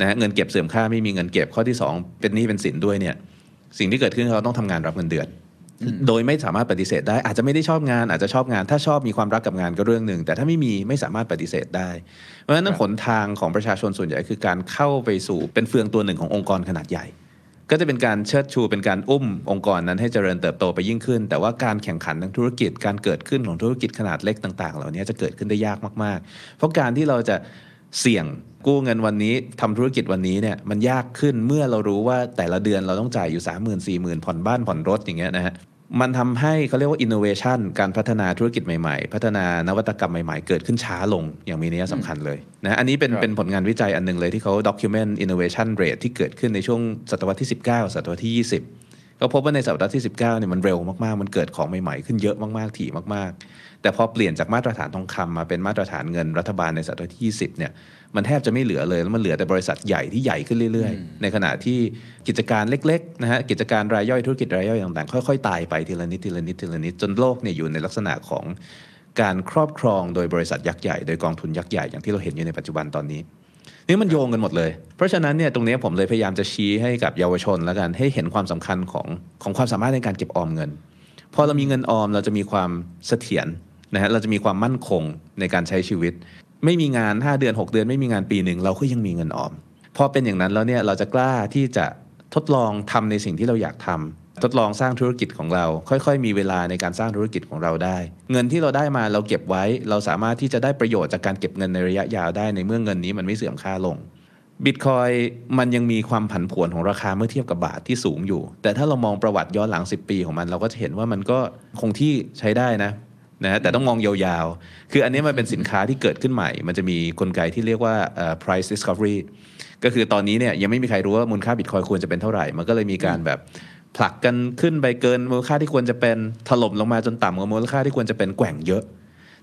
นะฮะเงินเก็บเสื่อมค่าไม่มีเงินเก็บข้อที่สองเป็นหนี้เป็นสินด้วยเนี่ยสิ่งที่เกิดขึ้นคือเขาต้องทำงานรับเงินเดือน โดยไม่สามารถปฏิเสธได้ อาจจะไม่ได้ชอบงานอาจจะชอบงาน ถ้าชอบมีความรักกับงานก็เรื่องหนึ่งแต่ถ้าไม่มีไม่สามารถปฏิเสธได้ เพราะฉะนั้นหนทางของประชาชนส่วนใหญ่คือการเข้าไปสู่เป็นเฟืองตัวหนึ่งขององค์กรขนาดใหญ่ ก็จะเป็นการเชิดชูเป็นการอุ้มองค์กรนั้นให้เจริญเติบโตไปยิ่งขึ้น แต่ว่าการแข่งขันทางธุรกิจการเกิดขึ้นของธุรกิจขนาดเล็กต่าง ๆ เหล่านี้จะเกิดขึ้นได้ยากมากๆ เพราะการที่เราจะเสี่ยง กู้เงินวันนี้ทำธุรกิจวันนี้เนี่ยมันยากขึ้นเมื่อเรารู้ว่าแต่ละเดือนเราต้องจ่ายอยู่ 3 0 0 0 0 4 0 0 0 0 ผ่อนบ้านผ่อนรถอย่างเงี้ยนะฮะมันทำให้เขาเรียกว่า innovation การพัฒนาธุรกิจใหม่ๆ พัฒนานวัตกรรมใหม่ๆ เกิดขึ้นช้าลงอย่างมีนัยสำคัญเลยนะอันนี้เป็น
ครับ
เป็นผลงานวิจัยอันหนึงเลยที่เขา document innovation rate ที่เกิดขึ้นในช่วงศตวรรษที่ 19 ศตวรรษที่ 20 ก็พบว่าในศตวรรษที่ 19เนี่ยมันเร็วมากๆ มันเกิดของใหม่ๆ ขึ้นเยอะมากๆ ถี่มากๆ แต่พอเปลี่ยนจากมาตรฐานทองคำมาเป็นมาตรฐานเงินรัฐบาลในศตวรรษที่ 20เนี่ยมันแทบจะไม่เหลือเลยแล้วมันเหลือแต่บริษัทใหญ่ที่ใหญ่ขึ้นเรื่อยๆ ในขณะที่กิจการเล็กๆนะฮะกิจการรายย่อยธุรกิจรายย่อยต่างๆ ค่อยๆ ตายไปทีละนิดทีละนิดทีละนิดจนโลกเนี่ยอยู่ในลักษณะของการครอบครองโดยบริษัทยักษ์ใหญ่โดยกองทุนยักษ์ใหญ่อย่างที่เราเห็นอยู่ในปัจจุบันตอนนี้ นี่มันโยงกันหมดเลย เพราะฉะนั้นเนี่ยตรงนี้ผมเลยพยายามจะชี้ให้กับเยาวชนแล้วกันให้เห็นความสำคัญของของความสามารถในการเก็บออมเงิน พอเรามีเงินออมเราจะมีความเสถียรนะฮะเราจะมีความมั่นคงในการใช้ชีวิต ไม่มีงาน 5 เดือน 6 เดือน ไม่มีงานปีหนึ่งเราก็ยังมีเงินออมพอเป็นอย่างนั้นแล้วเนี่ยเราจะกล้าที่จะทดลองทำในสิ่งที่เราอยากทำ ทดลองสร้างธุรกิจของเรา ค่อยๆ มีเวลาในการสร้างธุรกิจของเราได้ เงินที่เราได้มาเราเก็บไว้ เราสามารถที่จะได้ประโยชน์จากการเก็บเงินในระยะยาวได้ในเมื่อเงินนี้มันไม่เสื่อมค่าลงบิตคอยมันยังมีความผันผวนของราคาเมื่อเทียบกับบาทที่สูงอยู่ แต่ถ้าเรามองประวัติย้อนหลัง 10 ปีของมัน เราก็จะเห็นว่ามันก็คงที่ใช้ได้นะนะฮะแต่ต้องมองยาวๆ คืออันนี้มันเป็นสินค้าที่เกิดขึ้นใหม่ มันจะมีกลไกที่เรียกว่าเอ่อ price discovery ก็คือตอนนี้เนี่ยยังไม่มีใครรู้ว่ามูลค่าบิตคอยควรจะเป็นเท่าไหร่ มันก็เลยมีการแบบ ผลักกันขึ้นไปเกินมูลค่าที่ควรจะเป็นถล่มลงมาจนต่ำกว่ามูลค่าที่ควรจะเป็นแกว่งเยอะ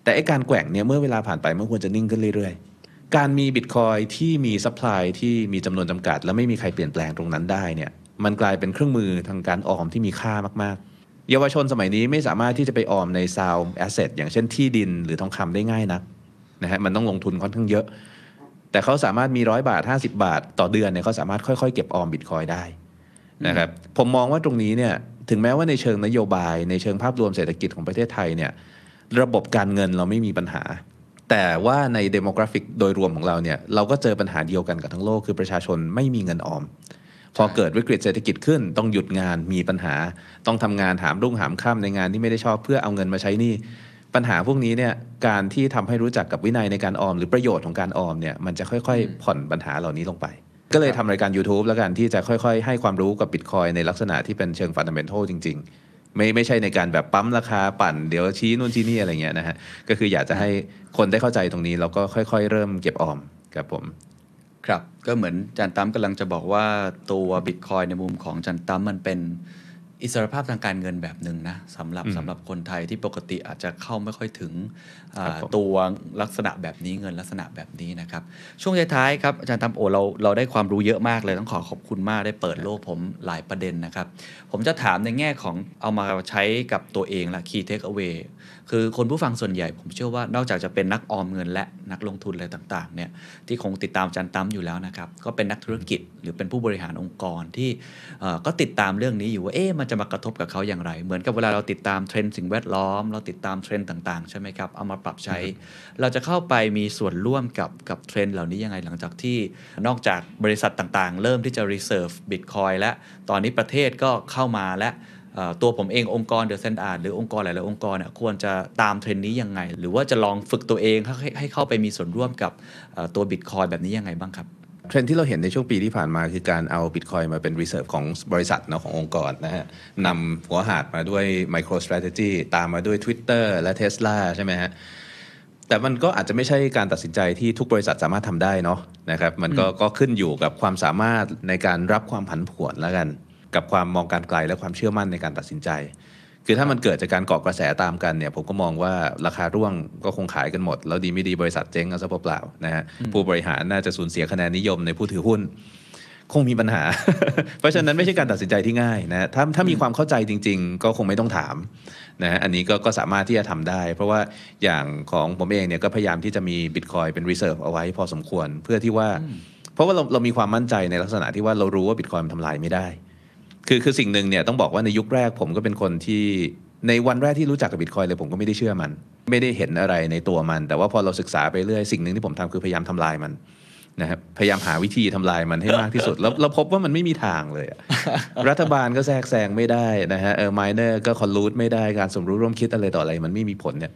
แต่ไอ้การแกว่งเนี่ยเมื่อเวลาผ่านไปมันควรจะนิ่งขึ้นเรื่อยๆ การมีบิตคอยที่มี supply ที่มีจำนวนจำกัด และไม่มีใครเปลี่ยนแปลงตรงนั้นได้เนี่ยมันกลายเป็นเครื่องมือทางการออมที่มีค่ามากๆ เยาวชนสมัยนี้ไม่สามารถที่จะไปออมใน sound asset อย่างเช่นที่ดินหรือทองคำได้ง่ายนักนะฮะมันต้องลงทุนค่อนข้างเยอะ แต่เขาสามารถมีร้อยบาท 50 บาท ต่อเดือนเนี่ยเขาสามารถค่อยๆ เก็บออมบิตคอยได้ นะครับผมมองว่าตรงนี้เนี่ยถึงแม้ว่าในเชิงนโยบาย ในเชิงภาพรวมเศรษฐกิจของประเทศไทยเนี่ยระบบการเงินเราไม่มีปัญหา แต่ว่าใน demographic โดยรวมของเราเนี่ยเราก็เจอปัญหาเดียวกันกับทั้งโลกคือประชาชนไม่มีเงินออม พอเกิดวิกฤตเศรษฐกิจขึ้น ต้องหยุดงานมีปัญหา ต้องทำงานหามรุ่งหามค่ำในงานที่ไม่ได้ชอบเพื่อเอาเงินมาใช้นี่ปัญหาพวกนี้เนี่ยการที่ทำให้รู้จักกับวินัยในการออม หรือประโยชน์ของการออมเนี่ยมันจะค่อยๆ ผ่อนปัญหาเหล่านี้ลงไป ก็เลยทำรายการ YouTube แล้วกันที่จะค่อย ๆ ให้ความรู้กับบิตคอยในลักษณะที่เป็นเชิงฟันดัมเบลทัลจริง ๆ ไม่ไม่ใช่ในการแบบปั๊มราคาปั่นเดี๋ยวชี้นู่นชี้นี่อะไรเงี้ยนะฮะก็คืออยากจะให้คนได้เข้าใจตรงนี้แล้วก็ค่อย ๆ เริ่มเก็บออมครับผม
ครับก็เหมือนจันตั้มกำลังจะบอกว่าตัวบิตคอยในมุมของจันตั้มมันเป็น อิสรภาพทางการเงินแบบหนึ่งนะสำหรับสำหรับคนไทยที่ปกติอาจจะเข้าไม่ค่อยถึงอ่า
ครับผม
ตัวลักษณะแบบนี้เงินลักษณะแบบนี้นะครับ ช่วงท้ายๆครับอาจารย์ตั้มโอเราเราได้ความรู้เยอะมากเลย ต้องขอขอบคุณมากได้เปิดโลกผมหลายประเด็นนะครับ ผมจะถามในแง่ของเอามาใช้กับตัวเองละ key take away คือคนผู้ฟังส่วนใหญ่ผมเชื่อว่านอกจากจะเป็นนักออมเงินและนักลงทุนอะไรต่างๆเนี่ยที่คงติดตามจารย์ตั้มอยู่แล้วนะครับก็เป็นนักธุรกิจหรือเป็นผู้บริหารองค์กรที่ก็ติดตามเรื่องนี้อยู่ว่าเอ๊ะมันจะมากระทบกับเขาอย่างไร เหมือนกับเวลาเราติดตามเทรนด์สิ่งแวดล้อม เราติดตามเทรนด์ต่างๆใช่ไหมครับเอามาปรับใช้ เราจะเข้าไปมีส่วนร่วมกับกับเทรนด์เหล่านี้ยังไงหลังจากที่นอกจากบริษัทต่างๆ เริ่มที่จะ reserve bitcoin และตอนนี้ประเทศก็เข้ามาและ ตัวผมเององค์กร The Standard หรือองค์กรหลายๆองค์กรเนี่ยควรจะตามเทรนด์นี้ยังไง หรือว่าจะลองฝึกตัวเองให้ให้เข้าไปมีส่วนร่วมกับเอ่อตัว bitcoin แบบนี้ยังไงบ้างครับ
เทรนด์ที่เราเห็นในช่วงปีที่ผ่านมาคือการเอาบิตคอยมาเป็น reserve ของบริษัทเนอะขององค์กรนะฮะนำหัวหาดมาด้วย micro strategy ตามมาด้วย Twitter และ Tesla ใช่ไหมฮะแต่มันก็อาจจะไม่ใช่การตัดสินใจที่ทุกบริษัทสามารถทำได้เนาะนะครับมันก็ก็ขึ้นอยู่กับความสามารถในการรับความผันผวนแล้วกัน กับความมองการไกลและความเชื่อมั่นในการตัดสินใจ คือถ้ามันเกิดจากการเกาะกระแสตามกันเนี่ยผมก็มองว่าราคาร่วงก็คงขายกันหมด แล้วดีไม่ดีบริษัทเจ๊งกันซะเปล่าๆนะฮะผู้บริหารน่าจะสูญเสียคะแนนนิยมในผู้ถือหุ้นคงมีปัญหา เพราะฉะนั้นไม่ใช่การตัดสินใจที่ง่ายนะฮะถ้าถ้ามีความเข้าใจจริง ๆ ก็คงไม่ต้องถามนะฮะอันนี้ก็ก็สามารถที่จะทำได้ เพราะว่าอย่างของผมเองเนี่ยก็พยายามที่จะมีบิตคอยเป็น reserve เอาไว้พอสมควรเพื่อที่ว่า เพราะว่าเราเรามีความมั่นใจในลักษณะที่ว่าเรารู้ว่าบิตคอยมันทำลายไม่ได้ คือคือสิ่งหนึ่งเนี่ยต้องบอกว่าในยุคแรกผมก็เป็นคนที่ในวันแรกที่รู้จักกับบิตคอยเลยผมก็ไม่ได้เชื่อมัน ไม่ได้เห็นอะไรในตัวมัน แต่ว่าพอเราศึกษาไปเรื่อยสิ่งหนึ่งที่ผมทำคือพยายามทำลายมันนะครับพยายามหาวิธีทำลายมันให้มากที่สุด แล้วเราพบว่ามันไม่มีทางเลย รัฐบาลก็แทรกแซงไม่ได้นะฮะเออมายเนอร์ก็คอนลูดไม่ได้การสมรู้ร่วมคิดอะไรต่ออะไร มันไม่มีผลเนี่ย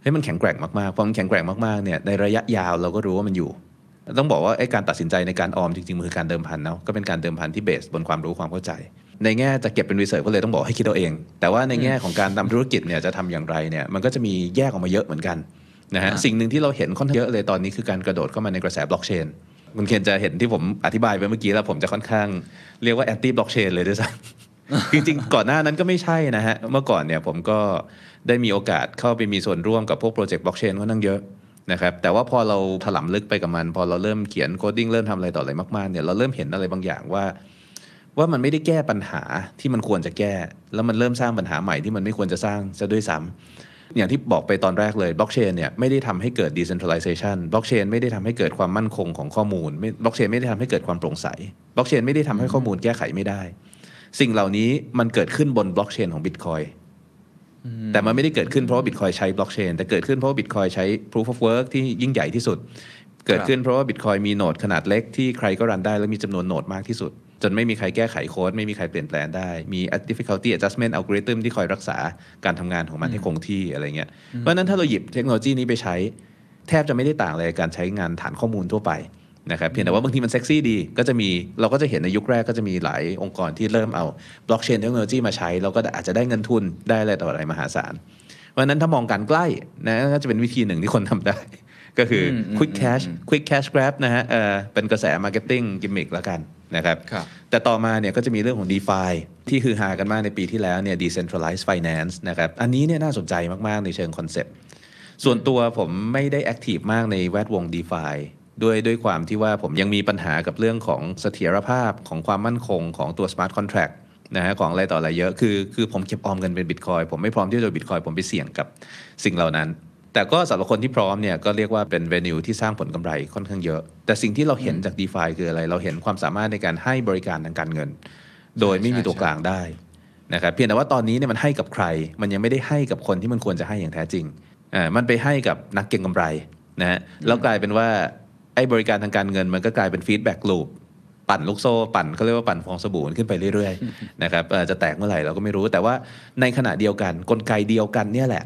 เฮ้ยมันแข็งแกร่งมากๆพอมันแข็งแกร่งมากๆเนี่ยในระยะยาวเราก็รู้ว่ามันอยู่ ต้องบอกว่าไอ้การตัดสินใจในการออมจริงๆมันคือการเดิมพันเนาะก็เป็นการเดิมพันที่เบสบนความรู้ความเข้าใจ ในแง่จะเก็บเป็นรีเสิร์ชก็เลยต้องบอกให้คิดเอาเอง แต่ว่าในแง่ของการทำธุรกิจเนี่ยจะทำอย่างไรเนี่ยมันก็จะมีแยกออกมาเยอะเหมือนกันนะฮะ
อ่า
สิ่งหนึ่งที่เราเห็นค่อนข้างเยอะเลยตอนนี้คือการกระโดดเข้ามาในกระแสบล็อกเชนคุณเคนจะเห็นที่ผมอธิบายไปเมื่อกี้แล้วผมจะค่อนข้างเรียกว่า anti บล็อกเชนเลยด้วยซ้ำจริงๆ ก่อนหน้านั้นก็ไม่ใช่นะฮะเมื่อก่อนเนี่ยผมก็ได้มีโอกาสเข้าไปมีส่วนร่วมกับพวกโปรเจกต์บล็อกเชนค่อนข้างเยอะนะครับแต่ว่าพอเราถลำลึกไปกับมัน พอเราเริ่มเขียน coding เริ่มทำอะไรต่ออะไรมากๆเนี่ยเราเริ่มเห็นอะไรบางอย่างว่า ว่ามันไม่ได้แก้ปัญหาที่มันควรจะแก้ แล้วมันเริ่มสร้างปัญหาใหม่ที่มันไม่ควรจะสร้างซะด้วยซ้ำอย่างที่บอกไปตอนแรกเลยบล็อกเชนเนี่ยไม่ได้ทำให้เกิด decentralization บล็อกเชนไม่ได้ทำให้เกิดความมั่นคงของข้อมูลบล็อกเชนไม่ได้ทำให้เกิดความโปร่งใสบล็อกเชนไม่ได้ทำให้ข้อมูลแก้ไขไม่ได้ สิ่งเหล่านี้มันเกิดขึ้นบนบล็อกเชนของ Bitcoin แต่มันไม่ได้เกิดขึ้นเพราะว่า Bitcoin ใช้บล็อกเชนแต่เกิดขึ้นเพราะว่า Bitcoin ใช้ Proof of Work ที่ยิ่งใหญ่ที่สุด เกิดขึ้นเพราะว่า Bitcoin มี node ขนาดเล็กที่ใครก็ run ได้และมีจำนวน node มากที่สุด จนไม่มีใครแก้ไขโค้ด ไม่มีใครเปลี่ยนแปลงได้ มี difficulty adjustment algorithm ที่คอยรักษาการทำงานของมันให้คงที่อะไรเงี้ย เพราะฉะนั้นถ้าเราหยิบเทคโนโลยีนี้ไปใช้ แทบจะไม่ได้ต่างอะไรกับการใช้งานฐานข้อมูลทั่วไปนะครับเพียงแต่ว่าบางทีมันเซ็กซี่ดีก็จะมีเราก็จะเห็นในยุคแรกก็จะมีหลายองค์กรที่เริ่มเอาบล็อกเชนเทคโนโลยีมาใช้เราก็อาจจะได้เงินทุนได้อะไรต่ออะไรมหาศาลเพราะฉะนั้นถ้ามองการใกล้นะก็จะเป็นวิธีหนึ่งที่คนทำได้ ก็คืออ
ม
quick cash quick cash grab นะฮะเออเป็นกระแส marketing gimmick แล้วกัน นะครับ
ครับ
แต่ต่อมาเนี่ยก็จะมีเรื่องของ DeFi ที่คือฮากันมากในปีที่แล้วเนี่ย decentralized finance นะครับอันนี้เนี่ยน่าสนใจมาก ๆ ในเชิงคอนเซ็ปต์ส่วนตัวผมไม่ได้ active มากในแวดวง DeFi ด้วยด้วยความที่ว่าผมยังมีปัญหากับเรื่องของเสถียรภาพของความมั่นคงของตัว smart contract นะฮะของอะไรต่ออะไรเยอะคือคือผมเก็บออมเงินเป็นบิตคอยผมไม่พร้อมที่จะเอาบิตคอยผมไปเสี่ยงกับสิ่งเหล่านั้น แต่ก็สำหรับคนที่พร้อมเนี่ยก็เรียกว่าเป็น venue ที่สร้างผลกำไรค่อนข้างเยอะ แต่สิ่งที่เราเห็นจาก d e f าคืออะไร เราเห็นความสามารถในการให้บริการทางการเงิน โดยไม่มีตัวกลางได้นะครับเพียงแต่ว่าตอนนี้เนี่ยมันให้กับใคร มันยังไม่ได้ให้กับคนที่มันควรจะให้อย่างแท้จริงอ่ามันไปให้กับนักเก็งกำไรนะฮะแล้วกลายเป็นว่าไอ้บริการทางการเงินมันก็กลายเป็น feedback loop ปั่นลูกโซ่ปั่นเขาเรียกว่าปั่นฟองสบู่ขึ้นไปเรื่อยๆนะครับเอ่อจะแตกเมื่อไหร่เราก็ไม่รู้ แต่ว่าในขณะเดียวกันกลไกเดียวกันเนี่ยแหละ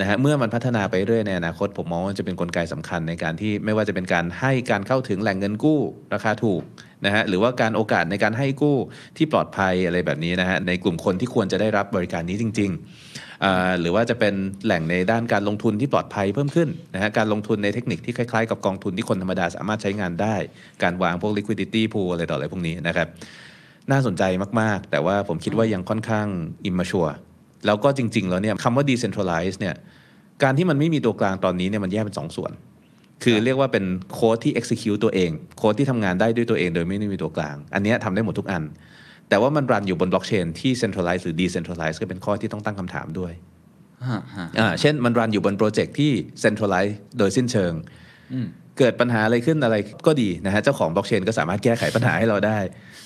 นะฮะเมื่อมันพัฒนาไปเรื่อยในอนาคตผมมองว่าจะเป็นกลไกสำคัญในการที่ไม่ว่าจะเป็นการให้การเข้าถึงแหล่งเงินกู้ราคาถูกนะฮะหรือว่าการโอกาสในการให้กู้ที่ปลอดภัยอะไรแบบนี้นะฮะในกลุ่มคนที่ควรจะได้รับบริการนี้จริงๆหรือว่าจะเป็นแหล่งในด้านการลงทุนที่ปลอดภัยเพิ่มขึ้นนะฮะการลงทุนในเทคนิคที่คล้ายๆ กับกองทุนที่คนธรรมดาสามารถใช้งานได้ การวางพวก liquidity pool อะไรต่ออะไรพวกนี้นะครับน่าสนใจมากๆ แต่ว่าผมคิดว่ายังค่อนข้าง immature แล้วก็จริง ๆ แล้วเนี่ยคำว่า decentralize เนี่ยการที่มันไม่มีตัวกลางตอนนี้เนี่ยมันแยกเป็นสองส่วน คือเรียกว่าเป็นโค้ดที่ execute ตัวเองโค้ดที่ทำงานได้ด้วยตัวเองโดยไม่ได้มีตัวกลาง อันเนี้ยทำได้หมดทุกอัน แต่ว่ามัน run อยู่บนบล็อกเชนที่ centralize หรือ decentralize ก็เป็นข้อที่ต้องตั้งคำถามด้วย
ฮะฮะ
อ่าเช่นมัน run อยู่บนโปรเจกต์ที่ centralize โดยสิ้นเชิง เกิดปัญหาอะไรขึ้นอะไรก็ดีนะฮะเจ้าของบล็อกเชนก็สามารถแก้ไขปัญหาให้เราได้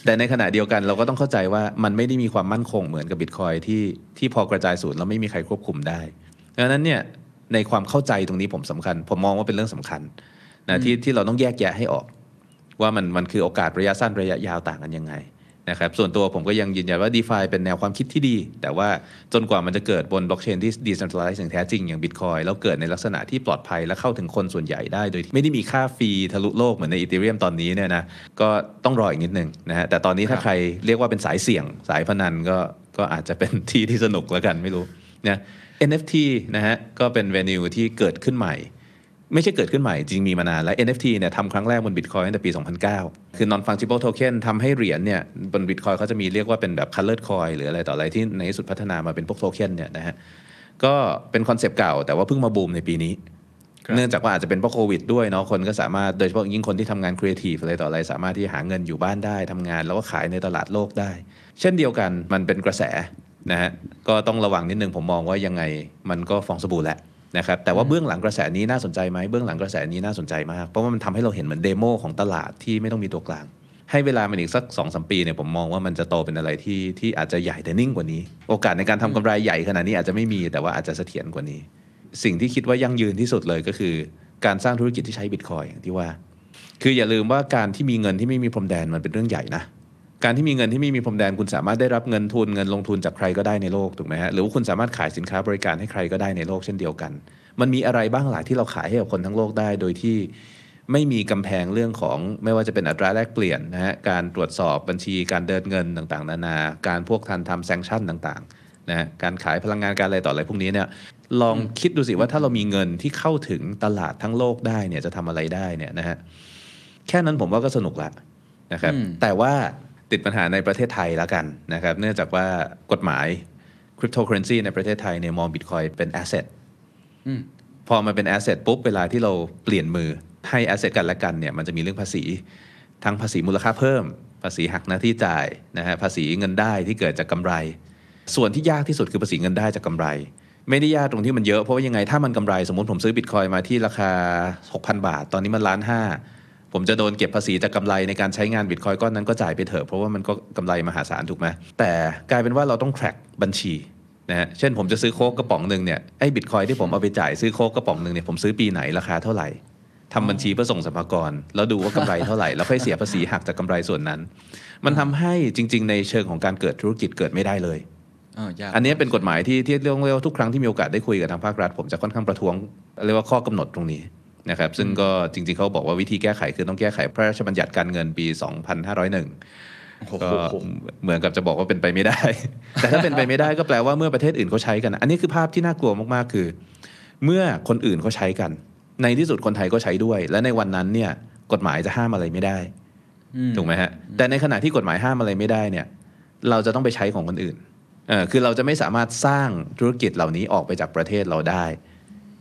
แต่ในขณะเดียวกันเราก็ต้องเข้าใจว่ามันไม่ได้มีความมั่นคงเหมือนกับบิตคอยที่ที่พอกระจายศูนย์แล้วไม่มีใครควบคุมได้ดังนั้นเนี่ยในความเข้าใจตรงนี้ผมสำคัญ ผมมองว่าเป็นเรื่องสำคัญนะที่ที่เราต้องแยกแยะให้ออก ว่ามันมันคือโอกาสระยะสั้นระยะยาวต่างกันยังไง นะครับส่วนตัวผมก็ยังยืนยันว่า d e f าเป็นแนวความคิดที่ดี แต่ว่าจนกว่ามันจะเกิดบนบล็อกเชนที่ decentralized อย่างแท้จริงอย่าง Bitcoin แล้วเกิดในลักษณะที่ปลอดภัยและเข้าถึงคนส่วนใหญ่ได้โดยที่ไม่ได้มีค่าฟรีทะลุโลกเหมือนใน Ethereum ตอนนี้เนี่ยนะก็ต้องรออีกนิดนึงนะฮะแต่ตอนนี้ถ้าใครเรียกว่าเป็นสายเสี่ยงสายพนันก็ก็อาจจะเป็นที่ที่สนุกแล้วกันไม่รู้นะ NFT นะฮะก็เป็น venue ที่เกิดขึ้นใหม่ ไม่ใช่เกิดขึ้นใหม่จริงมีมานานแล้ว NFT เนี่ยทำครั้งแรกบน Bitcoin ตั้งแต่ปี 2009 คือ non fungible token ทำให้เหรียญเนี่ยบน Bitcoin เขาจะมีเรียกว่าเป็นแบบ colored coin หรืออะไรต่ออะไรที่ในที่สุดพัฒนามาเป็นพวกโทเค็นเนี่ยนะฮะก็เป็นคอนเซปต์เก่าแต่ว่าเพิ่งมาบูมในปีนี้ เนื่องจากว่าอาจจะเป็นเพราะโควิดด้วยเนาะคนก็สามารถโดยเฉพาะยิ่งคนที่ทำงานครีเอทีฟอะไรต่ออะไร สามารถที่หาเงินอยู่บ้านได้ทำงาน แล้วก็ขายในตลาดโลกได้ เช่นเดียวกันมันเป็นกระแสนะฮะก็ต้องระวังนิดนึงผมมองว่ายังไงมันก็ฟองสบู่แหละ นะครับแต่ว่าเบื้องหลังกระแสนี้น่าสนใจไหมเบื้องหลังกระแสนี้น่าสนใจมาก เพราะว่ามันทำให้เราเห็นเหมือน demo ของตลาดที่ไม่ต้องมีตัวกลาง ให้เวลามันอีกสักสองสามปีเนี่ยผมมองว่ามันจะโตเป็นอะไรที่ที่อาจจะใหญ่แต่นิ่งกว่านี้ โอกาสในการทำกำไรใหญ่ขนาดนี้อาจจะไม่มีแต่ว่าอาจจะเสถียรกว่านี้ สิ่งที่คิดว่ายั่งยืนที่สุดเลยก็คือ การสร้างธุรกิจที่ใช้บิตคอยอย่างที่ว่า คืออย่าลืมว่าการที่มีเงินที่ไม่มีพรมแดนมันเป็นเรื่องใหญ่นะ การที่มีเงินที่ไม่มีพรมแดนคุณสามารถได้รับเงินทุนเงินลงทุนจากใครก็ได้ในโลกถูกไหมฮะหรือว่าคุณสามารถขายสินค้าบริการให้ใครก็ได้ในโลกเช่นเดียวกัน มันมีอะไรบ้างหลายที่เราขายให้กับคนทั้งโลกได้ โดยที่ไม่มีกำแพงเรื่องของไม่ว่าจะเป็นอัตราแลกเปลี่ยนนะฮะการตรวจสอบบัญชีการเดินเงินต่างๆ นานา การพวกทันทำแซงชั่นต่างๆนะฮะการขายพลังงานการอะไรต่ออะไรพวกนี้เนี่ยลองคิดดูสิว่าถ้าเรามีเงินที่เข้าถึงตลาดทั้งโลกได้เนี่ยจะทำอะไรได้เนี่ยนะฮะแค่นั้นผมว่าก็สนุกละนะครับ
อืม
แต่ว่า ติดปัญหาในประเทศไทยแล้วกันนะครับ เนื่องจากว่ากฎหมายคริปโตเคอเรนซีในประเทศไทยเนี่ยมองบิตคอยเป็น asset อื
ม
พอมาเป็น asset ปุ๊บ เวลาที่เราเปลี่ยนมือให้ asset กันและกันเนี่ยมันจะมีเรื่องภาษี ทั้งภาษีมูลค่าเพิ่ม ภาษีหักหน้าที่จ่ายนะฮะภาษีเงินได้ที่เกิดจากกำไร ส่วนที่ยากที่สุดคือภาษีเงินได้จากกำไร ไม่ได้ยากตรงที่มันเยอะเพราะว่ายังไงถ้ามันกำไรสมมติผมซื้อบิตคอยมาที่ราคา 6,000 บาท ตอนนี้มันล้านห้า ผมจะโดนเก็บภาษีจากกำไรในการใช้งานบิตคอยก้อนนั้นก็จ่ายไปเถอะเพราะว่ามันก็กำไรมหาศาลถูกไหมแต่กลายเป็นว่าเราต้อง track บัญชีนะฮะเช่นผมจะซื้อโค้กกระป๋องหนึ่งเนี่ยไอ้บิตคอยที่ผมเอาไปจ่ายซื้อโค้กกระป๋องหนึ่งเนี่ยผมซื้อปีไหนราคาเท่าไหร่ทำบัญชีเพื่อส่งสรรพากรแล้วดูว่ากำไรเท่าไหร่แล้วค่อยเสียภาษีหักจากกำไรส่วนนั้น มันทำให้จริง ๆ ในเชิงของการเกิดธุรกิจเกิดไม่ได้เลย
อ่ายาก
อันนี้เป็นกฎหมายที่ที่เรียกว่าทุกครั้งที่มีโอกาสได้คุยกับทางภาครัฐ ผมจะค่อนข้างประท้วงเรียกว่าข้อกำหนดตรงนี้ นะครับซึ่งก็จริงๆเขาบอกว่าวิธีแก้ไขคือต้องแก้ไขพระราชบัญญัติการเงินปี 2501
โอ้โห
ก็เหมือนกับจะบอกว่าเป็นไปไม่ได้ แต่ถ้าเป็นไปไม่ได้ก็แปลว่าเมื่อประเทศอื่นเขาใช้กัน อันนี้คือภาพที่น่ากลัวมากๆคือ เมื่อคนอื่นเขาใช้กัน ในที่สุดคนไทยก็ใช้ด้วย และในวันนั้นเนี่ยกฎหมายจะห้ามอะไรไม่ได้
อืม
ถูกไหมฮะแต่ในขณะที่กฎหมายห้ามอะไรไม่ได้เนี่ย เราจะต้องไปใช้ของคนอื่นเออคือเราจะไม่สามารถสร้างธุรกิจเหล่านี้ออกไปจากประเทศเราได้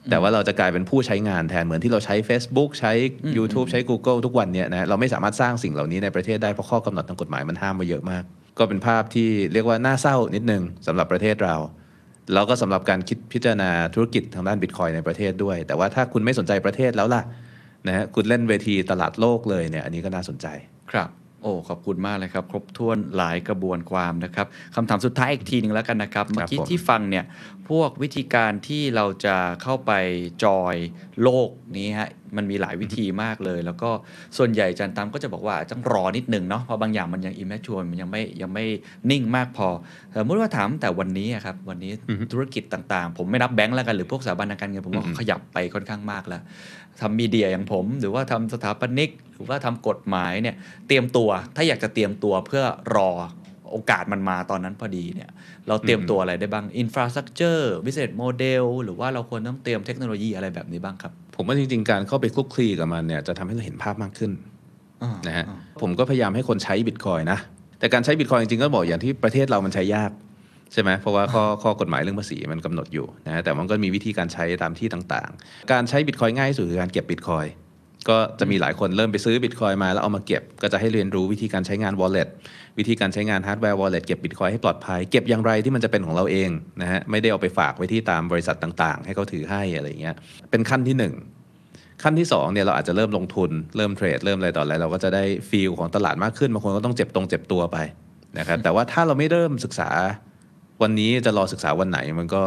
แต่ว่าเราจะกลายเป็นผู้ใช้งานแทนเหมือนที่เราใช้ Facebook ใช้ YouTube ใช้ Google ทุกวันเนี่ยนะเราไม่สามารถสร้างสิ่งเหล่านี้ในประเทศได้เพราะข้อกำหนดทางกฎหมายมันห้ามมาเยอะมาก ก็เป็นภาพที่เรียกว่าน่าเศร้านิดนึงสำหรับประเทศเรา แล้วก็สำหรับการคิดพิจารณาธุรกิจทางด้านบิตคอยในประเทศด้วย แต่ว่าถ้าคุณไม่สนใจประเทศแล้วล่ะนะฮะคุณเล่นเวทีตลาดโลกเลยเนี่ยอันนี้ก็น่าสนใจ
ครับ โอ้ขอบคุณมากเลยครับ ครบถ้วนหลายกระบวนความนะครับคำถามสุดท้ายอีกทีหนึ่งแล้วกันนะครับ เมื่อกี้
ผม
ที่ฟังเนี่ยพวกวิธีการที่เราจะเข้าไปจอยโลกนี้ฮะมันมีหลายวิธีมากเลย แล้วก็ส่วนใหญ่อาจันตามก็จะบอกว่าต้องรอนิดหนึ่งเนาะเพราะบางอย่างมันยังอิมแมชวมันยังไม่ยังไม่นิ่งมากพอสมมติว่าถามแต่วันนี้อะครับวันนี้ธุรกิจต่างๆ ผมไม่นับแบงก์แล้วกันหรือพวกสถาบันทางการเงินผมว่าเขาขยับไปค่อนข้างมากแล้ว ทำ media อย่างผม หรือว่าทำสถาปนิก หรือว่าทำกฎหมายเนี่ยเตรียมตัวถ้าอยากจะเตรียมตัวเพื่อรอโอกาสมันมาตอนนั้นพอดีเนี่ยเราเตรียมตัวอะไรได้บ้าง infrastructure business model หรือว่าเราควรต้องเตรียมเทคโนโลยีอะไรแบบนี้บ้างครับ
ผมว่าจริง ๆ การเข้าไปคลุกคลีกับมันเนี่ยจะทำให้เราเห็นภาพมากขึ้น
อ่า
นะฮะ
อ่า
ผมก็พยายามให้คนใช้บิตคอยนะ แต่การใช้บิตคอยจริงๆก็บอกอย่างที่ประเทศเรามันใช้ยาก ใช่ไหมเพราะว่าข้อข้อกฎหมายเรื่องภาษีมันกำหนดอยู่นะแต่มันก็มีวิธีการใช้ตามที่ต่างๆ การใช้บิตคอยง่ายที่สุดคือการเก็บบิตคอยก็จะมีหลายคนเริ่มไปซื้อบิตคอยมาแล้วเอามาเก็บ ก็จะให้เรียนรู้วิธีการใช้งาน wallet วิธีการใช้งานฮาร์ดแวร์ wallet เก็บบิตคอยให้ปลอดภัย เก็บอย่างไรที่มันจะเป็นของเราเองนะฮะไม่ได้เอาไปฝากไว้ที่ตามบริษัทต่างๆ ให้เขาถือให้อะไรเงี้ยเป็นขั้นที่หนึ่งขั้นที่2เนี่ยเราอาจจะเริ่มลงทุนเริ่มเทรดเริ่มอะไรต่ออะไรเราก็จะได้ feel ของตลาดมากขึ้นบางคนก็ต้องเจ็บตรงเจ็บตัวไปนะครับแต่ว่าถ้าเราไม่เริ่มศึกษา วันนี้จะรอศึกษาวันไหนมันก็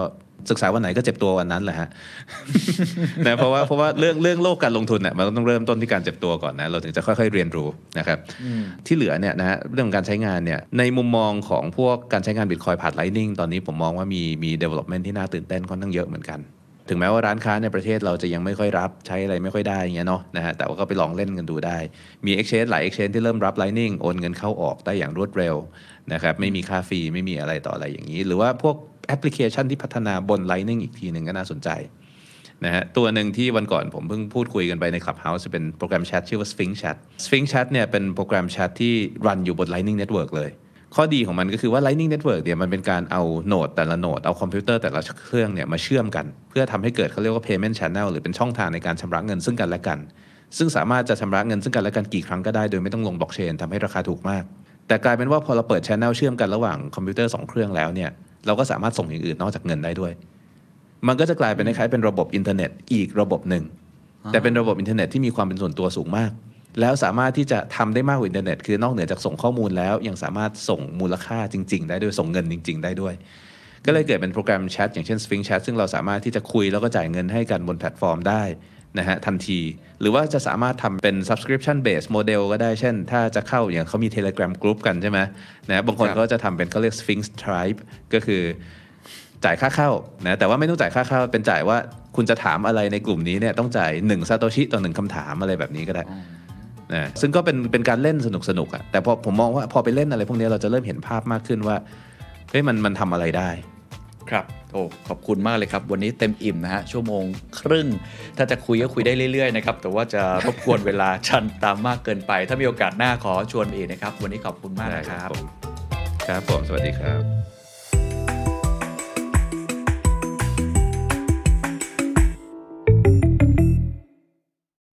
ศึกษาวันไหนก็เจ็บตัววันนั้นแหละฮะนะเพราะว่าเพราะว่าเรื่องเรื่องโลกการลงทุนเนี่ยมันต้องเริ่มต้นที่การเจ็บตัวก่อนนะเราถึงจะค่อยๆเรียนรู้นะครับที่เหลือเนี่ยนะฮะเรื่องของการใช้งานเนี่ยในมุมมองของพวกการใช้งานบิตคอยผ่านไลนิ่งตอนนี้ผมมองว่ามีมี development ที่น่าตื่นเต้นค่อนข้างเยอะเหมือนกัน ถึงแม้ว่าร้านค้าในประเทศเราจะยังไม่ค่อยรับใช้อะไรไม่ค่อยได้อย่างเงี้ยเนาะนะฮะแต่ว่าก็ไปลองเล่นกันดูได้ มี exchange หลาย exchange ที่เริ่มรับ Lightning โอนเงินเข้าออกได้อย่างรวดเร็วนะครับไม่มีค่าฟรีไม่มีอะไรต่ออะไรอย่างนี้ หรือว่าพวกแอปพลิเคชันที่พัฒนาบน Lightning อีกทีหนึ่งก็น่าสนใจนะฮะตัวหนึ่งที่วันก่อนผมเพิ่งพูดคุยกันไปใน Clubhouse จะเป็นโปรแกรมแชทชื่อว่า Sphinx Chat Sphinx Chat เนี่ยเป็นโปรแกรมแชทที่ run อยู่บน Lightning Network เลย ข้อดีของมันก็คือว่า Lightning Network เนี่ยมันเป็นการเอา node แต่ละ node เอาคอมพิวเตอร์แต่ละเครื่องเนี่ยมาเชื่อมกัน เพื่อทำให้เกิดเขาเรียกว่า payment channel หรือเป็นช่องทางในการชำระเงินซึ่งกันและกัน ซึ่งสามารถจะชำระเงินซึ่งกันและกันกี่ครั้งก็ได้โดยไม่ต้องลงบล็อกเชนทำให้ราคาถูกมาก แต่กลายเป็นว่าพอเราเปิด channel เชื่อมกันระหว่างคอมพิวเตอร์สองเครื่องแล้วเนี่ยเราก็สามารถส่งอย่างอื่นนอกจากเงินได้ด้วย มันก็จะกลายเป็นคล้ายๆเป็นระบบอินเทอร์เน็ตอีกระบบหนึ่งแต่เป็นระบบอินเทอร์เน็ตที่มีความเป็นส่วนตัวสูงมาก แล้วสามารถที่จะทำได้มากกว่าอินเทอร์เน็ตคือนอกเหนือจากส่งข้อมูลแล้วยังสามารถส่งมูลค่าจริง ๆ ได้ด้วยส่งเงินจริง ๆ ได้ด้วย ก็เลยเกิดเป็นโปรแกรมแชทอย่างเช่น Sphinx Chat ซึ่งเราสามารถที่จะคุยแล้วก็จ่ายเงินให้กันบนแพลตฟอร์มได้นะฮะทันที หรือว่าจะสามารถทำเป็น subscription based model ก็ได้เช่น ถ้าจะเข้าอย่างเขามี Telegram Group กันใช่ไหมนะบางคน
ครับ
ก็จะทำเป็นเขาเรียก Sphinx Tribe ก็คือจ่ายค่าเข้านะแต่ว่าไม่ต้องจ่ายค่าเข้าเป็นจ่ายว่าคุณจะถามอะไรในกลุ่มนี้เนี่ยต้องจ่าย1ซาโตชิต่อหนึ่งคำถามอะไรแบบนี้ก็ได้ นะซึ่งก็เป็นเป็นการเล่นสนุกสนุกๆอะแต่พอผมมองว่าพอไปเล่นอะไรพวกนี้เราจะเริ่มเห็นภาพมากขึ้นว่าเฮ้ยมันมันทำอะไรได้
ครับโอ้ขอบคุณมากเลยครับ วันนี้เต็มอิ่มนะฮะชั่วโมงครึ่ง ถ้าจะคุยก็คุยได้เรื่อยๆนะครับแต่ว่าจะรบกวนเวลาชันตามมากเกินไป ถ้ามีโอกาสหน้าขอชวนอีกนะครับ วันนี้ขอบคุณมากนะครับ
ผมครับผมสวัสดีครับ